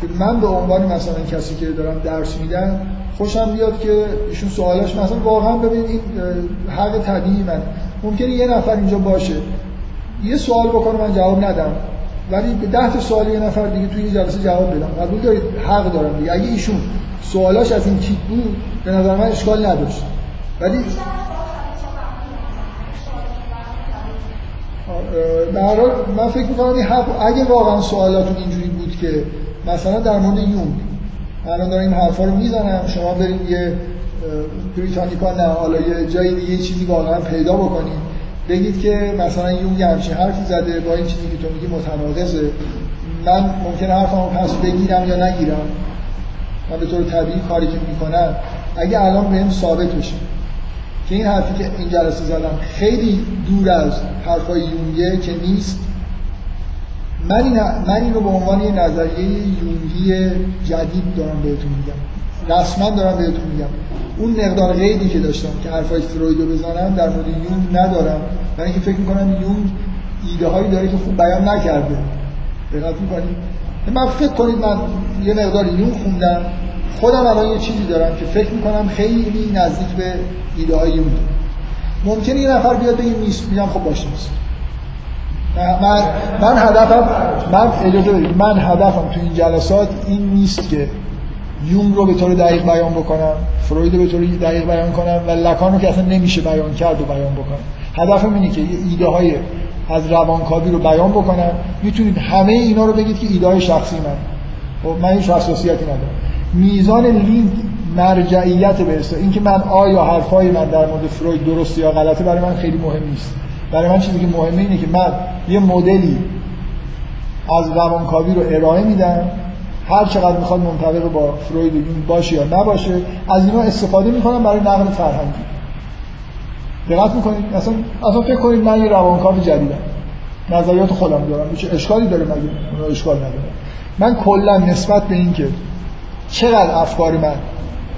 که من به عنوان مثلا کسی که دارم درس میدم خوشم بیاد که ایشون سوالاش مثلا واقعا ببینید این حق طبیعی من. ممکنه یه نفر اینجا باشه یه سوال بکنه من جواب ندم. ولی به ده تا سوال یه نفر دیگه توی یه جلسه جواب بدم. قبول دارید؟ حق دارم دیگه. اگه ایشون سوالاش از این تیپ بود به نظر من اشکال نداشت. ولی هر حال من فکر می‌کنم این حق اگه واقعا سوالاتون اینجوری بود که مثلا در مورد یونگ الان دارم این حرفا رو می‌زنم شما برید یه بریتانیکا نه حالا یه جایی دیگه چیزی واقعا پیدا بکنید. بگید که مثلا یونگ همچین حرفی زده با این چیزی که تو میگی متناقضه من ممکنه حرفمو پس بگیرم یا نگیرم. من به طور طبیعی کاری که می‌کنم اگه الان بهم ثابت بشه که این حرفی که این جلسه زدم خیلی دور از حرفای یونگه که نیست من این, من این رو به عنوان یه نظریه یونگی جدید دارم بهتون میگم. رسما دارم بهتون میگم. اون مقدار قیدی که داشتم که حرفای فروید رو بزنم در مورد یونگ ندارم. برای اینکه فکر می‌کنم یونگ ایده هایی داره که خوب بیان نکرده. دقت می‌کنید من فکر کنید من یه مقدار یونگ خوندم. خودم الان یه چیزی دارم که فکر می‌کنم خیلی نزدیک به ایده های یونگ. ممکنه یه نفر بیاد بگه نیست میگم خب باشه نیست من من هدفم من اجازه من هدفم تو این جلسات این نیست که یونگ رو به طور دقیق بیان بکنم فروید رو به طور دقیق بیان کنم و لکان رو که اصلا نمیشه بیان کرد و بیان بکنم هدفم اینه که ایده های از روانکاوی رو بیان بکنم می‌تونید همه اینا رو بگید که ایده های شخصی من. خب من هیچ حساسیتی ندارم. میزان لینک مرجعیت به این اینکه من آیا حرفای من در مورد فروید درسته یا غلطه برای من خیلی مهم نیست. برای من چیزی که مهمه اینه که من یه مدلی از روانکاوی رو ارائه میدم. هر چقدر می‌خواد منطبق با فروید این باشه یا نباشه از اینا استفاده می‌کنم برای نقل فرهنگی. دقت می‌کنید؟ اصلا اصلا فکر کنید من یه روانکاو جدیدم. نظریات خودم دارم. هیچ اشکالی داره مگه؟ اشکال نداره. من کلا نسبت به اینکه چقدر افکار من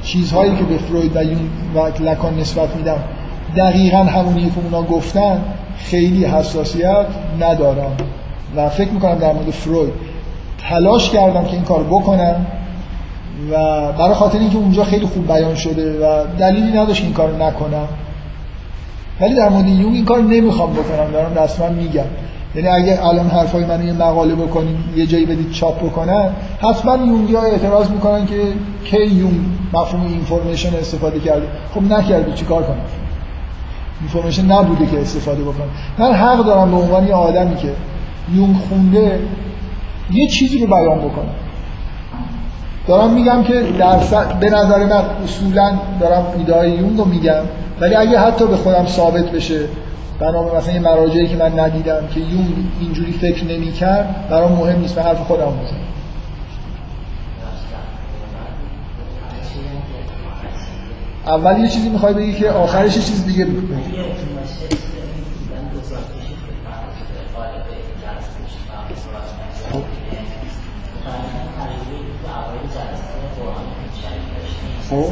چیزهایی که به فروید و یون و لکان نسبت میدم دقیقا همونی که اونا گفتن خیلی حساسیت ندارم. و فکر می‌کنم در مورد فروید تلاش کردم که این کار بکنم و برای خاطر اینکه اونجا خیلی خوب بیان شده و دلیلی نداشت این کار نکنم. ولی در مورد یونگ این کار نمی‌خوام بکنم دارم رسما میگم. یعنی اگه الان حرفای من یه مقاله بکنیم یه جایی بدید چاپ بکنن حتما یونگی ها اعتراض می‌کنن که کی یونگ مفهوم اینفورمیشن استفاده کرده. خب نکرده چیکار کنم؟ اینفورمیشن نبوده که استفاده بکنم. من حق دارم به عنوان یه آدمی که یونگ خونده یه چیزی رو بیان بکنم. دارم میگم که در به نظر من اصولا دارم ایده یونگ رو میگم ولی اگه حتی به خودم ثابت بشه برام مثلا یه مراجعی که من ندیدم که یون اینجوری فکر نمی‌کرد برام مهم نیست به حرف خودم بزنم اول یه چیزی می‌خوای بگی که آخرش یه چیز دیگه بگی خب؟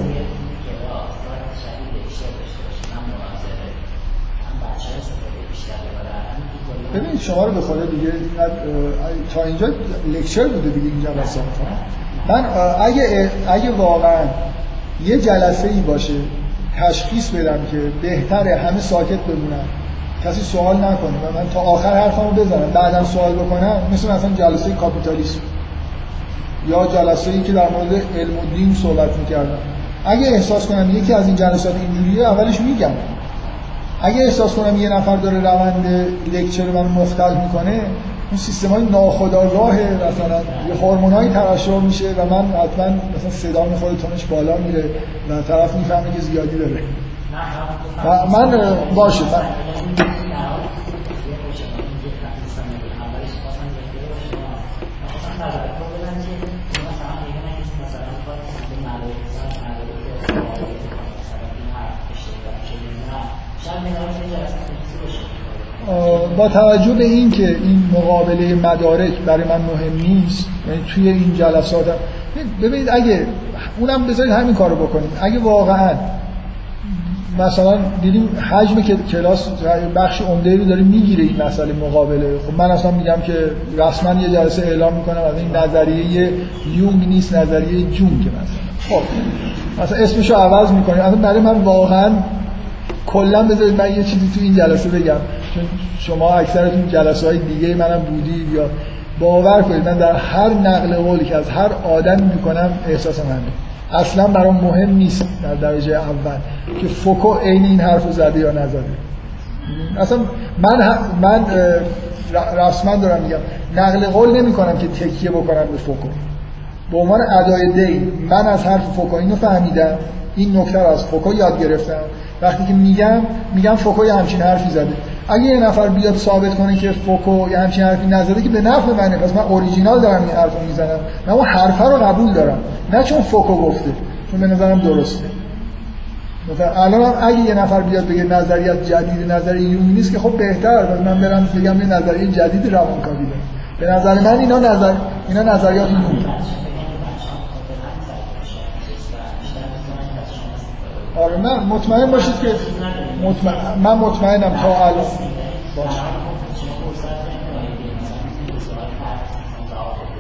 ببینید شما رو به خدا دیگه تا اینجا لکچر بوده دیگه این جلسه من اگه اگه واقعا یه جلسه ای باشه تشخیص بدم که بهتره همه ساکت بمونن. کسی سوال نکنه من تا آخر حرفمو بزنم بعدا سوال بکنم مثل مثلا جلسه کاپیتالیسم. یا جلسه ای که در مورد علم و دین صحبت می‌کردم. اگه احساس کنم یکی از این جلسات اینجوریه اولش میگم. اگه احساس کنم یه نفر داره روند لکچر من مختل می‌کنه اون سیستم های ناخداگاه مثلا یه هورمونایی ترشح میشه و من حتما مثلا صدا می‌خوره تونش بالا میره و طرف می‌فهمه که زیادی داره. من باشه من با توجه به این که این مقابله مدارک برای من مهم نیست یعنی توی این جلسات هم ببینید اگه اونم بذارید همین کارو بکنید اگه واقعا مثلا دیدیم حجم که کلاس بخش عمده رو داره می‌گیره این مسئله مقابله. خب من اصلا میگم که رسما یه جلسه اعلام می‌کنم از این نظریه یونگ نیست نظریه جون که مثلا. خب مثلا اسمشو عوض می‌کنیم. اصلا برای من واقعا کلا بذارید من یه چیزی تو این جلسه بگم. چون شما اکثرتون جلسه های دیگه منم بودید یا باور کنید من در هر نقل قولی که از هر آدمی می‌کنم احساس منه. اصلا برام مهم نیست در درجه اول که فوکو عین این حرف زده یا نزده. اصلا من من رسما دارم میگم نقل قول نمی کنم که تکیه بکنم به فوکو. به عنوان ادای دی من از حرف فوکو اینو فهمیدم این نکته رو از فوکو یاد گرفتم. وقتی که میگم میگم فوکو یه همچین حرفی زده. اگه یه نفر بیاد ثابت کنه که فوکو یه همچین حرفی نزده که به نفع منه پس من اوریجینال دارم این حرفو می‌زنم. من اون حرفه رو قبول دارم. نه چون فوکو گفته چون به نظرم درسته. مثلا الان اگه یه نفر بیاد بگه نظریت جدید نظریه یونگ نیست که خب بهتر ولی من برم بگم یه نظریه جدید روانکاوی به نظر من اینا نظر اینا نظریات یونگ آره من مطمئن باشید که مطمئن من مطمئنم تا الان. باشه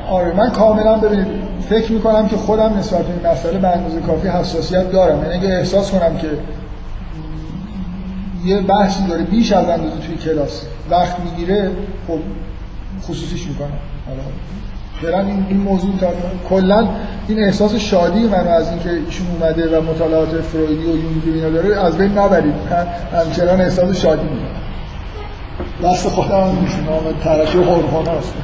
آره من کاملا ببینید فکر می‌کنم که خودم نسبت به این مسئله به اندازه کافی حساسیت دارم. یعنی اگه احساس کنم که یه بحثی داره بیش از اندازه توی کلاس وقت می‌گیره خب خصوصیش می‌کنم. فعلا این این موضوع تا کلا این احساس شادی منو از اینکه ایشون اومده و مطالعات فرویدی و یونگی اینا داره از بین نبرید. من همچنان احساس شادی می‌کنم. دست خودم نیست من ترشح هورمون هستم